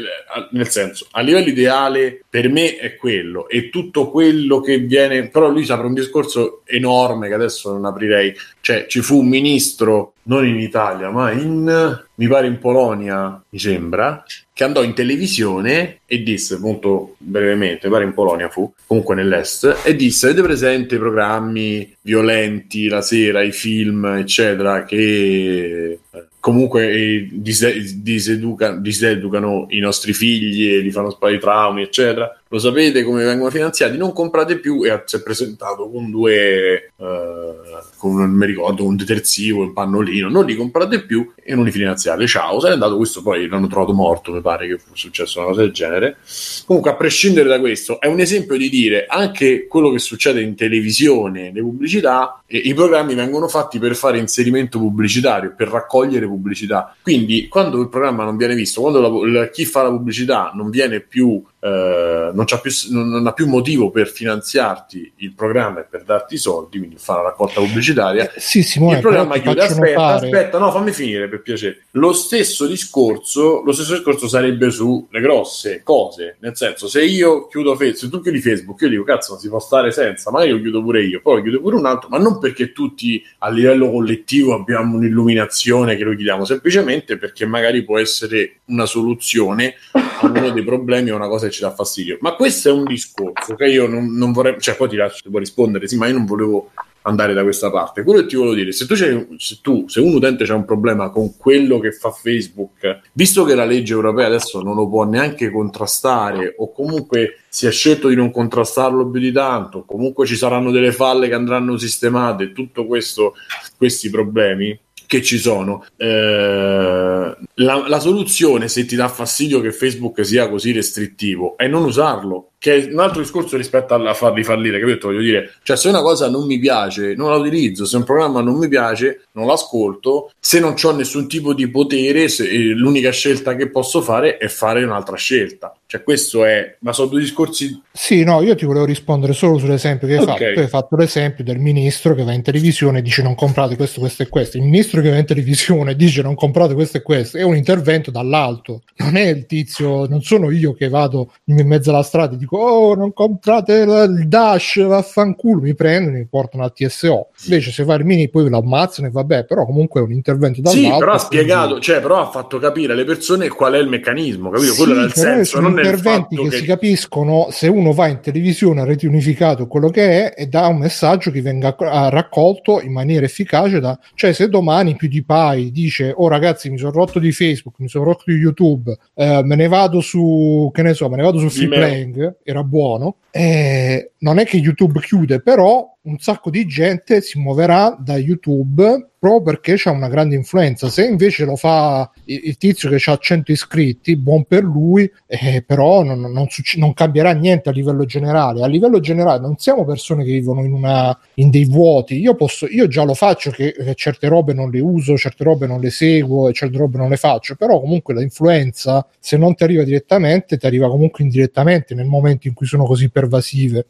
nel senso, a livello ideale per me è quello, e tutto quello che viene, però lui apre un discorso enorme che adesso non aprirei. Cioè, ci fu un ministro, non in Italia, ma in, mi pare in Polonia, mi sembra, che andò in televisione e disse, molto brevemente, mi pare in Polonia fu, comunque nell'est, e disse, avete presente i programmi violenti la sera, i film, eccetera, che eh, comunque eh, diseduca, diseducano i nostri figli e li fanno sparare traumi, eccetera. Lo sapete come vengono finanziati? Non comprate più e si è presentato con due, eh, con non mi ricordo, un detersivo, un pannolino. Non li comprate più e non li finanziate. Ciao, se n'è andato questo, poi l'hanno trovato morto, mi pare che fu successo una cosa del genere. Comunque, a prescindere da questo, è un esempio di dire anche quello che succede in televisione, le pubblicità, e i programmi vengono fatti per fare inserimento pubblicitario, per raccogliere pubblicità. Quindi, quando il programma non viene visto, quando la, la, chi fa la pubblicità non viene più eh, non, più, non, ha più motivo per finanziarti il programma e per darti i soldi, quindi fare una raccolta pubblicitaria. Eh, sì, Simone, il programma chiude. Aspetta, notare... aspetta, no, fammi finire per piacere. Lo stesso discorso, lo stesso discorso sarebbe sulle grosse cose, nel senso, se io chiudo Facebook, se tu chiudi Facebook, io dico cazzo, non si può stare senza, ma io chiudo pure io, poi chiudo pure un altro, ma non perché tutti a livello collettivo abbiamo un'illuminazione che lo chiudiamo, semplicemente perché magari può essere una soluzione a uno dei problemi o una cosa ci dà fastidio. Ma questo è un discorso che io non, non vorrei, cioè poi ti lascio, rispondere, sì, ma io non volevo andare da questa parte. Quello che ti volevo dire, se tu, se tu, se un utente c'è un problema con quello che fa Facebook, visto che la legge europea adesso non lo può neanche contrastare, o comunque si è scelto di non contrastarlo più di tanto, comunque ci saranno delle falle che andranno sistemate, tutto questo, questi problemi che ci sono. Eh, la, la, soluzione, se ti dà fastidio che Facebook sia così restrittivo, è non usarlo che è un altro discorso rispetto a farli fallire, capito? Voglio dire, cioè se una cosa non mi piace, non la utilizzo, se un programma non mi piace, non l'ascolto, se non ho nessun tipo di potere, se, eh, l'unica scelta che posso fare è fare un'altra scelta. Cioè questo è, ma sono due discorsi... Sì, no, io ti volevo rispondere solo sull'esempio che hai okay. fatto. Tu hai fatto l'esempio del ministro che va in televisione e dice non comprate questo, questo e questo. Il ministro che va in televisione dice non comprate questo e questo. È un intervento dall'alto. Non è il tizio, non sono io che vado in mezzo alla strada e dico oh non comprate il dash vaffanculo mi prendono e mi portano al TSO invece se fa il mini poi lo ammazzano e vabbè però comunque è un intervento dall'alto sì però ha spiegato quindi... cioè però ha fatto capire alle persone qual è il meccanismo capito? quello era il senso non interventi che, che, si capiscono se uno va in televisione a reti unificato quello che è e dà un messaggio che venga raccolto in maniera efficace da... cioè se domani PewDiePie dice oh ragazzi mi sono rotto di Facebook mi sono rotto di YouTube eh, me ne vado su che ne so me ne vado su free playing era buono. Eh, non è che YouTube chiude, però un sacco di gente si muoverà da YouTube proprio perché c'è una grande influenza. Se invece lo fa il, tizio che ha 100 iscritti, buon per lui, eh, però non, non, non, cambierà niente a livello generale. A livello generale non siamo persone che vivono in, una, in dei vuoti. Io, posso, io già lo faccio che eh, certe robe non le uso, certe robe non le seguo e certe robe non le faccio, però comunque l'influenza se non ti arriva direttamente ti arriva comunque indirettamente nel momento in cui sono così pervasive.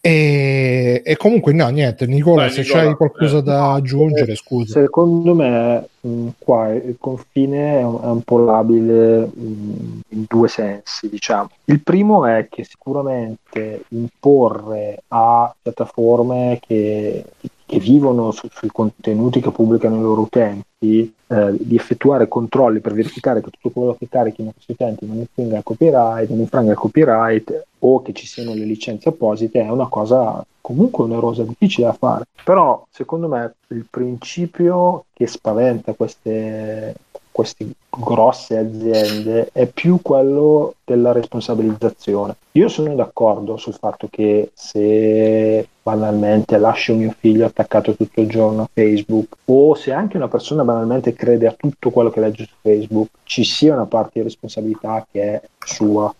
E, e, comunque no, niente, Nicola, Beh, se Nicola, c'hai qualcosa eh, da aggiungere, eh, scusa. Secondo me mh, qua il confine è un, è un po' labile mh, in due sensi, diciamo. Il primo è che sicuramente imporre a piattaforme che, che vivono su, sui contenuti che pubblicano i loro utenti eh, di effettuare controlli per verificare che tutto quello che carichino questi utenti non infringa il copyright, non infranga il copyright o che ci siano le licenze apposite è una cosa comunque onerosa, difficile da fare. Però secondo me il principio che spaventa queste, queste grosse aziende è più quello della responsabilizzazione. Io sono d'accordo sul fatto che se banalmente lascio mio figlio attaccato tutto il giorno a Facebook o se anche una persona banalmente crede a tutto quello che legge su Facebook, ci sia una parte di responsabilità che è sua.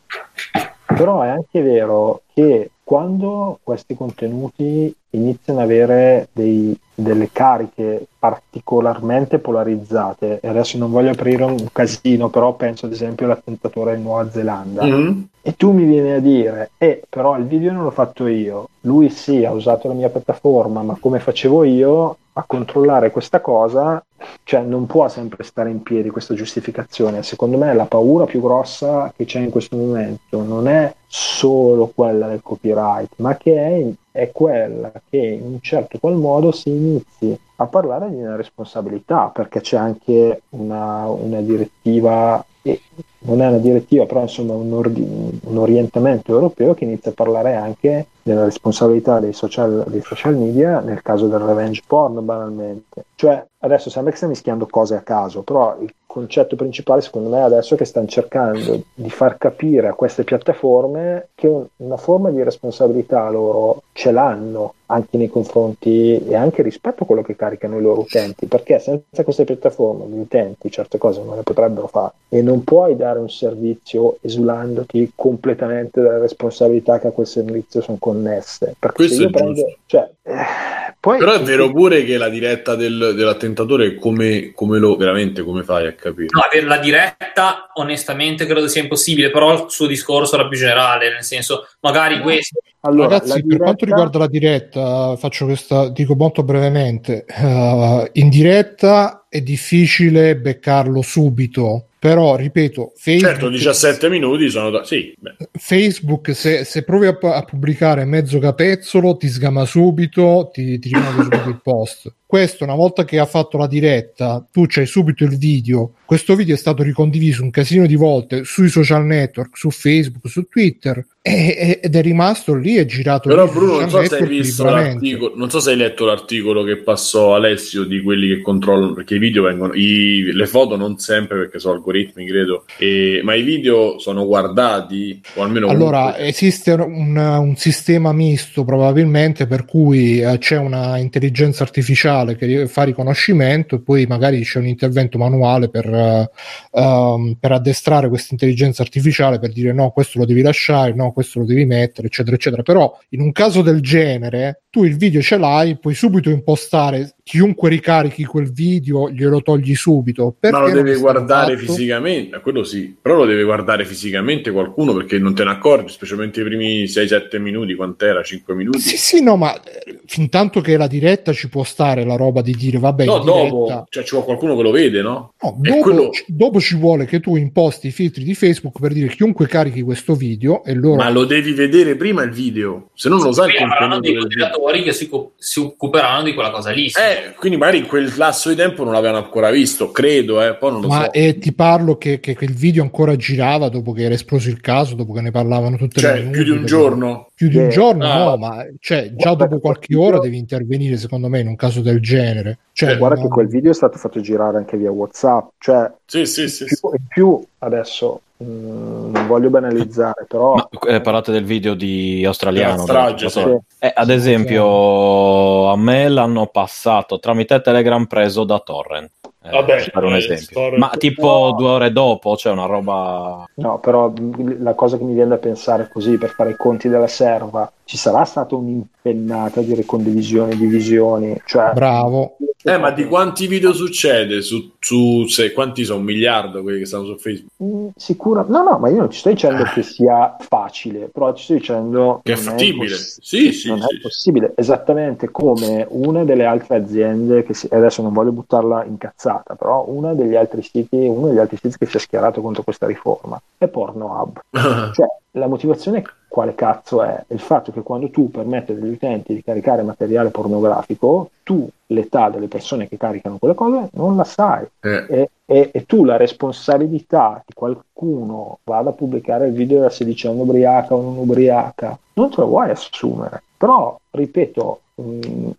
Però è anche vero che quando questi contenuti iniziano ad avere dei, delle cariche particolarmente polarizzate, e adesso non voglio aprire un casino, però penso ad esempio all'attentatore in Nuova Zelanda, mm-hmm. e tu mi vieni a dire, eh, però il video non l'ho fatto io, lui sì ha usato la mia piattaforma, ma come facevo io, a controllare questa cosa, cioè non può sempre stare in piedi questa giustificazione. Secondo me la paura più grossa che c'è in questo momento non è solo quella del copyright, ma che è, è quella che in un certo qual modo si inizi a parlare di una responsabilità, perché c'è anche una, una direttiva e non è una direttiva, però insomma un, or- un, orientamento europeo che inizia a parlare anche della responsabilità dei social, dei social media nel caso del revenge porn banalmente. Cioè, adesso sembra che stia mischiando cose a caso, però il concetto principale secondo me adesso è che stanno cercando di far capire a queste piattaforme che un, una forma di responsabilità loro ce l'hanno anche nei confronti e anche rispetto a quello che caricano i loro utenti, perché senza queste piattaforme gli utenti certe cose non le potrebbero fare e non puoi dare un servizio esulandoti completamente dalle responsabilità che a quel servizio sono connesse. Perché Questo io prendo, cioè, eh, poi, Però è vero pure che la diretta del, dell'attentatore come, come lo veramente come fai a capire? No, avere la diretta onestamente credo sia impossibile, però il suo discorso era più generale, nel senso magari questo allora, Ragazzi, diretta... per quanto riguarda la diretta, faccio questa, dico molto brevemente, uh, in diretta è difficile beccarlo subito, però ripeto, Facebook, certo, 17 minuti sono da... sì, Facebook se, se provi a, a, pubblicare mezzo capezzolo ti sgama subito, ti, ti rimane subito il post. Questo una volta che ha fatto la diretta tu c'hai subito il video. Questo video è stato ricondiviso un casino di volte sui social network su facebook su twitter e, ed è rimasto lì e girato però Bruno non so se hai visto l'articolo non so se hai letto l'articolo che passò Alessio di quelli che controllano perché video vengono i, le foto non sempre perché sono algoritmi credo e, ma i video sono guardati o almeno allora comunque... esiste un, un sistema misto probabilmente per cui eh, c'è una intelligenza artificiale che fa riconoscimento e poi magari c'è un intervento manuale per, uh, um, per addestrare questa intelligenza artificiale per dire no, questo lo devi lasciare, no, questo lo devi mettere, eccetera, eccetera. Però in un caso del genere tu il video ce l'hai, puoi subito impostare chiunque ricarichi quel video glielo togli subito. Ma lo deve guardare fatto? fisicamente, quello sì, però lo deve guardare fisicamente qualcuno perché non te ne accorgi, specialmente i primi 6-7 minuti, quant'era? 5 minuti? Sì, sì, no, ma eh, fin tanto che la diretta ci può stare la roba di dire vabbè. No, dopo, cioè ci vuole qualcuno che lo vede, no? no dopo, quello... dopo, ci vuole che tu imposti i filtri di Facebook per dire chiunque carichi questo video e loro... Ma lo devi vedere prima il video, se no non lo sai il contenuto del video operatori che si, si, occuperanno di quella cosa lì. Eh, quindi magari in quel lasso di tempo non l'avevano ancora visto, credo, eh, poi non lo Ma so. e ti parlo che, che, il video ancora girava dopo che era esploso il caso, dopo che ne parlavano tutte cioè, le minuti, più di un giorno? Più di un giorno, ah. no, ma cioè, già dopo qualche ora devi intervenire, secondo me, in un caso del genere. Cioè, eh, guarda no... che quel video è stato fatto girare anche via WhatsApp, cioè sì, sì, sì, più, in più adesso Mm, non voglio banalizzare, però. Ma, eh, parlate del video di australiano. Strage, sì. eh, ad esempio, a me l'hanno passato tramite Telegram preso da Torrent. Eh, Vabbè, per un eh, esempio. Ma tipo no. due ore dopo c'è una roba. No, però la cosa che mi viene da pensare così per fare i conti della serva ci sarà stata un'impennata di ricondivisioni e divisioni. Cioè, Bravo. Eh, ma di quanti video succede? Su, su se, quanti sono? Un miliardo quelli che stanno su Facebook? Mm, sicuro. No, no, ma io non ci sto dicendo che sia facile, però ci sto dicendo che è fattibile. È poss- sì, sì, non sì. è possibile. Esattamente come una delle altre aziende che si, adesso non voglio buttarla incazzata, però una degli altri siti, uno degli altri siti che si è schierato contro questa riforma è Pornhub. <laughs> cioè, la motivazione quale cazzo è? Il fatto che quando tu permetti agli utenti di caricare materiale pornografico, tu l'età delle persone che caricano quelle cose non la sai. Eh. E, e, e, tu la responsabilità che qualcuno vada a pubblicare il video della sedicenne ubriaca o non ubriaca, non te lo vuoi assumere. Però, ripeto, mh, mm,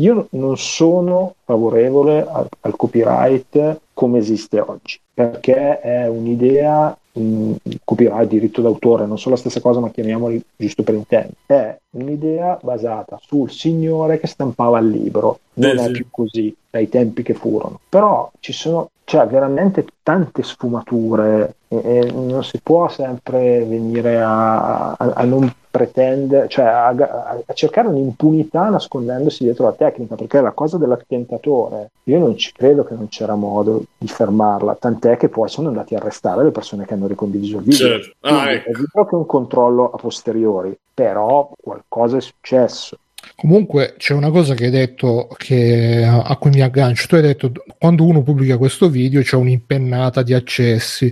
io non sono favorevole al, al copyright come esiste oggi, perché è un'idea um, copyright, diritto d'autore, non sono la stessa cosa, ma chiamiamoli giusto per intendere. È un'idea basata sul signore che stampava il libro, non eh, è sì. più così dai tempi che furono. Però ci sono cioè, veramente tante sfumature e, non si può sempre venire a, a, a non pretendere, cioè a, a, cercare un'impunità nascondendosi dietro la tecnica, perché la cosa dell'attentatore, io non ci credo che non c'era modo di fermarla, tant'è che poi sono andati a arrestare le persone che hanno ricondiviso il video. Certo. Ah, ecco. È vero che un controllo a posteriori, però qualcosa è successo. Comunque c'è una cosa che hai detto che, a cui mi aggancio. Tu hai detto quando uno pubblica questo video c'è un'impennata di accessi.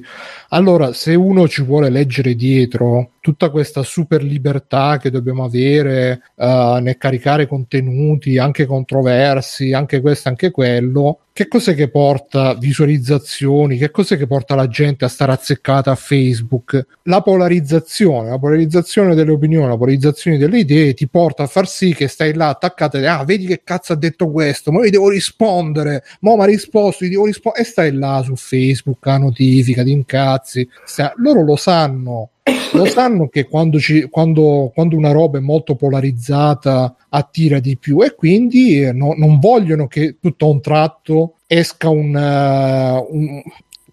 Allora, se uno ci vuole leggere dietro tutta questa super libertà che dobbiamo avere uh, nel caricare contenuti anche controversi, anche questo, anche quello, che cos'è che porta visualizzazioni, che cos'è che porta la gente a stare azzeccata a Facebook? La polarizzazione, la polarizzazione delle opinioni, la polarizzazione delle idee ti porta a far sì che stai là attaccato e ah, vedi che cazzo ha detto questo, ma io devo rispondere, ma mi ha risposto, gli devo rispondere, e stai là su Facebook a notifica, ti incazzi, stai... loro lo sanno lo sanno che quando, ci, quando, quando, una roba è molto polarizzata attira di più e quindi eh, no, non vogliono che tutto a un tratto esca un, uh, un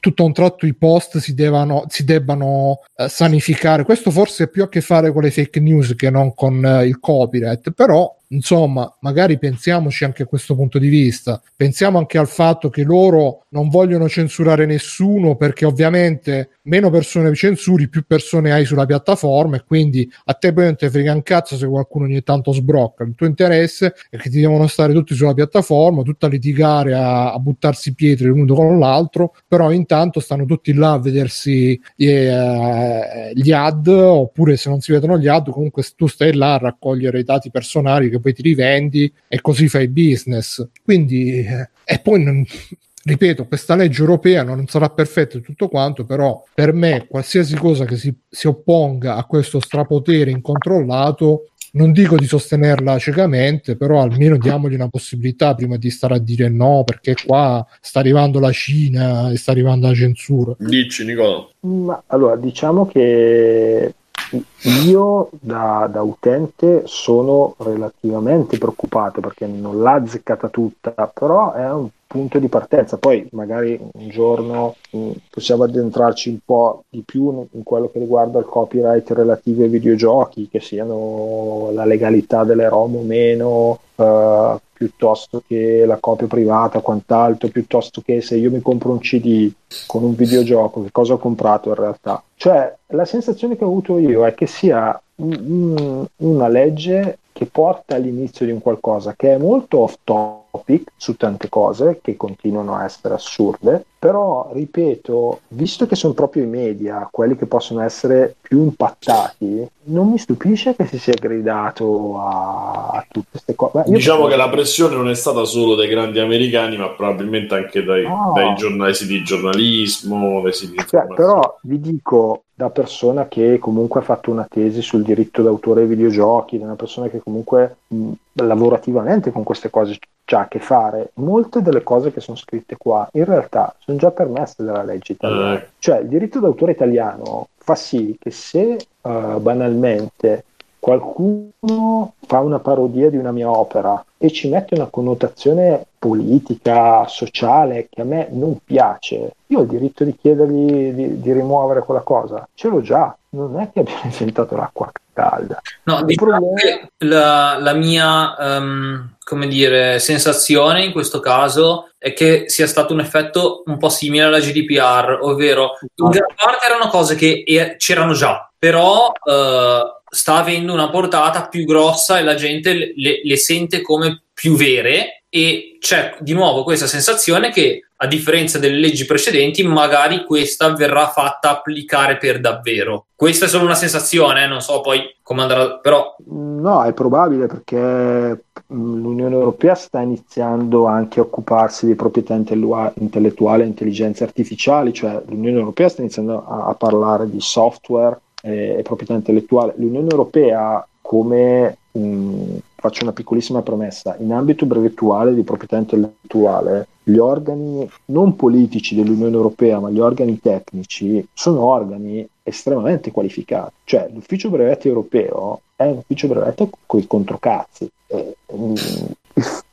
tutto a un tratto i post si, debbano, si debbano uh, sanificare. Questo forse ha più a che fare con le fake news che non con uh, il copyright, però insomma, magari pensiamoci anche a questo punto di vista. Pensiamo anche al fatto che loro non vogliono censurare nessuno perché ovviamente meno persone censuri, più persone hai sulla piattaforma e quindi a te poi non ti frega un cazzo se qualcuno ogni tanto sbrocca. Il tuo interesse è che ti devono stare tutti sulla piattaforma, tutti a litigare, a, a buttarsi pietre l'uno con l'altro, però intanto stanno tutti là a vedersi eh, gli ad, oppure se non si vedono gli ad, comunque tu stai là a raccogliere i dati personali che poi ti rivendi e così fai business. Quindi, eh, e poi non, ripeto, questa legge europea non sarà perfetta e tutto quanto, però per me qualsiasi cosa che si, si, opponga a questo strapotere incontrollato, non dico di sostenerla ciecamente, però almeno diamogli una possibilità prima di stare a dire no, perché qua sta arrivando la Cina e sta arrivando la censura. Dici Nicola. Ma, allora, diciamo che io da, da, utente sono relativamente preoccupato perché non l'ha azzeccata tutta, però è un punto di partenza. Poi magari un giorno mh, mm, possiamo addentrarci un po' di più in quello che riguarda il copyright relativo ai videogiochi, che siano la legalità delle ROM o meno, uh, piuttosto che la copia privata, quant'altro, piuttosto che se io mi compro un CD con un videogioco, che cosa ho comprato in realtà. Cioè, la sensazione che ho avuto io è che sia una legge che porta all'inizio di un qualcosa che è molto off topic su tante cose che continuano a essere assurde, però ripeto, visto che sono proprio i media quelli che possono essere più impattati, non mi stupisce che si sia gridato a, tutte queste cose. Diciamo penso... che la pressione non è stata solo dai grandi americani, ma probabilmente anche dai, no. dai giornalisti di giornalismo, dai siti di cioè, Però vi dico, da persona che comunque ha fatto una tesi sul diritto d'autore ai videogiochi, da una persona che comunque mh, lavorativamente con queste cose c'ha a che fare, molte delle cose che sono scritte qua in realtà sono già permesse dalla legge italiana. Uh. Cioè il diritto d'autore italiano fa sì che se uh, banalmente qualcuno fa una parodia di una mia opera e ci mette una connotazione politica, sociale, che a me non piace, io ho il diritto di chiedergli di, di rimuovere quella cosa. Ce l'ho già, non è che abbiamo inventato <laughs> l'acqua calda. No, diciamo problema... la, la, mia um, come dire, sensazione in questo caso è che sia stato un effetto un po' simile alla GDPR, ovvero in gran parte erano cose che c'erano già, però uh, sta avendo una portata più grossa e la gente le, le sente come più vere e c'è di nuovo questa sensazione che a differenza delle leggi precedenti magari questa verrà fatta applicare per davvero. Questa è solo una sensazione, eh, non so poi come andrà, però... No, è probabile perché l'Unione Europea sta iniziando anche a occuparsi di proprietà intellettuale e intelligenze artificiali, cioè l'Unione Europea sta iniziando a, a parlare di software e proprietà intellettuale. L'Unione Europea come mm, faccio una piccolissima promessa, in ambito brevettuale di proprietà intellettuale, gli organi non politici dell'Unione Europea, ma gli organi tecnici, sono organi estremamente qualificati. Cioè, l'ufficio brevetti europeo è un ufficio brevetti con i controcazzi. Eh,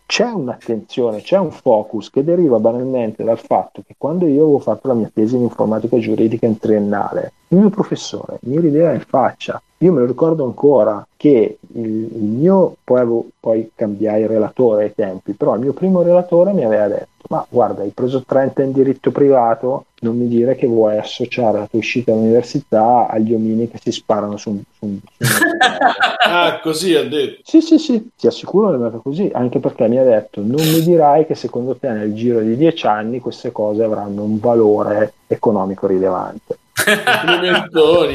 c'è un'attenzione, c'è un focus che deriva banalmente dal fatto che quando io avevo fatto la mia tesi in informatica giuridica in triennale, il mio professore mi rideva in faccia io me lo ricordo ancora che il, il mio, poi, avevo, poi cambiai relatore ai tempi, però il mio primo relatore mi aveva detto ma guarda, hai preso 30 in diritto privato, non mi dire che vuoi associare la tua uscita all'università agli omini che si sparano su, su, su <laughs> Ah, così ha detto. Sì, sì, sì, ti assicuro che è andata così, anche perché mi ha detto non mi dirai che secondo te nel giro di dieci anni queste cose avranno un valore economico rilevante.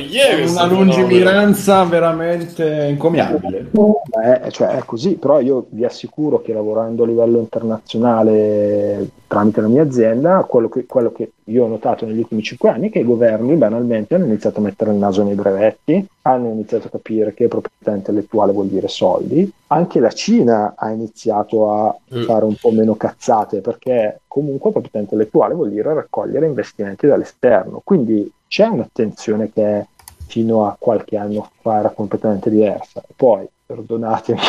Yeah, una lungimiranza veramente incommiabile. Eh, cioè, è così, però io vi assicuro che lavorando a livello internazionale tramite la mia azienda, quello che, quello che io ho notato negli ultimi cinque anni è che i governi banalmente hanno iniziato a mettere il naso nei brevetti, hanno iniziato a capire che proprietà intellettuale vuol dire soldi, anche la Cina ha iniziato a mm. fare un po' meno cazzate perché comunque proprietà intellettuale vuol dire raccogliere investimenti dall'esterno, quindi c'è un'attenzione che fino a qualche anno fa era completamente diversa. Poi, perdonatemi,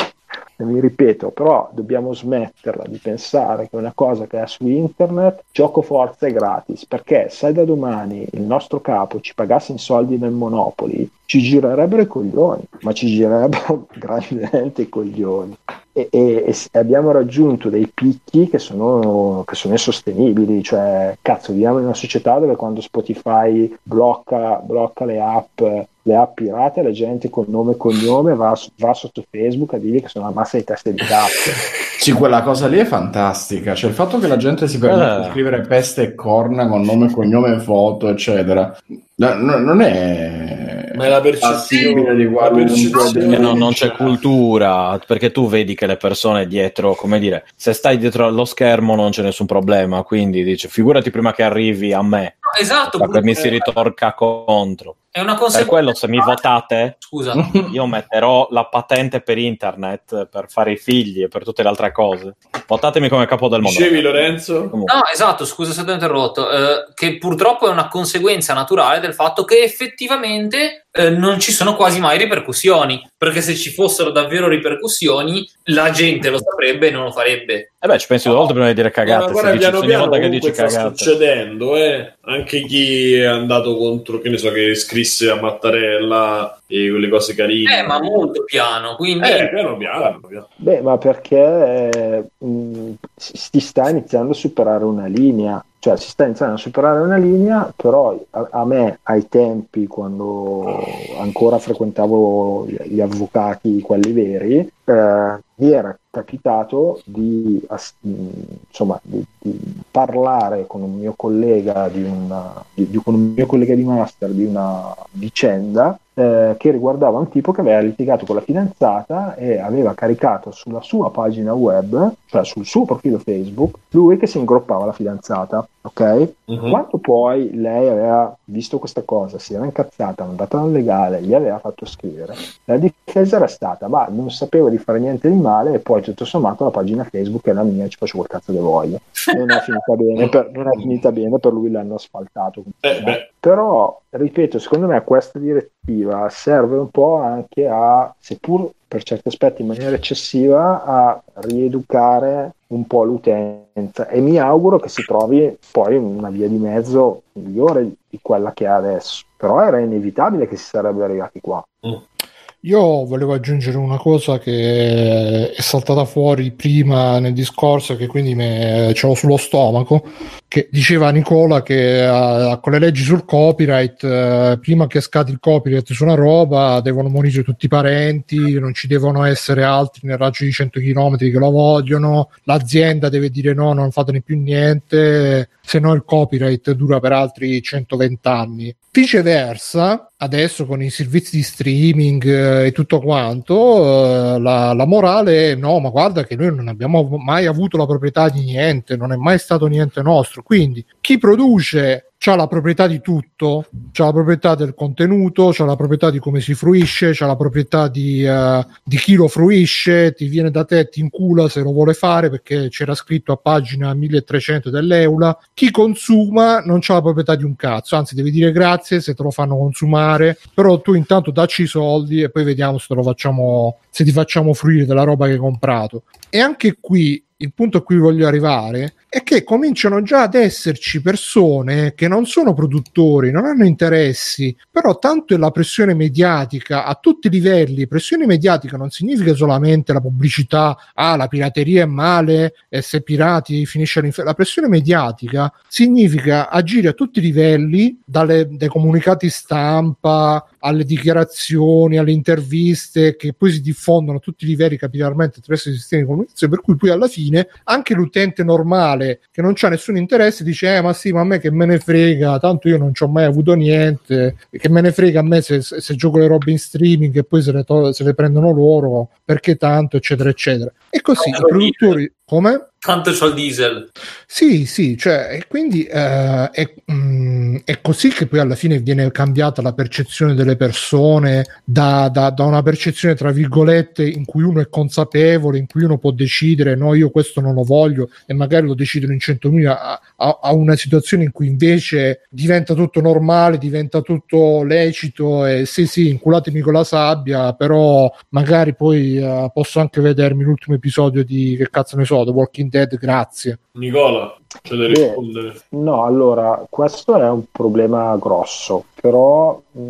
mi ripeto, però dobbiamo smetterla di pensare che una cosa che è su internet, gioco forza è gratis, perché se da domani il nostro capo ci pagasse in soldi nel Monopoli, ci girerebbero i coglioni, ma ci girerebbero <laughs> grandemente i coglioni. E, e, e, abbiamo raggiunto dei picchi che sono, che sono insostenibili, cioè cazzo viviamo in una società dove quando Spotify blocca, blocca le app le app pirate la gente con nome e cognome va, va, sotto Facebook a dire che sono una massa di teste di cazzo. <laughs> Sì, quella cosa lì è fantastica. Cioè, il fatto che la gente si permette eh. di scrivere peste e corna con nome, cognome foto, eccetera, no, no, non è. Ma è la percezione di percezione. No, non c'è cultura perché tu vedi che le persone dietro, come dire, se stai dietro allo schermo non c'è nessun problema. Quindi dice, figurati prima che arrivi a me. Esatto. Perché mi si ritorca contro. È una conseguenza. Per quello, se mi votate, Scusa. <laughs> io metterò la patente per internet per fare i figli e per tutte le altre cose. Votatemi come capo del mondo. Dicevi, Lorenzo? No, esatto, scusa se ti ho interrotto. Eh, che purtroppo è una conseguenza naturale del fatto che effettivamente eh, non ci sono quasi mai ripercussioni. Perché se ci fossero davvero ripercussioni, la gente lo saprebbe e non lo farebbe. Eh beh, ci pensi due volte prima di dire cagate. Ma guarda, piano piano che dici sta cagate. succedendo, eh. Anche chi è andato contro, che ne so, che scrisse a Mattarella e quelle cose carine. Eh, ma molto piano, quindi... Eh, piano piano. piano. Beh, ma perché eh, mh, si sta iniziando a superare una linea cioè si sta iniziando a superare una linea, però a, a, me ai tempi, quando ancora frequentavo gli, gli avvocati, quelli veri, eh, mi era capitato di, insomma, di, di, parlare con un mio collega di, una, di, con un mio collega di master di una vicenda eh, che riguardava un tipo che aveva litigato con la fidanzata e aveva caricato sulla sua pagina web, cioè sul suo profilo Facebook, lui che si ingroppava la fidanzata, ok? Uh-huh. Quando poi lei aveva visto questa cosa, si era incazzata, andata al legale, gli aveva fatto scrivere, la difesa era stata, ma non sapevo di fare niente di male e poi tutto sommato la pagina Facebook è la mia, ci faccio quel cazzo che voglio. Non è finita bene per, non è finita bene per lui, l'hanno asfaltato. Eh, Però, ripeto, secondo me questa direttiva serve un po' anche a, seppur per certi aspetti in maniera eccessiva, a rieducare un po' l'utenza e mi auguro che si trovi poi una via di mezzo migliore di quella che ha adesso. Però era inevitabile che si sarebbe arrivati qua. Mm. Io volevo aggiungere una cosa che è saltata fuori prima nel discorso, che quindi me, ce l'ho sullo stomaco, che diceva Nicola che uh, con le leggi sul copyright, uh, prima che scatti il copyright su una roba, devono morire tutti i parenti, non ci devono essere altri nel raggio di 100 km che lo vogliono, l'azienda deve dire no, non fatene più niente, se no il copyright dura per altri 120 anni. Viceversa, adesso con i servizi di streaming eh, e tutto quanto, eh, la, la, morale è no, ma guarda che noi non abbiamo mai avuto la proprietà di niente, non è mai stato niente nostro. Quindi chi produce c'ha la proprietà di tutto, c'ha la proprietà del contenuto, c'ha la proprietà di come si fruisce, c'ha la proprietà di, uh, di, chi lo fruisce, ti viene da te, ti incula se lo vuole fare perché c'era scritto a pagina 1300 dell'Eula. Chi consuma non c'ha la proprietà di un cazzo, anzi devi dire grazie se te lo fanno consumare, però tu intanto dacci i soldi e poi vediamo se facciamo, se ti facciamo fruire della roba che hai comprato. E anche qui il punto a cui voglio arrivare è che cominciano già ad esserci persone che non sono produttori, non hanno interessi, però tanto è la pressione mediatica a tutti i livelli. Pressione mediatica non significa solamente la pubblicità, ah, la pirateria è male e se pirati finisce l'inferno. La pressione mediatica significa agire a tutti i livelli, dalle, dai comunicati stampa alle dichiarazioni, alle interviste che poi si diffondono a tutti i livelli capillarmente attraverso i sistemi di comunicazione, per cui poi alla fine anche l'utente normale che non ha nessun interesse dice eh ma sì ma a me che me ne frega, tanto io non ci ho mai avuto niente, che me ne frega a me se, se, se gioco le robe in streaming e poi se le, to- se le prendono loro, perché tanto eccetera eccetera. E così i produttori... Come? Tanto c'ho il diesel. Sì, sì, cioè, e quindi eh, è, mh, mm, è, così che poi alla fine viene cambiata la percezione delle persone da, da, da, una percezione, tra virgolette, in cui uno è consapevole, in cui uno può decidere, no, io questo non lo voglio, e magari lo decidono in 100.000, a, a, a una situazione in cui invece diventa tutto normale, diventa tutto lecito, e sì, sì, inculatemi con la sabbia, però magari poi uh, posso anche vedermi l'ultimo episodio di, che cazzo ne so, The Walking Walking Dead, grazie. Nicola, c'è da rispondere. no, allora, questo è un problema grosso, però mh,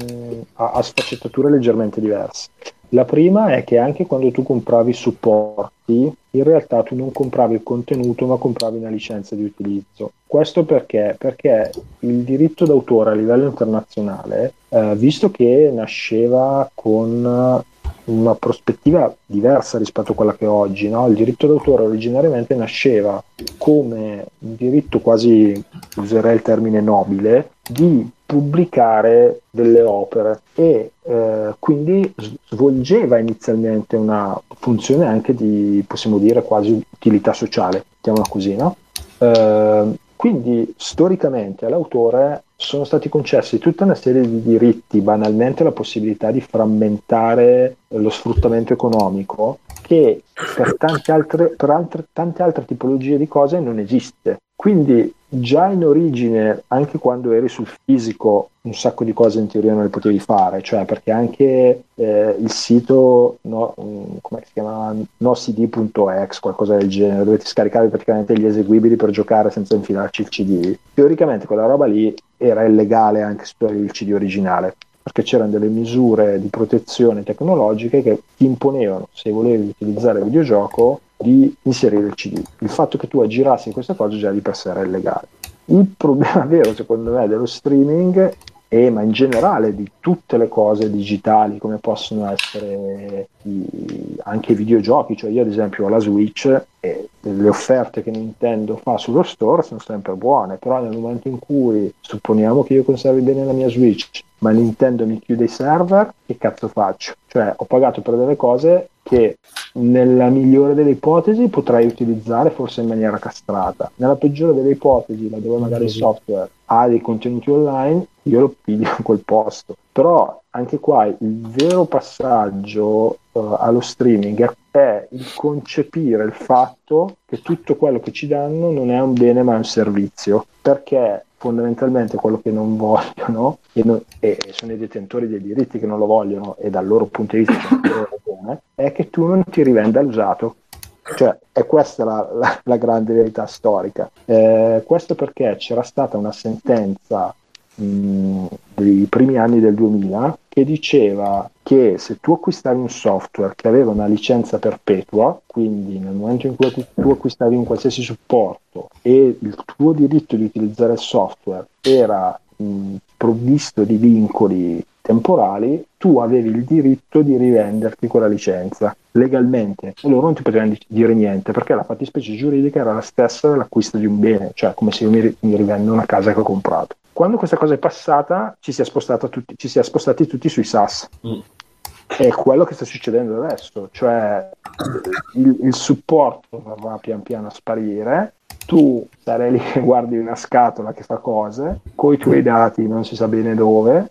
ha, ha sfaccettature leggermente diverse. La prima è che anche quando tu compravi supporti, in realtà tu non compravi il contenuto, ma compravi una licenza di utilizzo. Questo perché? Perché il diritto d'autore a livello internazionale, eh, visto che nasceva con una prospettiva diversa rispetto a quella che è oggi. No? Il diritto d'autore originariamente nasceva come un diritto quasi, userei il termine nobile, di pubblicare delle opere e eh, quindi svolgeva inizialmente una funzione anche di, possiamo dire, quasi utilità sociale, chiamiamola così, no? Eh, quindi storicamente all'autore sono stati concessi tutta una serie di diritti, banalmente la possibilità di frammentare lo sfruttamento economico, che per tante altre, per altre, tante altre tipologie di cose non esiste. Quindi già in origine, anche quando eri sul fisico, un sacco di cose in teoria non le potevi fare, cioè perché anche eh, il sito no, come si chiama nocd.exe, qualcosa del genere, dove ti scaricavi praticamente gli eseguibili per giocare senza infilarci il CD. Teoricamente quella roba lì era illegale anche per il CD originale perché c'erano delle misure di protezione tecnologiche che ti imponevano, se volevi utilizzare il videogioco, di inserire il CD. Il fatto che tu aggirassi questa cosa già di per sé era illegale. Il problema <laughs> vero, secondo me, dello streaming e ma in generale di tutte le cose digitali come possono essere i, anche i videogiochi, cioè io ad esempio ho la Switch e le offerte che Nintendo fa sullo store sono sempre buone, però nel momento in cui supponiamo che io conservi bene la mia Switch, ma Nintendo mi chiude i server, che cazzo faccio? Cioè ho pagato per delle cose che nella migliore delle ipotesi potrai utilizzare forse in maniera castrata, nella peggiore delle ipotesi, laddove magari il software ha dei contenuti online, io lo piglio a quel posto. Però anche qua il vero passaggio uh, allo streaming è il concepire il fatto che tutto quello che ci danno non è un bene ma è un servizio, perché fondamentalmente quello che non vogliono e, non, e, sono i detentori dei diritti che non lo vogliono e dal loro punto di vista ragione, è che tu non ti rivenda l'usato. Cioè, è questa la, la, la grande verità storica. Eh, questo perché c'era stata una sentenza mh, dei primi anni del 2000 che diceva che se tu acquistavi un software che aveva una licenza perpetua, quindi nel momento in cui tu acquistavi un qualsiasi supporto e il tuo diritto di utilizzare il software era mh, provvisto di vincoli temporali, tu avevi il diritto di rivenderti quella licenza legalmente loro non ti potevano dire niente perché la fattispecie giuridica era la stessa dell'acquisto di un bene, cioè come se io mi rivendo una casa che ho comprato. Quando questa cosa è passata ci si è, tutti, ci si è spostati tutti sui SAS. Mm. È quello che sta succedendo adesso, cioè il, il supporto va pian piano a sparire, tu sarai lì che guardi una scatola che fa cose, con i tuoi dati non si sa bene dove,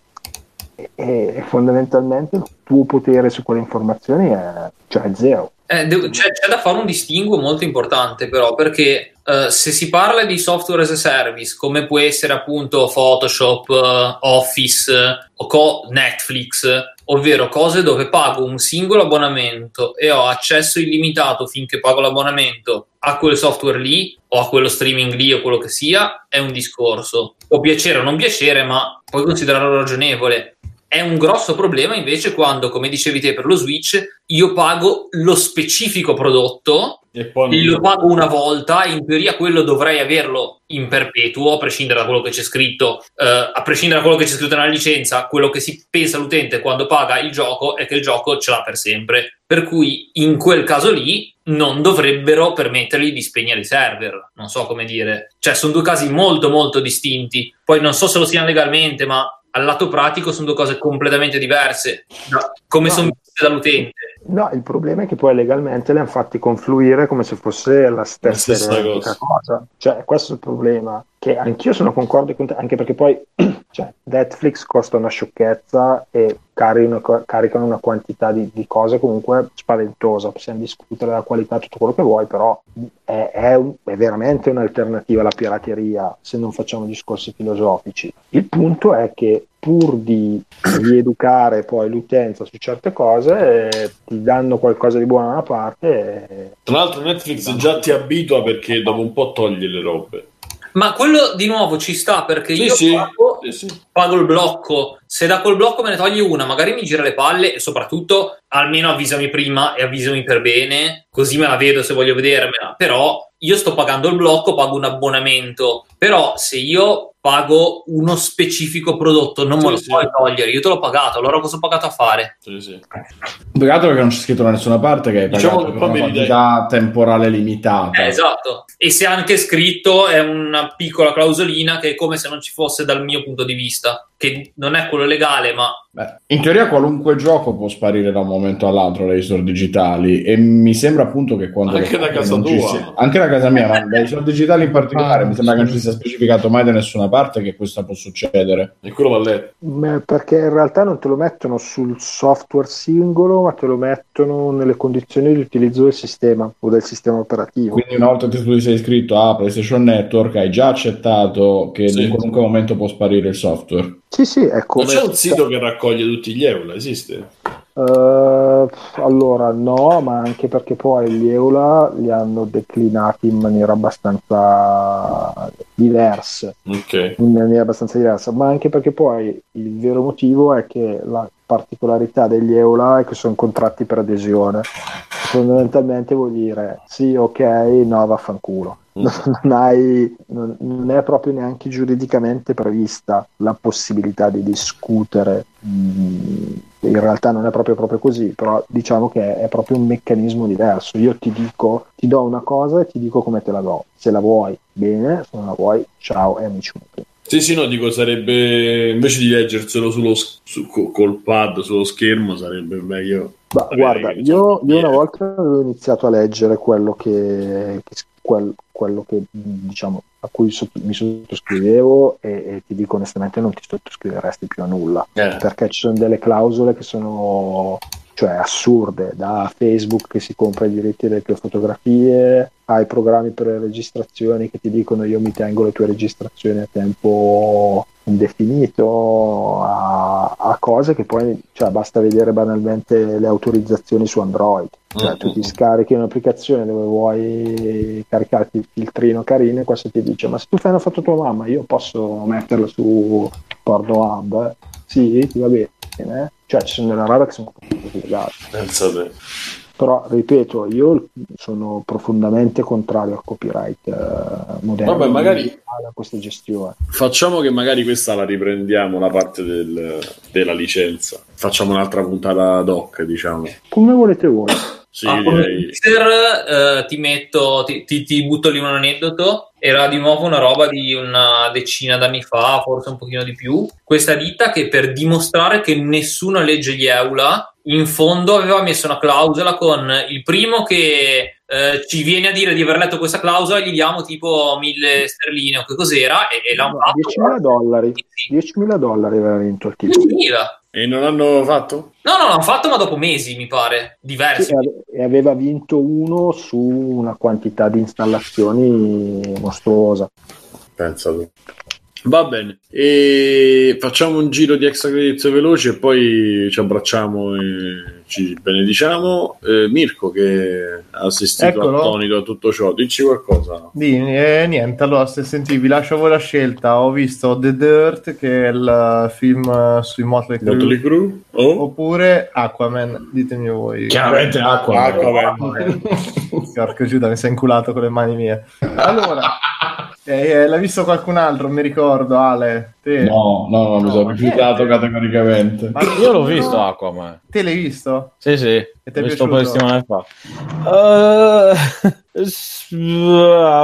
e fondamentalmente il tuo potere su quelle informazioni è, cioè, è zero. Eh, c'è, c'è, da fare un distinguo molto importante però perché uh, se si parla di software as a service, come può essere appunto Photoshop, uh, Office o co- Netflix, ovvero cose dove pago un singolo abbonamento e ho accesso illimitato finché pago l'abbonamento a quel software lì o a quello streaming lì o quello che sia, è un discorso. Può piacere o non piacere, ma puoi considerarlo ragionevole. È un grosso problema invece quando, come dicevi te per lo Switch, io pago lo specifico prodotto e poi lo pago una volta, in teoria quello dovrei averlo in perpetuo, a prescindere da quello che c'è scritto, eh, a prescindere da quello che c'è scritto nella licenza, quello che si pensa l'utente quando paga il gioco è che il gioco ce l'ha per sempre. Per cui in quel caso lì non dovrebbero permettergli di spegnere i server. Non so come dire. Cioè, sono due casi molto molto distinti. Poi non so se lo siano legalmente, ma al lato pratico sono due cose completamente diverse da come no. sono viste dall'utente. No, il problema è che poi legalmente le hanno fatti confluire come se fosse la stessa, la stessa cosa. cosa. Cioè, questo è il problema. Che anch'io sono concorde con te, anche perché poi <clears throat> cioè, Netflix costa una sciocchezza e caricano, caricano una quantità di, di, cose comunque spaventosa. Possiamo discutere della qualità, tutto quello che vuoi, però è, è, un, è veramente un'alternativa alla pirateria se non facciamo discorsi filosofici. Il punto è che pur di rieducare poi l'utenza su certe cose, eh, ti danno qualcosa di buono da una parte. E... Tra l'altro Netflix già ti abitua perché dopo un po' toglie le robe. Ma quello di nuovo ci sta perché sì, io sì, pago, sì, pago, il blocco. Se da quel blocco me ne togli una, magari mi gira le palle e soprattutto almeno avvisami prima e avvisami per bene, così me la vedo se voglio vedermela. Però io sto pagando il blocco, pago un abbonamento, però se io pago uno specifico prodotto, non me lo sì. puoi togliere, io te l'ho pagato, allora cosa ho pagato a fare? Sì, sì. Pagato perché non c'è scritto da nessuna parte che hai diciamo pagato per una quantità temporale limitata. Eh, esatto, e se anche scritto è una piccola clausolina che è come se non ci fosse dal mio punto di vista, che non è quello legale, ma Beh, in teoria qualunque gioco può sparire da un momento all'altro dai store digitali e mi sembra appunto che quando... Anche da casa tua. Sia, anche da casa mia, ma dai store digitali in particolare mi sembra che non ci sia specificato mai da nessuna parte che questo può succedere. E quello va letto. Perché in realtà non te lo mettono sul software singolo, ma te lo mettono nelle condizioni di utilizzo del sistema o del sistema operativo. Quindi una volta che tu ti sei iscritto a PlayStation Network hai già accettato che sì. in qualunque momento può sparire il software. Sì, sì, è come... C'è un sito che raccoglie tutti gli EULA, esiste? Uh, allora no, ma anche perché poi gli EULA li hanno declinati in maniera abbastanza diversa. Okay. In maniera abbastanza diversa, ma anche perché poi il vero motivo è che la particolarità degli EULA è che sono contratti per adesione. Fondamentalmente vuol dire sì, ok, no, vaffanculo. Mm. <laughs> Non, hai, non, non, è proprio neanche giuridicamente prevista la possibilità di discutere. Mm, in realtà non è proprio, proprio così, però diciamo che è proprio un meccanismo diverso. Io ti dico, ti do una cosa e ti dico come te la do. Se la vuoi, bene, se non la vuoi, ciao e amici. Sì, sì, no, dico, sarebbe invece di leggerselo sullo, su, col pad sullo schermo, sarebbe meglio. Ma, guarda, io, io, una volta avevo iniziato a leggere quello che, che quel, quello che diciamo a cui sotto, mi sottoscrivevo e, e, ti dico onestamente non ti sottoscriveresti più a nulla. Eh. perché ci sono delle clausole che sono cioè assurde, da Facebook che si compra i diritti delle tue fotografie, ai programmi per le registrazioni che ti dicono io mi tengo le tue registrazioni a tempo indefinito, a, a cose che poi cioè, basta vedere banalmente le autorizzazioni su Android. Cioè, tu ti scarichi un'applicazione dove vuoi caricarti il filtrino carino e questo ti dice ma se tu fai una foto tua mamma io posso metterla su Pornhub? Sì, va bene? Cioè ci sono delle robe che sono completamente legate. Però, ripeto, io sono profondamente contrario al copyright uh, moderno. Vabbè, magari a questa gestione. Facciamo che magari questa la riprendiamo, la parte del, della licenza. Facciamo un'altra puntata ad hoc, diciamo. Come volete voi. Sì, ah, Mixer, eh, ti metto, ti, ti, ti, butto lì un aneddoto. Era di nuovo una roba di una decina d'anni fa, forse un pochino di più. Questa ditta che per dimostrare che nessuno legge gli EULA, in fondo aveva messo una clausola con il primo che eh, ci viene a dire di aver letto questa clausola gli diamo tipo 1000 sterline o che cos'era e, e l'hanno fatto 10.000 dollari 10.000 dollari aveva vinto il titolo 10.000 e non hanno fatto? No, no, l'hanno fatto, ma dopo mesi, mi pare, diversi. Sì, e aveva vinto uno su una quantità di installazioni mostruosa. Pensa tu. Va bene, e facciamo un giro di extra credits veloci e poi ci abbracciamo e ci benediciamo. Eh, Mirko che ha assistito Eccolo. attonito a tutto ciò, dici qualcosa. Di, eh, niente, allora se senti vi lascio a voi la scelta, ho visto The Dirt che è il film sui Motley Crue, Motley Crue? Oh. oppure Aquaman, ditemi voi. Chiaramente Aquaman. Aquaman. Porco Giuda, mi sei inculato con le mani mie. Allora... <laughs> Eh, eh, l'ha visto qualcun altro, mi ricordo, Ale. Te. No, no, no, mi sono rifiutato categoricamente. Ma io l'ho visto Aquaman. Te l'hai visto? Sì, sì. E ti è po' di settimane fa. Uh,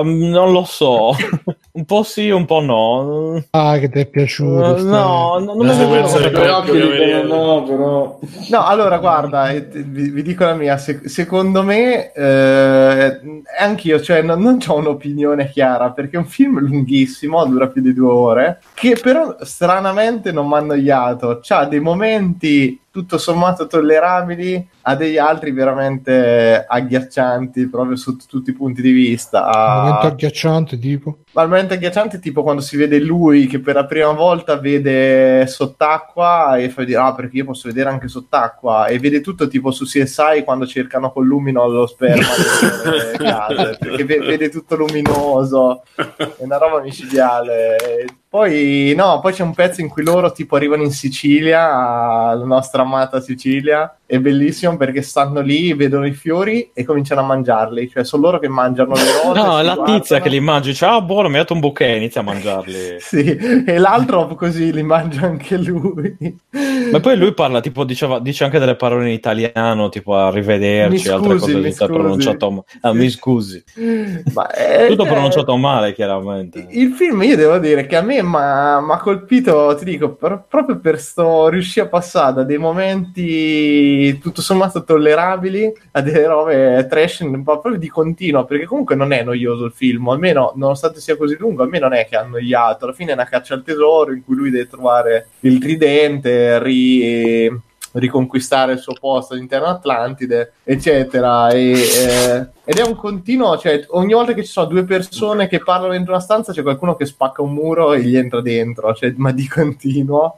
non lo so. <laughs> un po' sì, un po' no. Ah, che ti è piaciuto. Uh, no, non mi è no, però. No, allora guarda, vi, vi dico la mia. Se, secondo me, eh, anch'io, cioè, non, non ho un'opinione chiara perché è un film lunghissimo, dura più di due ore, che però stranamente non mi ha annoiato. C'ha dei momenti tutto sommato tollerabili a degli altri veramente agghiaccianti proprio sotto tutti i punti di vista. Momento agghiacciante tipo? Ma momento agghiacciante tipo quando si vede lui che per la prima volta vede sott'acqua e fa dire ah perché io posso vedere anche sott'acqua e vede tutto tipo su CSI quando cercano con lumino lo sperma case perché vede tutto luminoso è una roba micidiale poi no, poi c'è un pezzo in cui loro tipo arrivano in Sicilia, la nostra amata Sicilia, è bellissimo perché stanno lì, vedono i fiori e cominciano a mangiarli, cioè sono loro che mangiano le <laughs> rose. no, è la guardano. tizia che li mangia, dice ah buono, mi ha dato un bouquet, inizia a mangiarli. <laughs> sì, e l'altro così li mangia anche lui. Ma poi lui parla, tipo, diceva, dice anche delle parole in italiano, tipo arrivederci, scusi, altre cose che sta pronunciato male. Ah, mi scusi. Ma è, Tutto pronunciato male, chiaramente. Il film, io devo dire che a me mi ha colpito, ti dico, per, proprio per sto riuscire a passare da dei momenti tutto sommato tollerabili a delle robe trash un po' proprio di continuo perché comunque non è noioso il film almeno nonostante sia così lungo a me non è che ha annoiato alla fine è una caccia al tesoro in cui lui deve trovare il tridente ri riconquistare il suo posto all'interno Atlantide, eccetera. E, eh, ed è un continuo, cioè ogni volta che ci sono due persone che parlano dentro una stanza c'è qualcuno che spacca un muro e gli entra dentro, cioè, ma di continuo,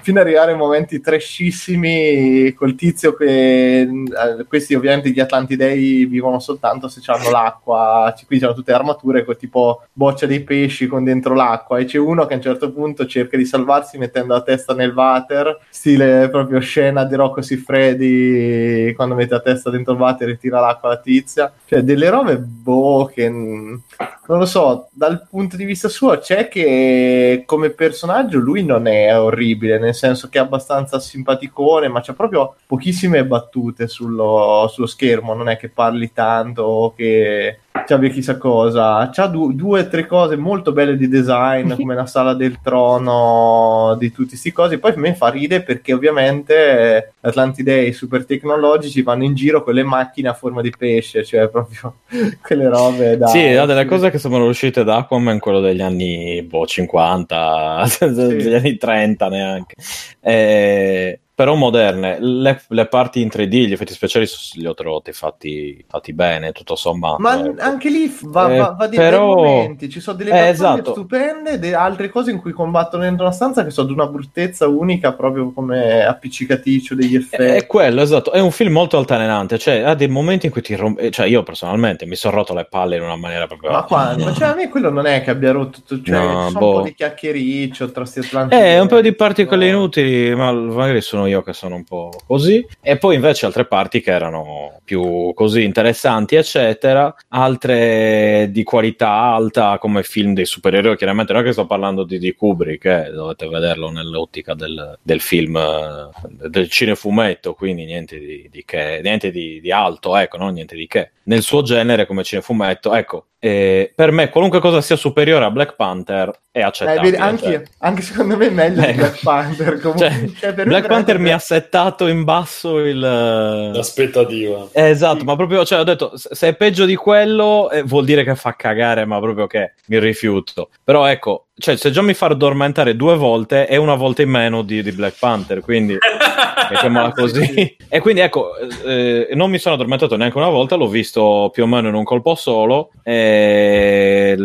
fino ad arrivare a momenti trashissimi col tizio che eh, questi ovviamente gli Atlantidei vivono soltanto se hanno l'acqua, qui c'hanno tutte armature con tipo boccia dei pesci con dentro l'acqua e c'è uno che a un certo punto cerca di salvarsi mettendo la testa nel water, stile proprio scena di Rocco Siffredi quando mette la testa dentro il water e tira l'acqua alla tizia. Cioè, delle robe, boh, che non lo so, dal punto di vista suo c'è che come personaggio lui non è orribile, nel senso che è abbastanza simpaticone, ma c'ha proprio pochissime battute sullo, sullo schermo, non è che parli tanto o che abbia chissà cosa. C'ha du- due o tre cose molto belle di design, <laughs> come la sala del trono, di tutti questi cose. Poi a me fa ridere perché ovviamente Atlantidei super tecnologici vanno in giro con le macchine a forma di pesce, cioè proprio <laughs> quelle robe da... Sì, no, delle cose che sono uscite da Aquaman, quello degli anni boh, 50, <laughs> sì. degli anni 30 neanche. Eh, però moderne. Le, le, parti in 3D, gli effetti speciali li ho trovati fatti, fatti bene, tutto sommato. Ma ecco. anche lì va, eh, va, va di però... momenti, ci sono delle eh, esatto. stupende e altre cose in cui combattono dentro una stanza che sono di una bruttezza unica, proprio come appiccicaticcio degli effetti. È, è quello, esatto. È un film molto altalenante, cioè ha dei momenti in cui ti rompe... Cioè io personalmente mi sono rotto le palle in una maniera proprio... Ma quando? <laughs> Cioè a me quello non è che abbia rotto... Cioè, no, boh. un po' di chiacchiericcio tra sti atlanti. Eh, un po' di particole no. inutili, ma magari sono io che sono un po' così, e poi invece altre parti che erano più così interessanti, eccetera, altre di qualità alta come film dei supereroi, chiaramente non è che sto parlando di, di Kubrick, eh, dovete vederlo nell'ottica del, del film, eh, del cinefumetto, quindi niente di, di che, niente di, di alto, ecco, non niente di che. Nel suo genere come cinefumetto, ecco, E per me, qualunque cosa sia superiore a Black Panther è accettabile. Eh, anche, cioè. anche, secondo me è meglio Eh. di Black Panther. <laughs> Comunque. Cioè, Cioè, Black Panther mi ha settato in basso il. L'aspettativa. Eh, esatto, ma proprio, cioè, ho detto, se se è peggio di quello, eh, vuol dire che fa cagare, ma proprio che mi rifiuto. Però ecco, cioè, se già mi fa addormentare due volte, è una volta in meno di, di Black Panther, quindi <laughs> mettiamola così. E quindi ecco, eh, non mi sono addormentato neanche una volta, l'ho visto più o meno in un colpo solo. E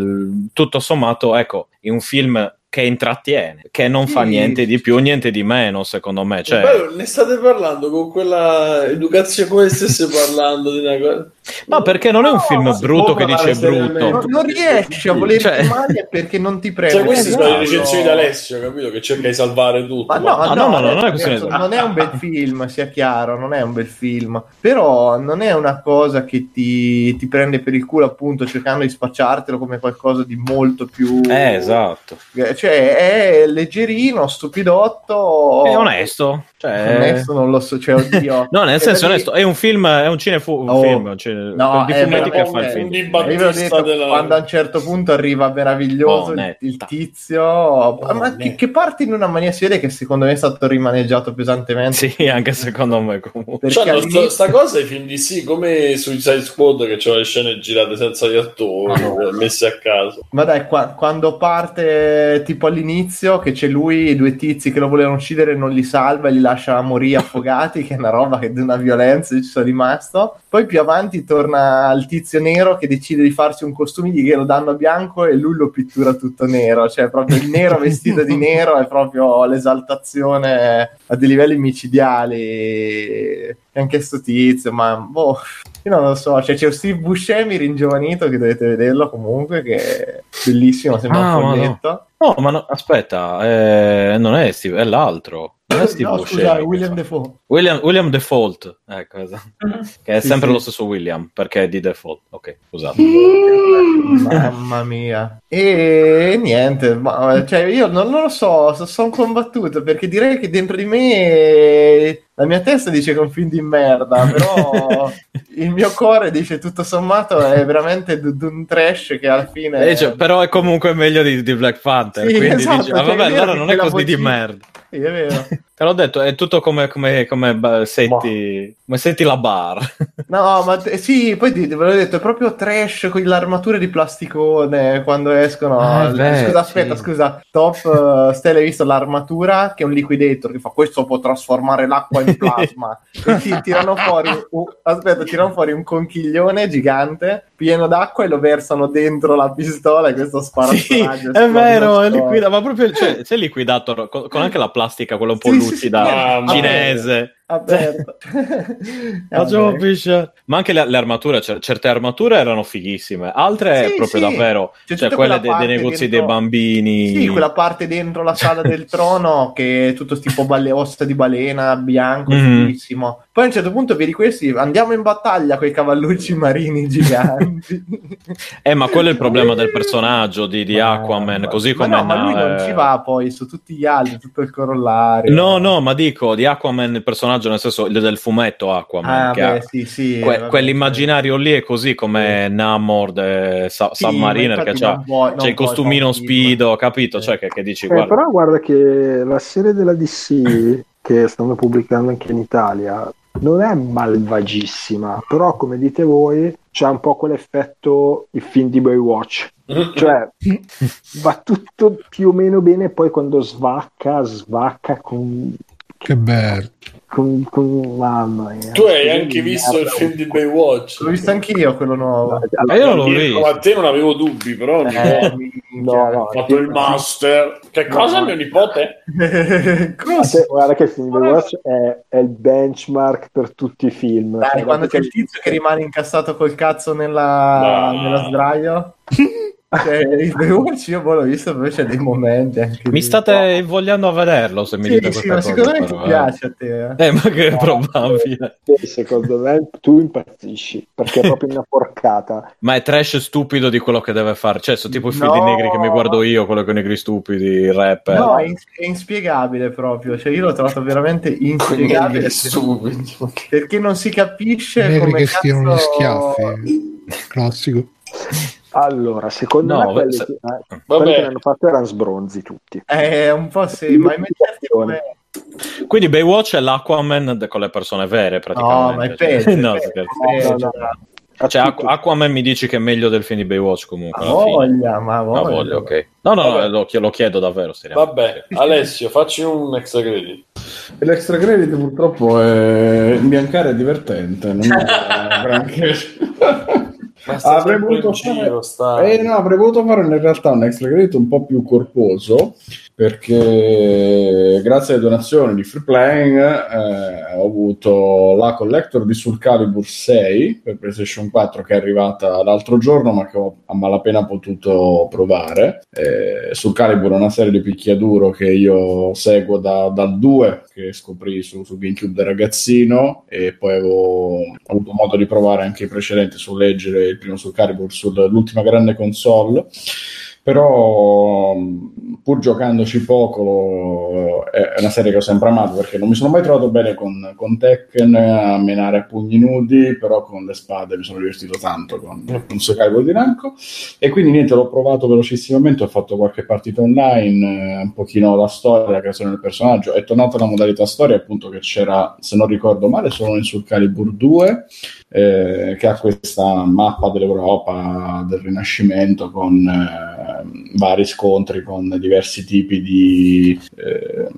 tutto sommato, ecco, in un film che intrattiene, che non fa Sì. niente di più, niente di meno, secondo me. Cioè, Poi ne state parlando con quella educazione come se stesse parlando di una cosa. ma perché non è un film ma brutto che dice brutto? Non, non riesci a volerti Cioè- male perché non ti prende. Cioè, queste sono le Esatto. recensioni di Alessio, capito? Che cerca di salvare tutto. Ma no, Ah, no, no, no, no, non è questione di- non è un bel <laughs> film, sia chiaro, non è un bel film, però non è una cosa che ti, ti prende per il culo appunto cercando di spacciartelo come qualcosa di molto più... Eh, esatto. Cioè è leggerino, stupidotto... È onesto. Cioè, Onesto non lo so, cioè oddio... <laughs> No, nel È senso onesto, è un film, è un cinefu, un Oh. film, cine- No, di è fumetti che veramente- fa il un film. detto, della... quando a un certo punto arriva meraviglioso il, Onetta. il tizio, ma che, che parte in una maniera si vede che secondo me è stato rimaneggiato pesantemente. Sì, anche secondo me comunque. Perché Cioè, no, sta, all'inizio- sta cosa ai film di sì, come Suicide Squad che c'ha le scene girate senza gli attori, Ah, messe a caso. Ma dai, qua- quando parte tipo all'inizio che c'è lui e i due tizi che lo volevano uccidere non li salva e li lascia morire affogati, che è una roba che di una violenza ci sono rimasto. Poi più avanti torna il tizio nero che decide di farsi un costume, gli lo danno bianco e lui lo pittura tutto nero, cioè proprio il nero vestito di nero è proprio l'esaltazione a dei livelli micidiali. E anche sto tizio, ma boh, io non lo so, cioè c'è Steve Buscemi ringiovanito che dovete vederlo comunque, che è bellissimo, sembra Ah, un ma no. No, ma no, aspetta, eh, non è Steve, è l'altro. Non è Steve no, Buscemi scusa, che William fa. Defoe. William, William Default, ecco, esatto. <laughs> che è Sì, sempre sì. lo stesso William, perché è di default. Ok, scusate. Mamma mia. E niente, ma, cioè io non, non lo so, sono combattuto perché direi che dentro di me la mia testa dice che è un film di merda, però <laughs> il mio cuore dice tutto sommato è veramente d- d- un trash che alla fine... Eh, cioè, però è comunque meglio di, di Black Panther, Sì, quindi esatto, dici, ah, cioè, vabbè, è allora non è così di merda. Sì, è vero. <laughs> Te l'ho detto, è tutto come, come, come setti, come setti la bar. No, ma t- sì, poi ti, ve l'ho detto, è proprio trash con le armature di plasticone quando escono. Ah, beh, scusa, aspetta, sì. scusa. Top, uh, Stella, hai visto l'armatura che è un liquidator che fa questo può trasformare l'acqua in <laughs> plasma. e ti tirano fuori, un, aspetta, tirano fuori un conchiglione gigante pieno d'acqua e lo versano dentro la pistola e questo spara Sì, è vero, è liquidato, ma proprio, cioè, sei liquidato con, con anche la plastica, quella un po' Sì, sì, lucida, sì, Mamma cinese. Aperto. <laughs> Facciamo Vabbè. pisciare. Ma anche le, le armature, cer- certe armature erano fighissime, altre Sì, proprio sì. davvero, C'è cioè tutta quelle de- dei negozi dentro- dei bambini. Sì, quella parte dentro la sala del trono che è tutto tipo balle, ossa di balena, bianco, Mhm. fighissimo. Poi a un certo punto vedi questi, andiamo in battaglia con i cavallucci marini giganti. <laughs> Eh, ma quello è il problema del personaggio di, di Ma- Aquaman, così ma come no, ma lui non eh, ci va poi, su tutti gli altri, tutto il corollario. No, no, ma dico di Aquaman il personaggio, nel senso del fumetto Aquaman. Ah, che beh, sì, sì. que- vabbè, quell'immaginario lì è così come Namor de Sa- sì, Submariner ma che c'ha, non c'è il costumino speedo, capito? Sì. Cioè che, che dici, Eh, guarda, però guarda che la serie della DC <laughs> che stanno pubblicando anche in Italia non è malvagissima, però come dite voi c'è un po' quell'effetto il film di Baywatch, <laughs> cioè va tutto più o meno bene poi quando svacca, svacca con... Che bello. con, con mamma mia. Tu hai anche visto il film di Baywatch? L'ho visto anch'io quello nuovo. Ma io non l'ho visto. Ma a te non avevo dubbi, però Eh, No, no, ho fatto il master. Che cosa, mio nipote? <laughs> Guarda, guarda che il film di Baywatch è, è il benchmark per tutti i film. Dai, quando c'è il tizio che rimane incassato col cazzo nella, No. nella sdraio. <laughs> Cioè, il Baywatch io boh, l'ho visto, però c'è dei momenti anche mi di- state vogliando a vederlo se mi Sì, dite sì, questa ma cosa. secondo me però, ti eh. piace a te. eh. Eh, ma che è probabile. Sì, secondo me tu impazzisci perché è proprio una porcata. Ma è trash stupido di quello che deve fare. Cioè, sono tipo i film No. negri che mi guardo io, quello con i negri stupidi, il rapper. No, è, ins- è inspiegabile proprio. Cioè, io l'ho trovato veramente inspiegabile. stupidi. Perché non si capisce Negri come che cazzo... stirano gli schiaffi. Classico. Allora, secondo No, me quelli, se- che, eh, quelli che l'hanno fatto erano sbronzi tutti. Eh, un po' sì, ma immaginati come... Quindi Baywatch è l'Aquaman de- con le persone vere, praticamente. No, ma è peggio. <laughs> è no, peggio, No, no, Cioè. Aqu- Aquaman mi dici che è meglio del film di Baywatch comunque. Ma voglia, ma voglia. voglia, ok. No, no, no, lo, lo chiedo davvero. seriamente. Vabbè, Alessio, facci un extra credit. L'extra credit purtroppo è imbiancare è divertente, non è <laughs> granché. Avrei voluto giro, fare... Eh, no, avrei voluto fare in realtà un extra credit un po' più corposo perché grazie alle donazioni di Free Playing eh, ho avuto la collector di Soul Calibur 6 per PlayStation 4 che è arrivata l'altro giorno ma che ho a malapena potuto provare. Eh, Soul Calibur è una serie di picchiaduro che io seguo da- dal 2 che scoprì su, su GameCube da ragazzino e poi avevo avuto modo di provare anche i precedenti su leggere il primo Soul Calibur sull'ultima grande console. Però pur giocandoci poco è una serie che ho sempre amato perché non mi sono mai trovato bene con, con Tekken a menare a pugni nudi però con le spade mi sono divertito tanto con, con Soul Calibur di Namco. E quindi niente l'ho provato velocissimamente ho fatto qualche partita online eh, un pochino la storia la creazione del personaggio. È tornata la modalità storia appunto che c'era se non ricordo male solo in Soul Calibur 2 eh, che ha questa mappa dell'Europa del Rinascimento con eh, vari scontri con diversi tipi di, eh,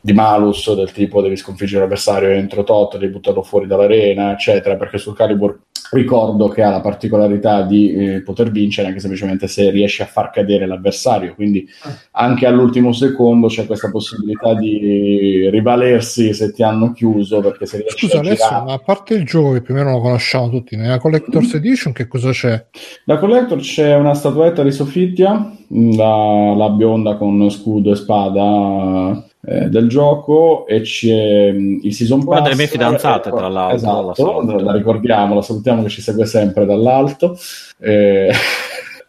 di malus del tipo devi sconfiggere l'avversario entro tot, devi buttarlo fuori dall'arena eccetera perché sul Calibur ricordo che ha la particolarità di eh, poter vincere anche semplicemente se riesci a far cadere l'avversario. Quindi anche all'ultimo secondo c'è questa possibilità di rivalersi se ti hanno chiuso perché se riesci Scusa a Alessio, girare ma a parte il gioco che più o meno lo conosciamo tutti, nella Collector's Edition che cosa c'è? Da Collector c'è una statuetta di Sofittia, la, la bionda con scudo e spada eh, del gioco, e c'è mh, il Season Pass. Una delle mie fidanzate, tra l'altro, la Esatto, saluto. la, ricordiamo, la salutiamo che ci segue sempre dall'alto. Eh,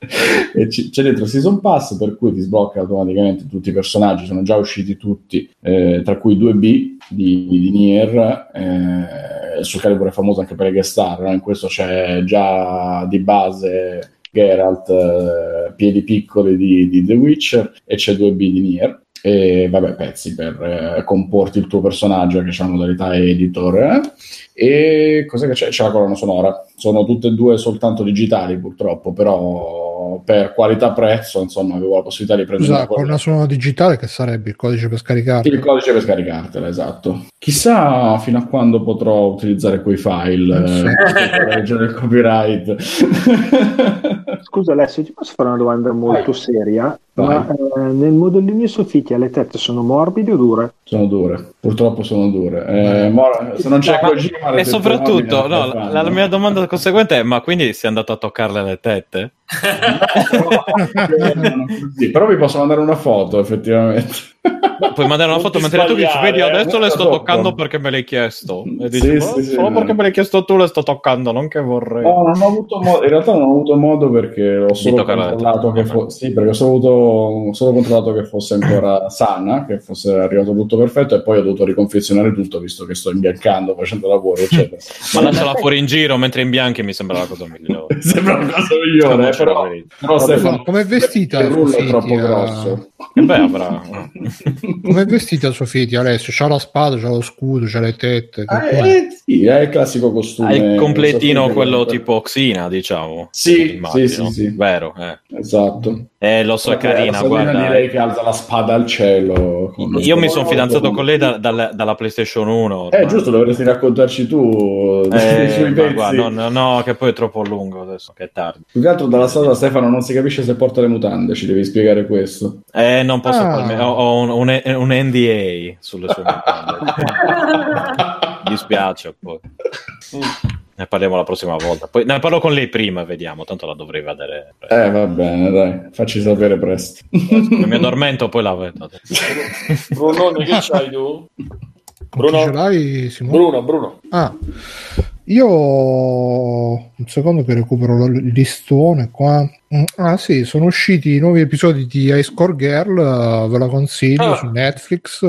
<laughs> e ci- c'è dentro il Season Pass per cui ti sblocca automaticamente tutti i personaggi, sono già usciti tutti, eh, tra cui 2B di, di Nier, eh, sul Calibur è famoso anche per i guest star, no? in questo c'è già di base Geralt, eh, piedi piccoli di, di The Witcher e c'è 2B di Nier. E vabbè, pezzi per eh, comporti il tuo personaggio che c'è la modalità editor. eh. E cos'è che c'è? C'è la colonna sonora. Sono tutte e due soltanto digitali, purtroppo, però per qualità-prezzo, insomma, avevo la possibilità di prendere Scusa, una con una suona digitale che sarebbe il codice per scaricare. il codice per scaricartela, esatto. Chissà fino a quando potrò utilizzare quei file so. eh, per leggere il copyright. Scusa Alessio, ti posso fare una domanda molto seria? Ma eh, nel modellino Soffitti le tette sono morbide o dure? sono dure, purtroppo sono dure. Eh, mo- se non c'è Ma- Kojima, e soprattutto, no, la, la mia domanda conseguente è: ma quindi sei andato a toccarle le tette? Sì, però vi posso mandare una foto, effettivamente. Puoi mandare una Non foto mentre tu dici: Vedi, eh, adesso le sto toccando perché me l'hai chiesto. E dici: sì, "Ma sì, solo perché me l'hai chiesto tu, le sto toccando, non che vorrei. No, non ho avuto modo, in realtà non ho avuto modo perché ho solo controllato che fo- sì, perché ho solo, avuto- solo controllato che fosse ancora sana, che fosse arrivato tutto perfetto e poi ho dovuto riconfezionare tutto visto che sto imbiancando, facendo lavoro, eccetera. Ma lasciala fuori in giro mentre in bianchi mi sembra la cosa migliore. <laughs> Sembra una cosa migliore, eh, però, però Stefano, ma com'è vestita il rullo è troppo grosso. E beh, avrà. <laughs> Come è vestita Sofiti Alessio? C'ha la spada, c'ha lo scudo, c'ha le tette. Ah, eh, sì, è il classico costume. Ha il completino, quello tipo Xina, diciamo. Sì, sì, sì, sì. Vero, eh. Esatto. Eh, lo so, è carina, guarda. direi che alza la spada al cielo. Io mi sono fidanzato con lei da- dal- dalla PlayStation 1. Eh, giusto, dovresti raccontarci tu Eh, <laughs> sui ma pezzi. guarda, no, no, no, che poi è troppo lungo adesso, che è tardi. Più che altro dalla storia Stefano non si capisce se porta le mutande, ci devi spiegare questo. Eh, non posso Ah. farmi- ho, ho un, un- un NDA sulle sue <laughs> mutande. Mi dispiace poi. Ne parliamo la prossima volta. Poi ne parlo con lei prima, vediamo, tanto la dovrei vedere. Eh, va bene, dai, facci sapere presto. Se mi addormento poi la vedo. Brunone, che c'hai tu? Bruno, l'hai, Simone? Bruno, Bruno. Ah, io un secondo che recupero il listone qua. Mm, ah sì, sono usciti i nuovi episodi di Ice Core Girl, uh, ve la consiglio ah. su Netflix.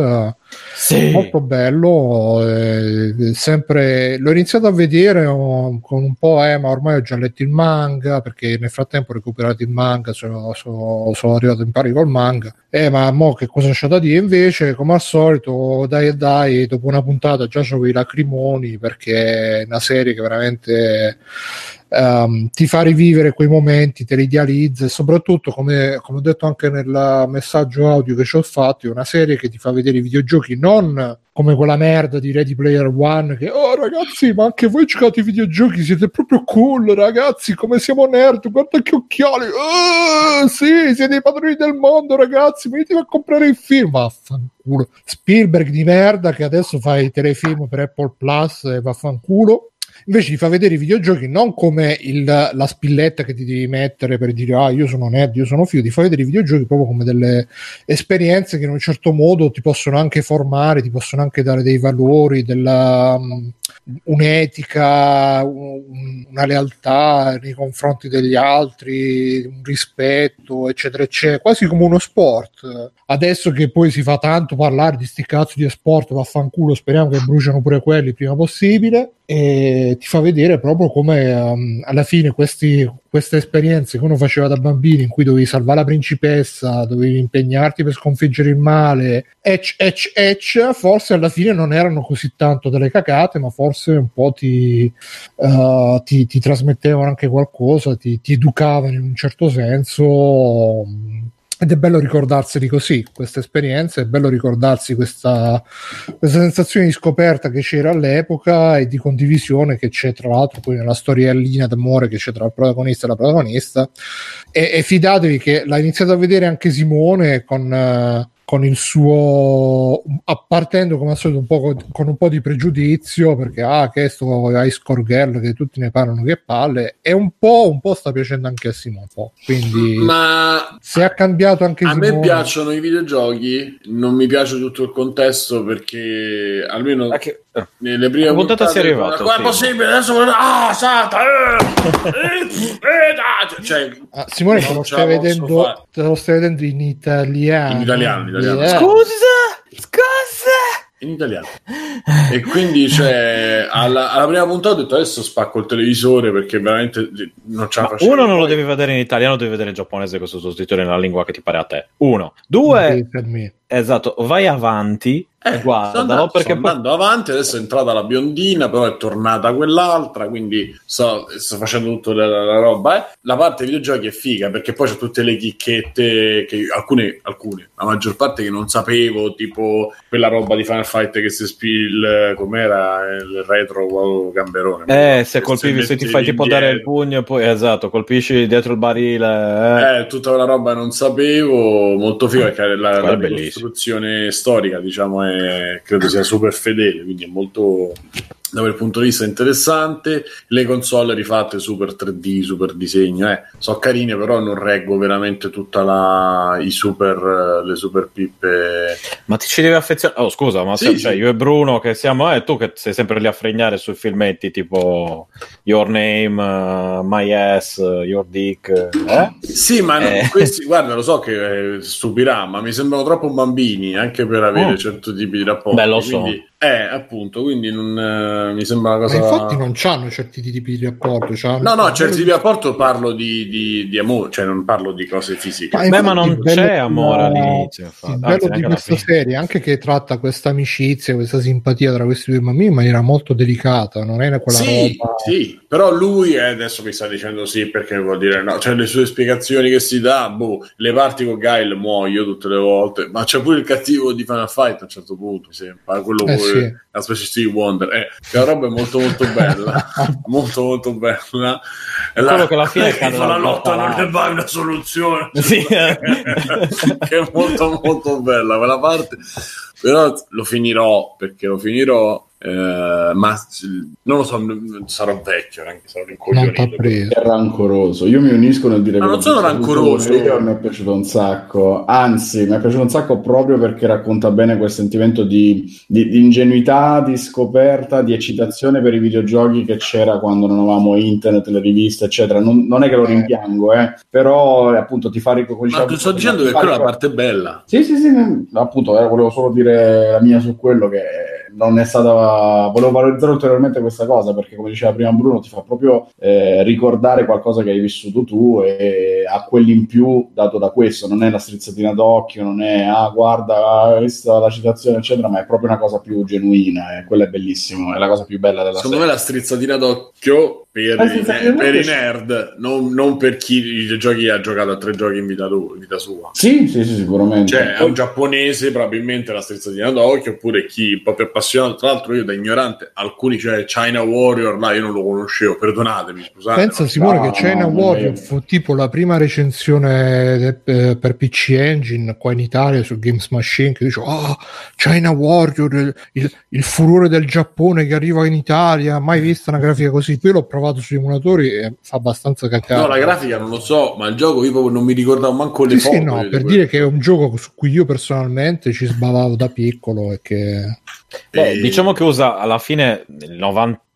Sì. Molto bello, eh, sempre l'ho iniziato a vedere oh, con un po', eh, ma ormai ho già letto il manga perché nel frattempo ho recuperato il manga, sono, sono, sono arrivato in pari col manga. Eh, ma mo che cosa c'è da dire? Invece, come al solito, dai e dai, dopo una puntata già c'ho i lacrimoni perché una serie che veramente um, ti fa rivivere quei momenti, te li idealizza e soprattutto, come, come, ho detto anche nel messaggio audio che ci ho fatto, è una serie che ti fa vedere i videogiochi non come quella merda di Ready Player One che oh ragazzi ma anche voi giocate ai videogiochi siete proprio cool ragazzi come siamo nerd guarda che occhiali oh, sì siete i padroni del mondo ragazzi venite a comprare il film. Vaffanculo. Spielberg di merda che adesso fa i telefilm per Apple Plus e vaffanculo invece ti fa vedere i videogiochi non come il, la spilletta che ti devi mettere per dire ah io sono nerd, io sono figo, ti fa vedere i videogiochi proprio come delle esperienze che in un certo modo ti possono anche formare, ti possono anche dare dei valori, della, um, un'etica, un, una lealtà nei confronti degli altri, un rispetto, eccetera, eccetera, quasi come uno sport. Adesso che poi si fa tanto parlare di sti cazzo di sport, vaffanculo, speriamo che bruciano pure quelli prima possibile e ti fa vedere proprio come um, alla fine questi, queste esperienze che uno faceva da bambino in cui dovevi salvare la principessa, dovevi impegnarti per sconfiggere il male, ecc, ecc, ecc, forse alla fine non erano così tanto delle cacate, ma forse un po' ti, uh, ti, ti trasmettevano anche qualcosa, ti, ti educavano in un certo senso. Ed è bello ricordarseli così, questa esperienza, è bello ricordarsi questa, questa, sensazione di scoperta che c'era all'epoca e di condivisione che c'è tra l'altro poi nella storiellina d'amore che c'è tra il protagonista e la protagonista. E, e fidatevi che l'ha iniziato a vedere anche Simone con... Uh, con il suo partendo come al solito un po' con, un po' di pregiudizio perché ah che sto Ice Core Girl che tutti ne parlano che palle e un po', un po' sta piacendo anche a Simone quindi ma se ha cambiato anche a Simone me piacciono i videogiochi non mi piace tutto il contesto perché almeno anche. Nelle prime la puntata si è arrivato ma è possibile adesso ah santa eh, eh, eh, cioè, ah, Simone te lo, stai vedendo, te lo stai vedendo in italiano in italiano, in italiano. Yeah. scusa scusa in italiano. e quindi, cioè, alla, alla, prima puntata ho detto adesso spacco il televisore perché veramente non ce la faccio. Uno, non lo devi vedere in italiano, devi vedere in giapponese questo sottotitolo nella lingua che ti pare a te. Uno. Due. Esatto, vai avanti eh, guarda, andando, perché sto andando avanti, adesso è entrata la biondina, però è tornata quell'altra, quindi sto, sto facendo tutta la, la, roba. Eh. La parte videogiochi è figa perché poi c'è tutte le chicchette, che alcune, alcune, la maggior parte che non sapevo, tipo quella roba di Final Fight che si spil, com'era il retro wow, gamberone. Eh, se colpivi, se ti fai tipo dare il pugno e poi, esatto, colpisci dietro il barile. Eh, eh tutta quella roba non sapevo, molto figa perché la, la costruzione storica, diciamo, è credo sia super fedele, quindi è molto da quel punto di vista interessante. Le console rifatte super 3D, super disegno, eh. sono carine, però non reggo veramente tutta la i super le super pippe. Ma ti ci devi affezionare? Oh, scusa, ma sì, se, sì. Cioè, io e Bruno che siamo, eh, tu che sei sempre lì a fregnare sui filmetti tipo Your Name, uh, My Ass, Your Dick, eh? Sì, ma no, eh. questi, guarda, lo so che eh, stupirà, ma mi sembrano troppo bambini anche per avere oh. certi tipi di rapporti. Beh, lo so. Quindi eh, appunto, quindi non, eh, mi sembra una cosa... Ma infatti non hanno certi tipi di rapporto. No, no, certi tipi di rapporto parlo di, di, di, amore, cioè non parlo di cose fisiche. Ma, Beh, ma non c'è amore all'inizio. Il bello di questa serie, anche che tratta questa amicizia, questa simpatia tra questi due bambini in maniera molto delicata, non è quella sì, roba... Sì, però lui, eh, adesso mi sta dicendo sì perché vuol dire no, cioè le sue spiegazioni che si dà, boh, le parti con Guile muoio tutte le volte, ma c'è pure il cattivo di Final Fight a un certo punto, mi sembra, quello eh, sì. la specie Steve Wonder, eh, la roba è molto molto bella, <laughs> molto molto bella. È quello che alla fine <laughs> cade la lotta non è mai una soluzione. Sì. <laughs> che è molto molto bella quella parte. Però lo finirò perché lo finirò eh, ma non lo so, sarò vecchio, anche sarò rincoglionito. È rancoroso. Io mi unisco nel dire ma che non sono rancoroso. Io mi è piaciuto un sacco, anzi, mi è piaciuto un sacco proprio perché racconta bene quel sentimento di, di, di ingenuità, di scoperta, di eccitazione per i videogiochi che c'era quando non avevamo internet, le riviste, eccetera. Non, non è che lo rimpiango, eh, però appunto ti fa riconoscere. Ma ti sto dicendo che quella è la parte bella. Sì, sì, sì, appunto, eh, volevo solo dire la mia su quello che non è stata. Volevo valorizzare ulteriormente questa cosa perché, come diceva prima Bruno, ti fa proprio eh, ricordare qualcosa che hai vissuto tu e ha quelli in più dato da questo. Non è la strizzatina d'occhio, non è ah, guarda, questa la citazione, eccetera, ma è proprio una cosa più genuina e quella è bellissimo. È la cosa più bella della Secondo serie. me la strizzatina d'occhio per, Ah, i, ne- per i nerd, non, non per chi i giochi ha giocato a tre giochi in vita, tu- in vita sua. Sì, sì, sì, sicuramente. Cioè, è un giapponese, probabilmente la strizzatina d'occhio, oppure chi un po' più appassionato. Tra l'altro, io da ignorante, alcuni, cioè China Warrior, là io non lo conoscevo, perdonatemi, scusate. Pensa ma- Simone no, che China no, Warrior fu tipo la prima recensione de- eh, per PC Engine qua in Italia su Games Machine che dice oh China Warrior il, il- il furore del Giappone che arriva in Italia mai vista una grafica così poi l'ho provato sui emulatori e fa abbastanza cacare No, la grafica non lo so, ma il gioco io proprio non mi ricordavo manco le sì, foto. sì, no, di per quello. dire che è un gioco su cui io personalmente ci sbavavo da piccolo e che Beh, Eh, diciamo che usa alla fine il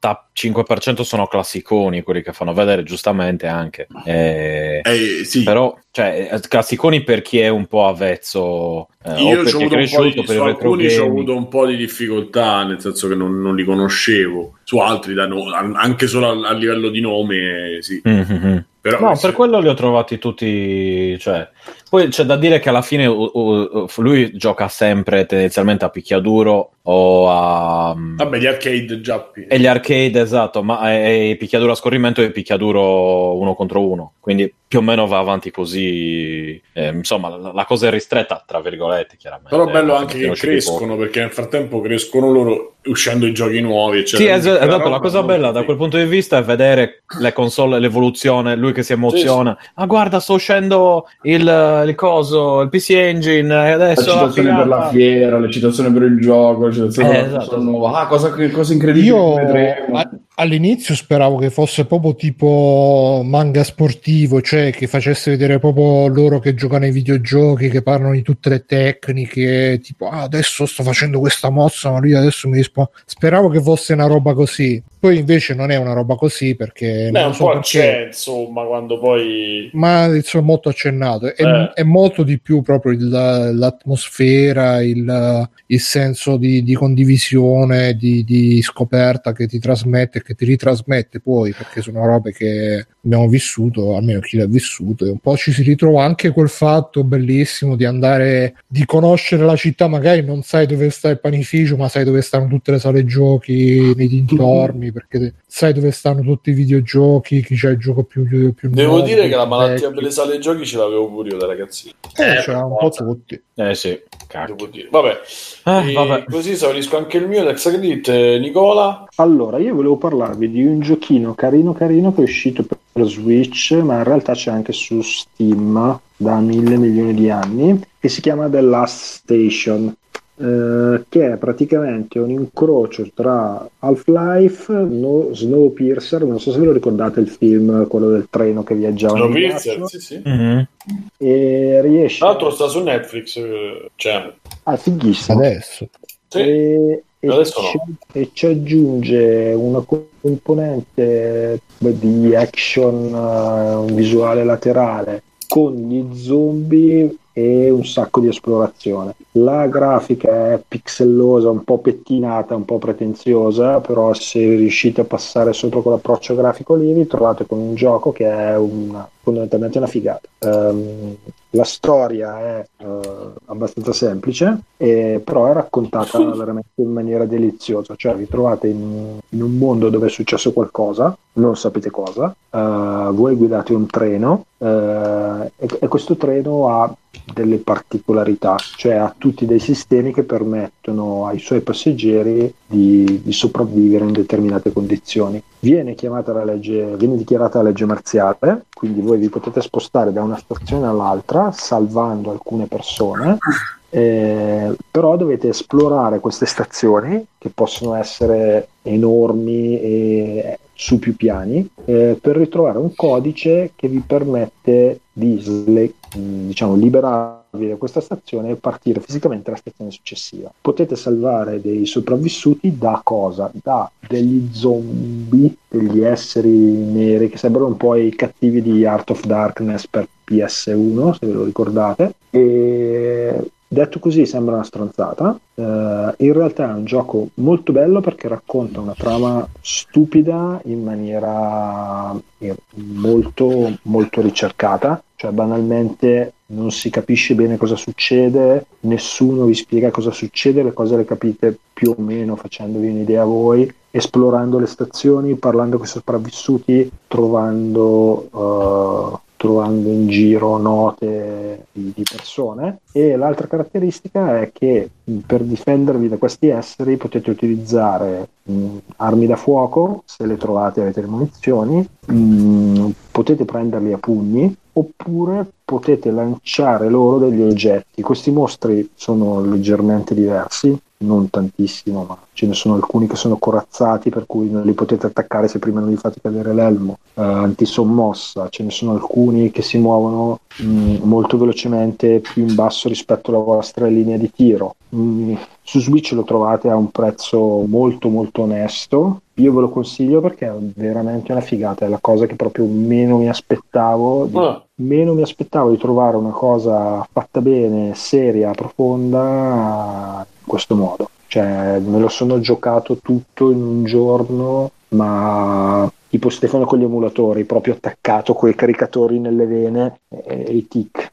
95% sono classiconi quelli che fanno vedere giustamente anche. Eh, eh, sì. Però, cioè, eh, classiconi per chi è un po' avvezzo eh, Io è avuto un po' cresciuto di, alcuni ho avuto un po' di difficoltà, nel senso che non, non li conoscevo. Su altri, da no- anche solo a, a livello di nome, sì. Mhm. Però, No, sì. per quello li ho trovati tutti. Cioè, poi c'è da dire che alla fine uh, uh, lui gioca sempre tendenzialmente a picchiaduro o a. Vabbè, gli arcade già. E gli arcade, esatto, ma è, è picchiaduro a scorrimento e picchiaduro uno contro uno. Quindi più o meno va avanti così. Eh, insomma, la, la cosa è ristretta, tra virgolette, chiaramente. Però bello Eh, anche che crescono, perché nel frattempo crescono loro uscendo i giochi nuovi. Sì, eccetera. quella esatto, la cosa bella da quel punto di vista è vedere le console, l'evoluzione, lui che si emoziona. Ah, guarda, sto uscendo il, il coso, il PC Engine, e la adesso la citazione per la fiera, le citazioni per il gioco, le citazioni Eh, per la esatto. nuova. Ah, cosa, che- cosa incredibile Io che vedremo. All'inizio speravo che fosse proprio tipo manga sportivo, cioè che facesse vedere proprio loro che giocano ai videogiochi, che parlano di tutte le tecniche, tipo ah, adesso sto facendo questa mossa, ma lui adesso mi risponde. Speravo che fosse una roba così. Poi invece non è una roba così perché Beh, non un so po' perché, c'è, insomma, quando poi... ma insomma molto accennato. È, Eh. è molto di più proprio il- l'atmosfera, il, il senso di, di condivisione, di, di scoperta che ti trasmette che ti ritrasmette poi, perché sono robe che abbiamo vissuto, almeno chi l'ha vissuto, e un po' ci si ritrova anche quel fatto bellissimo di andare, di conoscere la città, magari non sai dove sta il panificio, ma sai dove stanno tutte le sale giochi nei dintorni, perché sai dove stanno tutti i videogiochi, chi c'ha il gioco più, più Devo nuovo, dire che la malattia per le sale giochi ce l'avevo pure io da ragazzino. Eh, Eh, c'era un po' tutti. Eh sì, cacchio. Vabbè, Eh, vabbè. così esaurisco anche il mio Lex Credit. Eh, Nicola, Allora, io volevo parlarvi di un giochino carino carino che è uscito per Switch, ma in realtà c'è anche su Steam da mille milioni di anni, che si chiama The Last Station, eh, che è praticamente un incrocio tra Half-Life, no, Snowpiercer, non so se ve lo ricordate il film, quello del treno che viaggiava lo nel Piercer, ghiaccio, sì, sì. Mhm. e riesce... Tra l'altro sta su Netflix, cioè, Ah, fighissimo. Adesso. sì. e, e Adesso no. e ci aggiunge una componente beh, di action, eh, un visuale laterale con gli zombie e un sacco di esplorazione. La grafica è pixellosa, un po' pettinata, un po' pretenziosa, però se riuscite a passare sopra quell'approccio grafico lì vi trovate con un gioco che è una, fondamentalmente una figata. Ehm, la storia è eh, abbastanza semplice, e- però è raccontata <laughs> veramente in maniera deliziosa. Cioè, vi trovate in, in un mondo dove è successo qualcosa, non sapete cosa, eh, voi guidate un treno eh, e, e questo treno ha delle particolarità, cioè ha tutti dei sistemi che permettono ai suoi passeggeri di, di sopravvivere in determinate condizioni. Viene, chiamata la legge, viene dichiarata la legge marziale, quindi voi vi potete spostare da una stazione all'altra salvando alcune persone eh, però dovete esplorare queste stazioni che possono essere enormi e su più piani eh, per ritrovare un codice che vi permette di diciamo, liberarvi da questa stazione e partire fisicamente alla stazione successiva. Potete salvare dei sopravvissuti da cosa? Da degli zombie, degli esseri neri che sembrano un po' i cattivi di Art of Darkness per PS1, se ve lo ricordate. E Detto così sembra una stronzata, uh, in realtà è un gioco molto bello perché racconta una trama stupida in maniera eh, molto, molto ricercata, cioè banalmente non si capisce bene cosa succede, nessuno vi spiega cosa succede, le cose le capite più o meno facendovi un'idea voi, esplorando le stazioni, parlando con i sopravvissuti, trovando... Uh, trovando in giro note di, persone e l'altra caratteristica è che per difendervi da questi esseri potete utilizzare mh, armi da fuoco se le trovate avete le munizioni mh, potete prenderli a pugni oppure potete lanciare loro degli oggetti. Questi mostri sono leggermente diversi non tantissimo, ma ce ne sono alcuni che sono corazzati per cui non li potete attaccare se prima non gli fate cadere l'elmo, uh, antisommossa, ce ne sono alcuni che si muovono mh, molto velocemente più in basso rispetto alla vostra linea di tiro. Mm, su Switch lo trovate a un prezzo molto molto onesto, io ve lo consiglio perché è veramente una figata, è la cosa che proprio meno mi aspettavo. Di, oh. Meno mi aspettavo di trovare una cosa fatta bene, seria, profonda in questo modo. Cioè, me lo sono giocato tutto in un giorno, ma tipo Stefano con gli emulatori, proprio attaccato con i caricatori nelle vene e i tic.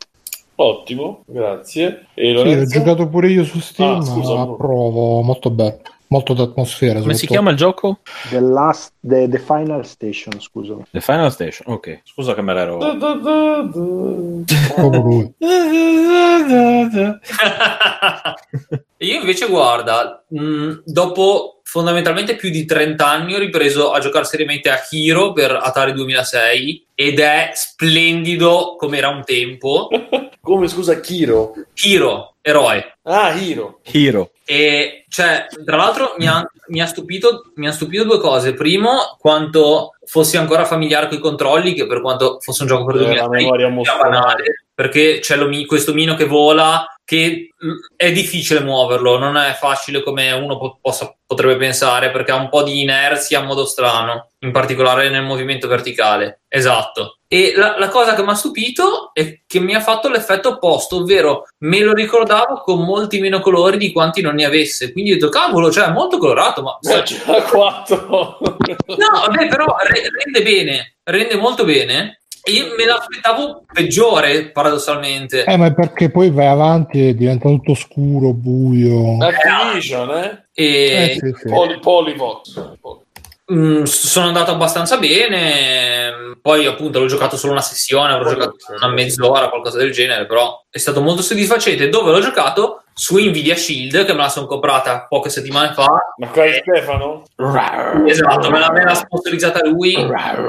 Ottimo, grazie. E sì, ho giocato pure io su Steam, ah, scusa, provo molto bello molto d'atmosfera. Come si chiama il gioco? The, last, the, the Final Station, scusa. The Final Station, ok. Scusa che me l'ero... Io invece guarda, mh, mm, dopo fondamentalmente più di 30 anni ho ripreso a giocare seriamente a Hero per Atari 2006 ed è splendido come era un tempo. <laughs> come scusa, Kiro? Hero, eroe. Ah, Hero. Hero. E cioè, tra l'altro mi ha, mi ha, stupito, mi ha stupito due cose. Primo, quanto fossi ancora familiare con i controlli, che per quanto fosse un gioco per 2006 eh, era banale, perché c'è lo, questo mino che vola che è difficile muoverlo, non è facile come uno po- possa, potrebbe pensare, perché ha un po' di inerzia a modo strano, in particolare nel movimento verticale. Esatto. E la, la cosa che mi ha stupito è che mi ha fatto l'effetto opposto, ovvero me lo ricordavo con molti meno colori di quanti non ne avesse. Quindi ho detto, cavolo, cioè è molto colorato, ma... Ma c'era 4! no, vabbè, però rende bene, rende molto bene io me l'aspettavo peggiore, paradossalmente. Eh, ma è perché poi vai avanti e diventa tutto scuro, buio. Activision, eh? E... Eh, sì, sì. Poly, Polyvox. Mm, sono andato abbastanza bene. Poi, appunto, l'ho giocato solo una sessione, avrò giocato una mezz'ora, qualcosa del genere. Però è stato molto soddisfacente. Dove l'ho giocato? su Nvidia Shield che me la sono comprata poche settimane fa. Ma qua è Stefano? Esatto, me, me l'ha sponsorizzata lui.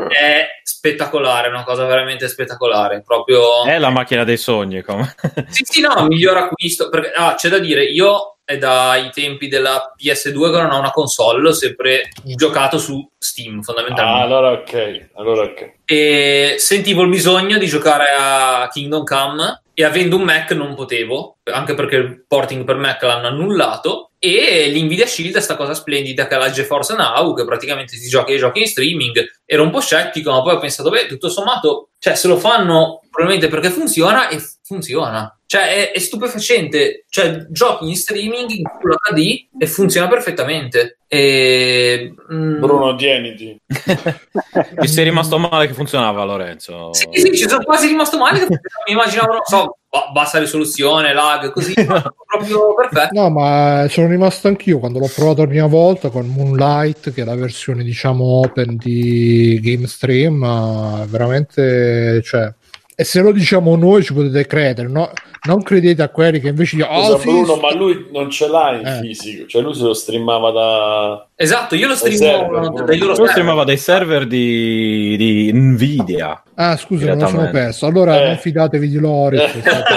È spettacolare, una cosa veramente spettacolare. Proprio... È la macchina dei sogni. Come? sì, sì, no, miglior acquisto. Perché, ah, c'è da dire, io è dai tempi della PS2 che non ho una console, ho sempre giocato su Steam fondamentalmente. Ah, allora ok, allora ok. E sentivo il bisogno di giocare a Kingdom Come e avendo un Mac non potevo, anche perché il porting per Mac l'hanno annullato e l'Nvidia Shield è questa cosa splendida che è la GeForce Now che praticamente si gioca i giochi in streaming ero un po' scettico ma poi ho pensato beh tutto sommato cioè se lo fanno probabilmente perché funziona e funziona. Cioè è, è stupefacente. Cioè giochi in streaming in Full HD e funziona perfettamente. E, mm, Bruno tieniti. <laughs> Ti sei rimasto male che funzionava Lorenzo. Sì sì ci sono quasi rimasto male mi immaginavo non so bassa risoluzione, lag, così, <laughs> proprio perfetto. No, ma sono rimasto anch'io quando l'ho provato la prima volta con Moonlight, che è la versione diciamo open di GameStream, veramente, cioè, e se lo diciamo noi ci potete credere, no? non credete a quelli che invece dicono oh, Bruno, sì. ma lui non ce l'ha in eh. fisico, cioè lui se lo streamava da Esatto, io lo streamavo, server, da, io lo streamava dai server di, di Nvidia Ah, scusa, non sono perso. Allora Eh. non fidatevi di Loris. è stato-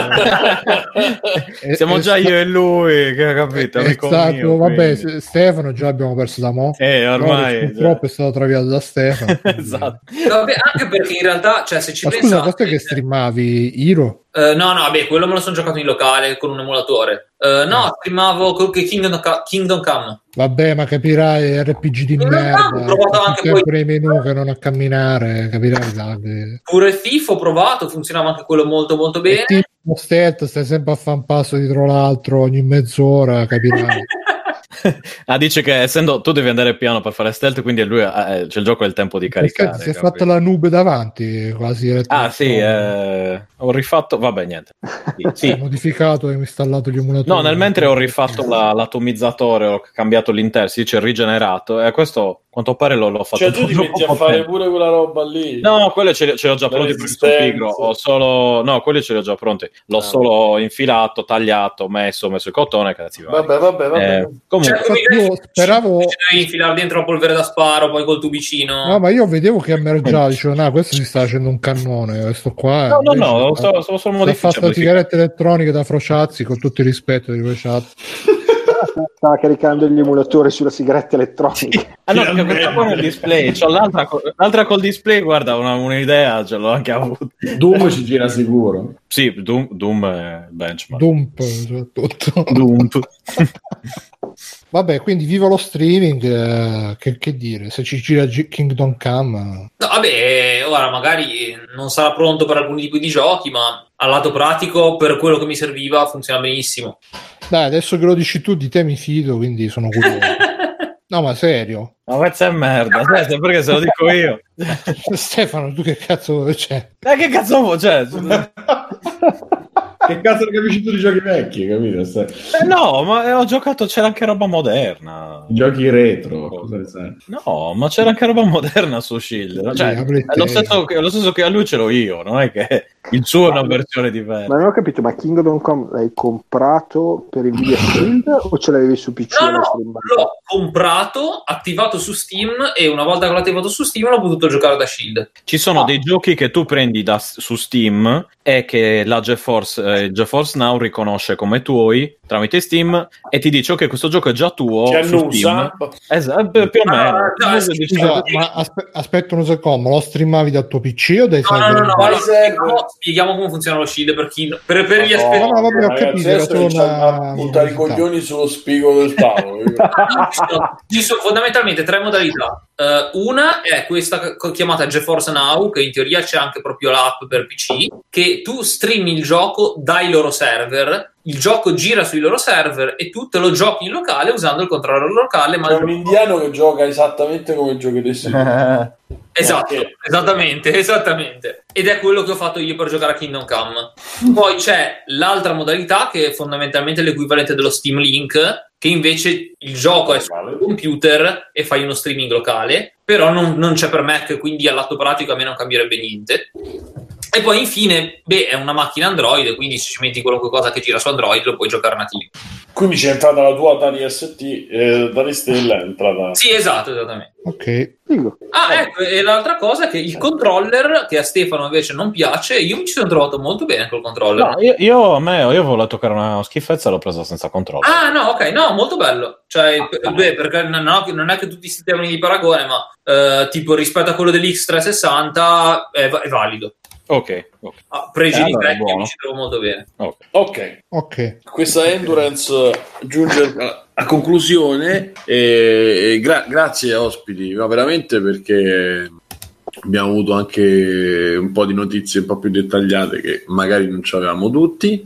è- <laughs> Siamo è già sta- io e lui, che capito? È stato, mio, vabbè, quindi. Stefano già abbiamo perso da mo'. Eh, ormai, Loris purtroppo è stato traviato da Stefano. <laughs> quindi- esatto. Vabbè, anche perché in realtà, cioè, se ci Ma scusa, pensate... cos'è che streamavi? Hiro? Eh, no, no, vabbè, quello me lo sono giocato in locale con un emulatore. Eh, no, streamavo co- che Kingdom, Kingdom Come. Vabbè, ma capirai RPG di In realtà merda. ho provato tutti anche sempre i menu che non a camminare, capirai che- Pure Thief ho provato, funzionava anche quello molto molto bene. Tipo stealth, stai sempre a fare un passo dietro l'altro ogni mezz'ora, capirai. <laughs> Ah, dice che essendo tu devi andare piano per fare stealth, quindi lui eh, c'è il gioco il tempo di caricare. Si è capito? fatta la nube davanti, quasi. Ah, sì, eh, ho rifatto. Vabbè, niente. <laughs> Sì, Ho modificato e ho installato gli emulatori. No, nel mentre ho rifatto la- l'atomizzatore, ho cambiato l'intero, si dice rigenerato, e questo quanto pare l'ho, l'ho fatto Cioè, tu ti metti a fare tempo. pure quella roba lì. No, quelle ce, ce le ho già La pronti perché sono pigro. Ho solo. No, quelli ce li ho già pronti. L'ho Ah. solo infilato, tagliato, messo, messo il cotone. Cazzi. Vabbè, vabbè, vabbè. Eh, comunque, Cioè, io speravo- devi infilare dentro la polvere da sparo, poi col tubicino. No, ma io vedevo che emergiava, dicevo, no, questo si sta facendo un cannone, questo qua. no, no, invece no, sta- stavo stavo solo sta modificando. fatta sigarette elettroniche da Frociazzi con tutto il rispetto di Frociazzi. <laughs> Stava caricando gli emulatori sulla sigaretta elettronica. Ah, no, perché questa qua è il display. C'ho l'altra, l'altra col display, guarda, una, un'idea ce l'ho anche avuta. Doom ci gira sicuro. Sì, Doom, Doom è benchmark. Dump, soprattutto. Doom. <laughs> Vabbè, quindi viva lo streaming, eh, che, che dire, se ci gira G- Kingdom Come... No, vabbè, ora magari non sarà pronto per alcuni tipi di giochi, ma al lato pratico, per quello che mi serviva, funziona benissimo. Dai, adesso che lo dici tu, di te mi fido, quindi sono curioso. <laughs> No, ma serio? Ma questa è merda, sai, perché se lo dico io. <laughs> Stefano, tu che cazzo c'è? Ma che cazzo vuoi? Cioè, <laughs> Che cazzo ne capisci tu di giochi vecchi, capito? Stai- eh, no, ma ho giocato, c'era anche roba moderna. Giochi retro. Cosa ne sai? No, ma c'era anche roba moderna su Shield. Cioè, è lo te. stesso, che, lo stesso che a lui ce l'ho io, non è che il suo è una versione diversa. Ma non ho capito, ma Kingdom Come l'hai comprato per Nvidia Shield o ce l'avevi su PC? No, l'hai no, l'ho comprato, attivato su Steam e una volta che l'ho attivato su Steam l'ho potuto giocare da Shield. Ci sono dei giochi che tu prendi da- su Steam e che la GeForce, eh, GeForce Now riconosce come tuoi tramite Steam e ti dice ok questo gioco è già tuo Ci annusa. Esatto, più o meno. Ah, no, Scusa, ma aspe- aspetta un secondo, lo streamavi dal tuo PC o dai No, no, server? no, no, server? spieghiamo, spieghiamo come funziona lo Shield per chi per, per gli No, aspetti. no, vabbè, ho capito, era solo una- a buttare i coglioni sullo spigo del tavolo. ci, sono, <laughs> fondamentalmente tre modalità. Eh, una è questa chiamata GeForce Now, che in teoria c'è anche proprio l'app per PC, che tu streami il gioco dai loro server, il gioco gira sui loro server e tu te lo giochi in locale usando il controller locale. Ma C'è un indiano che gioca esattamente come giochi <laughs> adesso. Esatto, esattamente, esattamente. Ed è quello che ho fatto io per giocare a Kingdom Come. Poi c'è l'altra modalità che è fondamentalmente l'equivalente dello Steam Link, che invece il gioco è sul computer e fai uno streaming locale, però non, non c'è per Mac, quindi all'atto pratico a me non cambierebbe niente. E poi infine, beh, è una macchina Android, quindi se ci metti qualunque cosa che gira su Android lo puoi giocare nativo. Quindi c'è entrata la tua Atari ST, eh, Atari Stella è entrata. Sì, esatto, esattamente. Ok. Ah, ecco, e l'altra cosa è che il controller, che a Stefano invece non piace, io mi ci sono trovato molto bene col controller. No, io, io, a me, io volevo toccare una schifezza e l'ho presa senza controllo. Ah, no, ok, no, molto bello. Cioè, p- beh, perché non, ho- non è che tutti questi termini di paragone, ma eh, tipo rispetto a quello dell'X360 è, va- è valido. Ok, ok. Ah, pregi Eh, di allora, vecchio mi ci trovo molto bene. ok. Ok, ok. questa endurance giunge a, a conclusione e, e gra- grazie ospiti, ma veramente perché abbiamo avuto anche un po' di notizie un po' più dettagliate che magari non ci avevamo tutti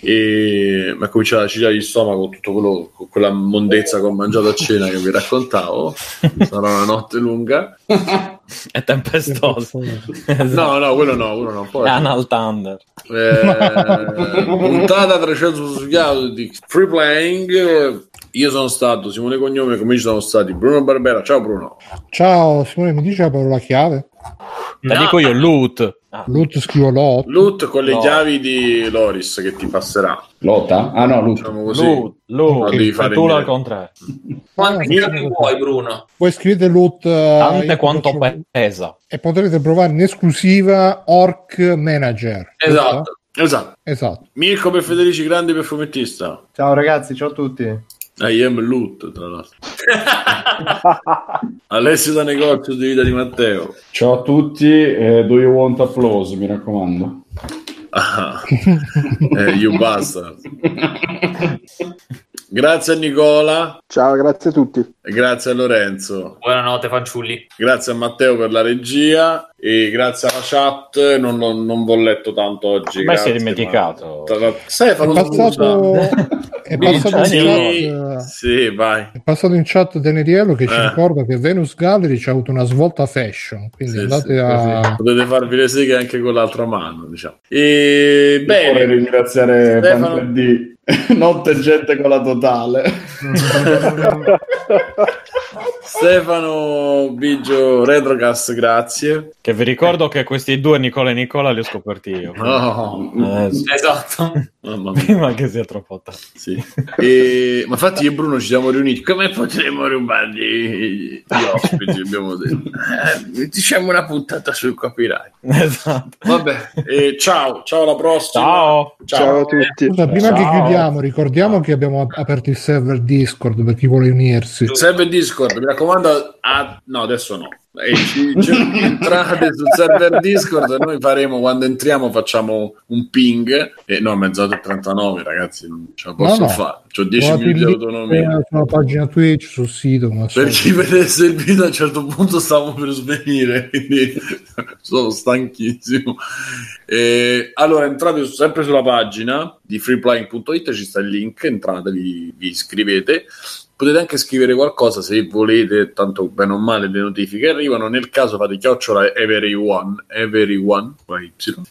e mi è cominciato a girare il stomaco con tutto quello con quella mondezza che ho mangiato a cena che vi raccontavo <laughs> sarà una notte lunga È tempestoso. no no quello no quello no poi Anal Thunder. Eh, puntata 300 studiato di Free Playing. Io sono stato Simone Cognome, come ci sono stati Bruno Barbera. Ciao Bruno. Ciao, Simone, mi dice la parola chiave? La No. dico io, loot. Ah. Loot scrivo lot. Loot con le no. chiavi di Loris che ti passerà. Lotta? Ah no, loot. Diciamo così. Loot, loot. devi fare tu al contrario. Quanti ah, vuoi Bruno? Poi scrivete loot. Uh, Tante quanto faccio... pesa. E potrete provare in esclusiva Orc Manager. Esatto. Esatto. esatto. Mirko per Federici Grandi per fumettista. Ciao ragazzi, ciao a tutti. I am Loot, tra l'altro. <laughs> Alessio da negozio di vita di Matteo. Ciao a tutti, eh, do you want applause, mi raccomando. Ah, <laughs> eh, you bastard. Grazie a Nicola. Ciao, grazie a tutti. Grazie a Lorenzo. Buonanotte, fanciulli. Grazie a Matteo per la regia e grazie alla chat. Non, non, non l'ho letto tanto oggi. Ma si è dimenticato. Ma... Stefano, è passato, <laughs> è passato sì, in chat. Sì, vai. È passato in chat Deneriello che eh. ci ricorda che Venus Gallery ci ha avuto una svolta fashion. Quindi sì, andate sì, a. Potete farvi le seghe anche con l'altra mano, diciamo. E bene. Vorrei ringraziare Stefano... di <laughs> Notte gente con la totale. <laughs> Stefano Biggio Retrocast, grazie. Che vi ricordo che questi due Nicola e Nicola li ho scoperti io. Oh, eh, esatto. Prima che sia troppo tardi. Sì. E, ma infatti io e Bruno ci siamo riuniti. Come potremmo rubargli gli ospiti? abbiamo detto. Eh, diciamo una puntata sul copyright. Esatto. Vabbè, e ciao, ciao alla prossima. Ciao. Ciao, ciao a tutti. Scusa, prima ciao. che chiudiamo, ricordiamo che abbiamo aperto il server Discord per chi vuole unirsi. Il server Discord, mi raccomando. Ah, no, adesso no. E <laughs> ci, ci entrate sul server Discord noi faremo quando entriamo facciamo un ping. E no mezz'ora e 39 ragazzi non ce la posso no, no. fare ho 10 minuti di autonomia sulla pagina Twitch sul sito per chi vedesse il video a un certo punto stavo per svenire quindi <laughs> sono stanchissimo. E, allora entrate sempre sulla pagina di freeplying.it ci sta il link entrate vi, vi iscrivete potete anche scrivere qualcosa se volete, tanto bene o male le notifiche arrivano, nel caso fate chiocciola everyone, everyone,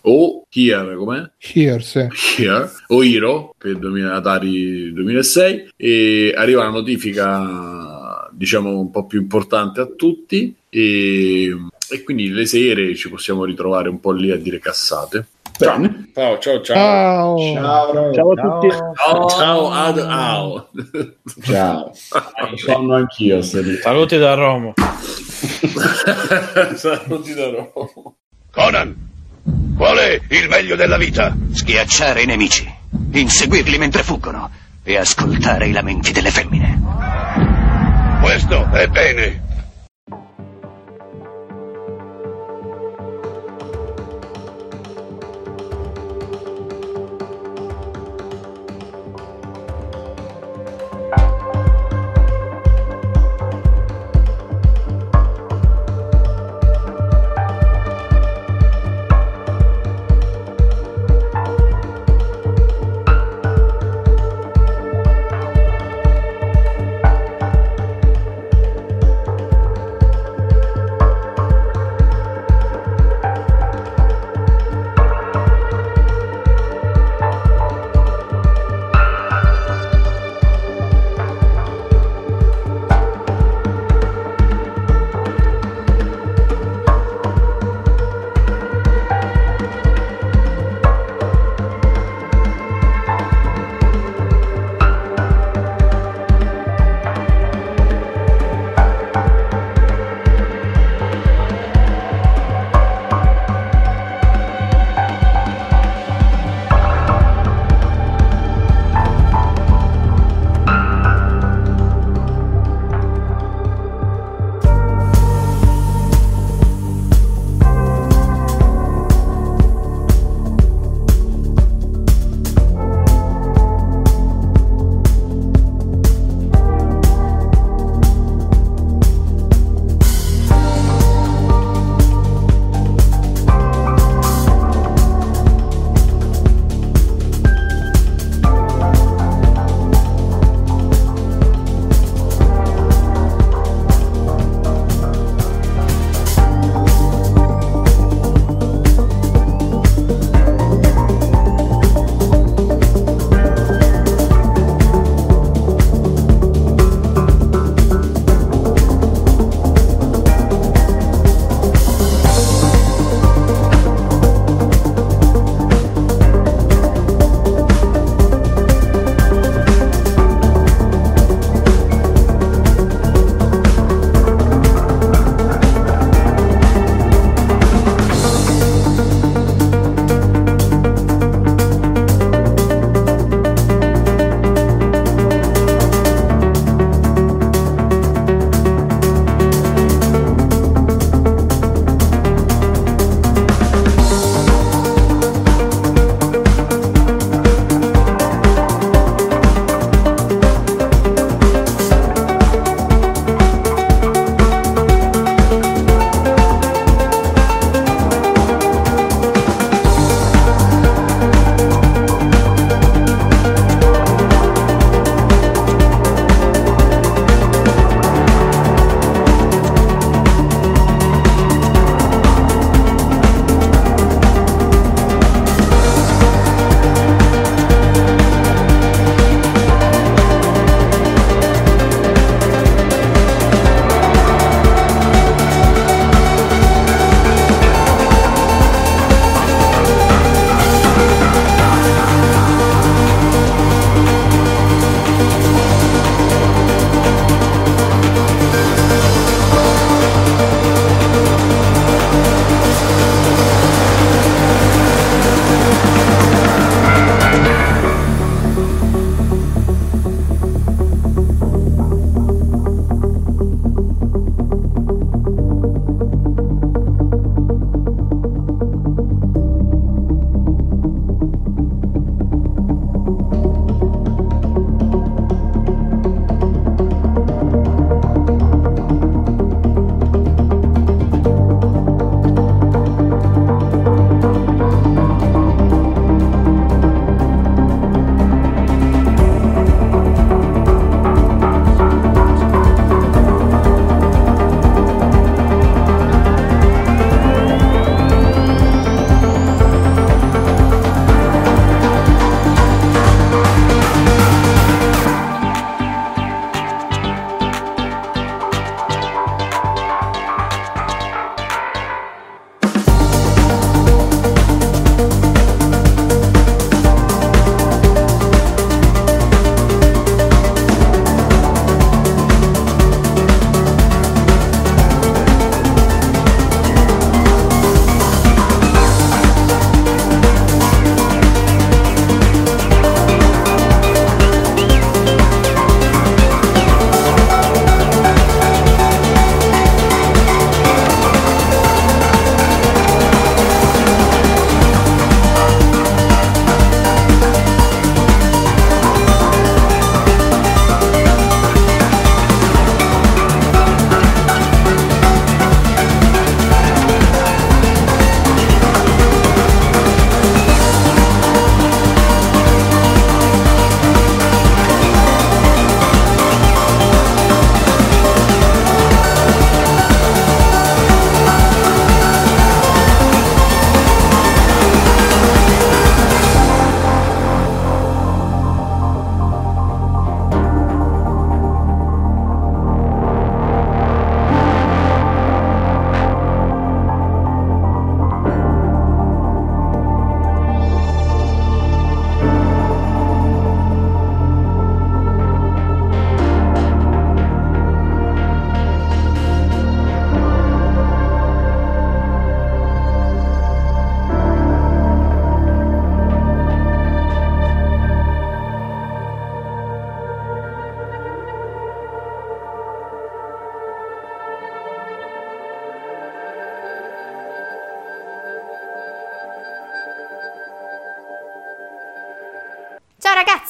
o here, com'è? Here, sì. Here, o Hero, per Atari 2006, e arriva la notifica, diciamo, un po' più importante a tutti, e, e quindi le sere ci possiamo ritrovare un po' lì a dire cassate. Bene. Ciao, ciao, ciao. Ciao, ciao, a tutti. Ciao, ciao ad ao. Ciao. Sono anch'io. Saluti da Roma. <laughs> Saluti da Roma. Conan, qual è il meglio della vita? Schiacciare i nemici, inseguirli mentre fuggono e ascoltare i lamenti delle femmine. Questo è bene.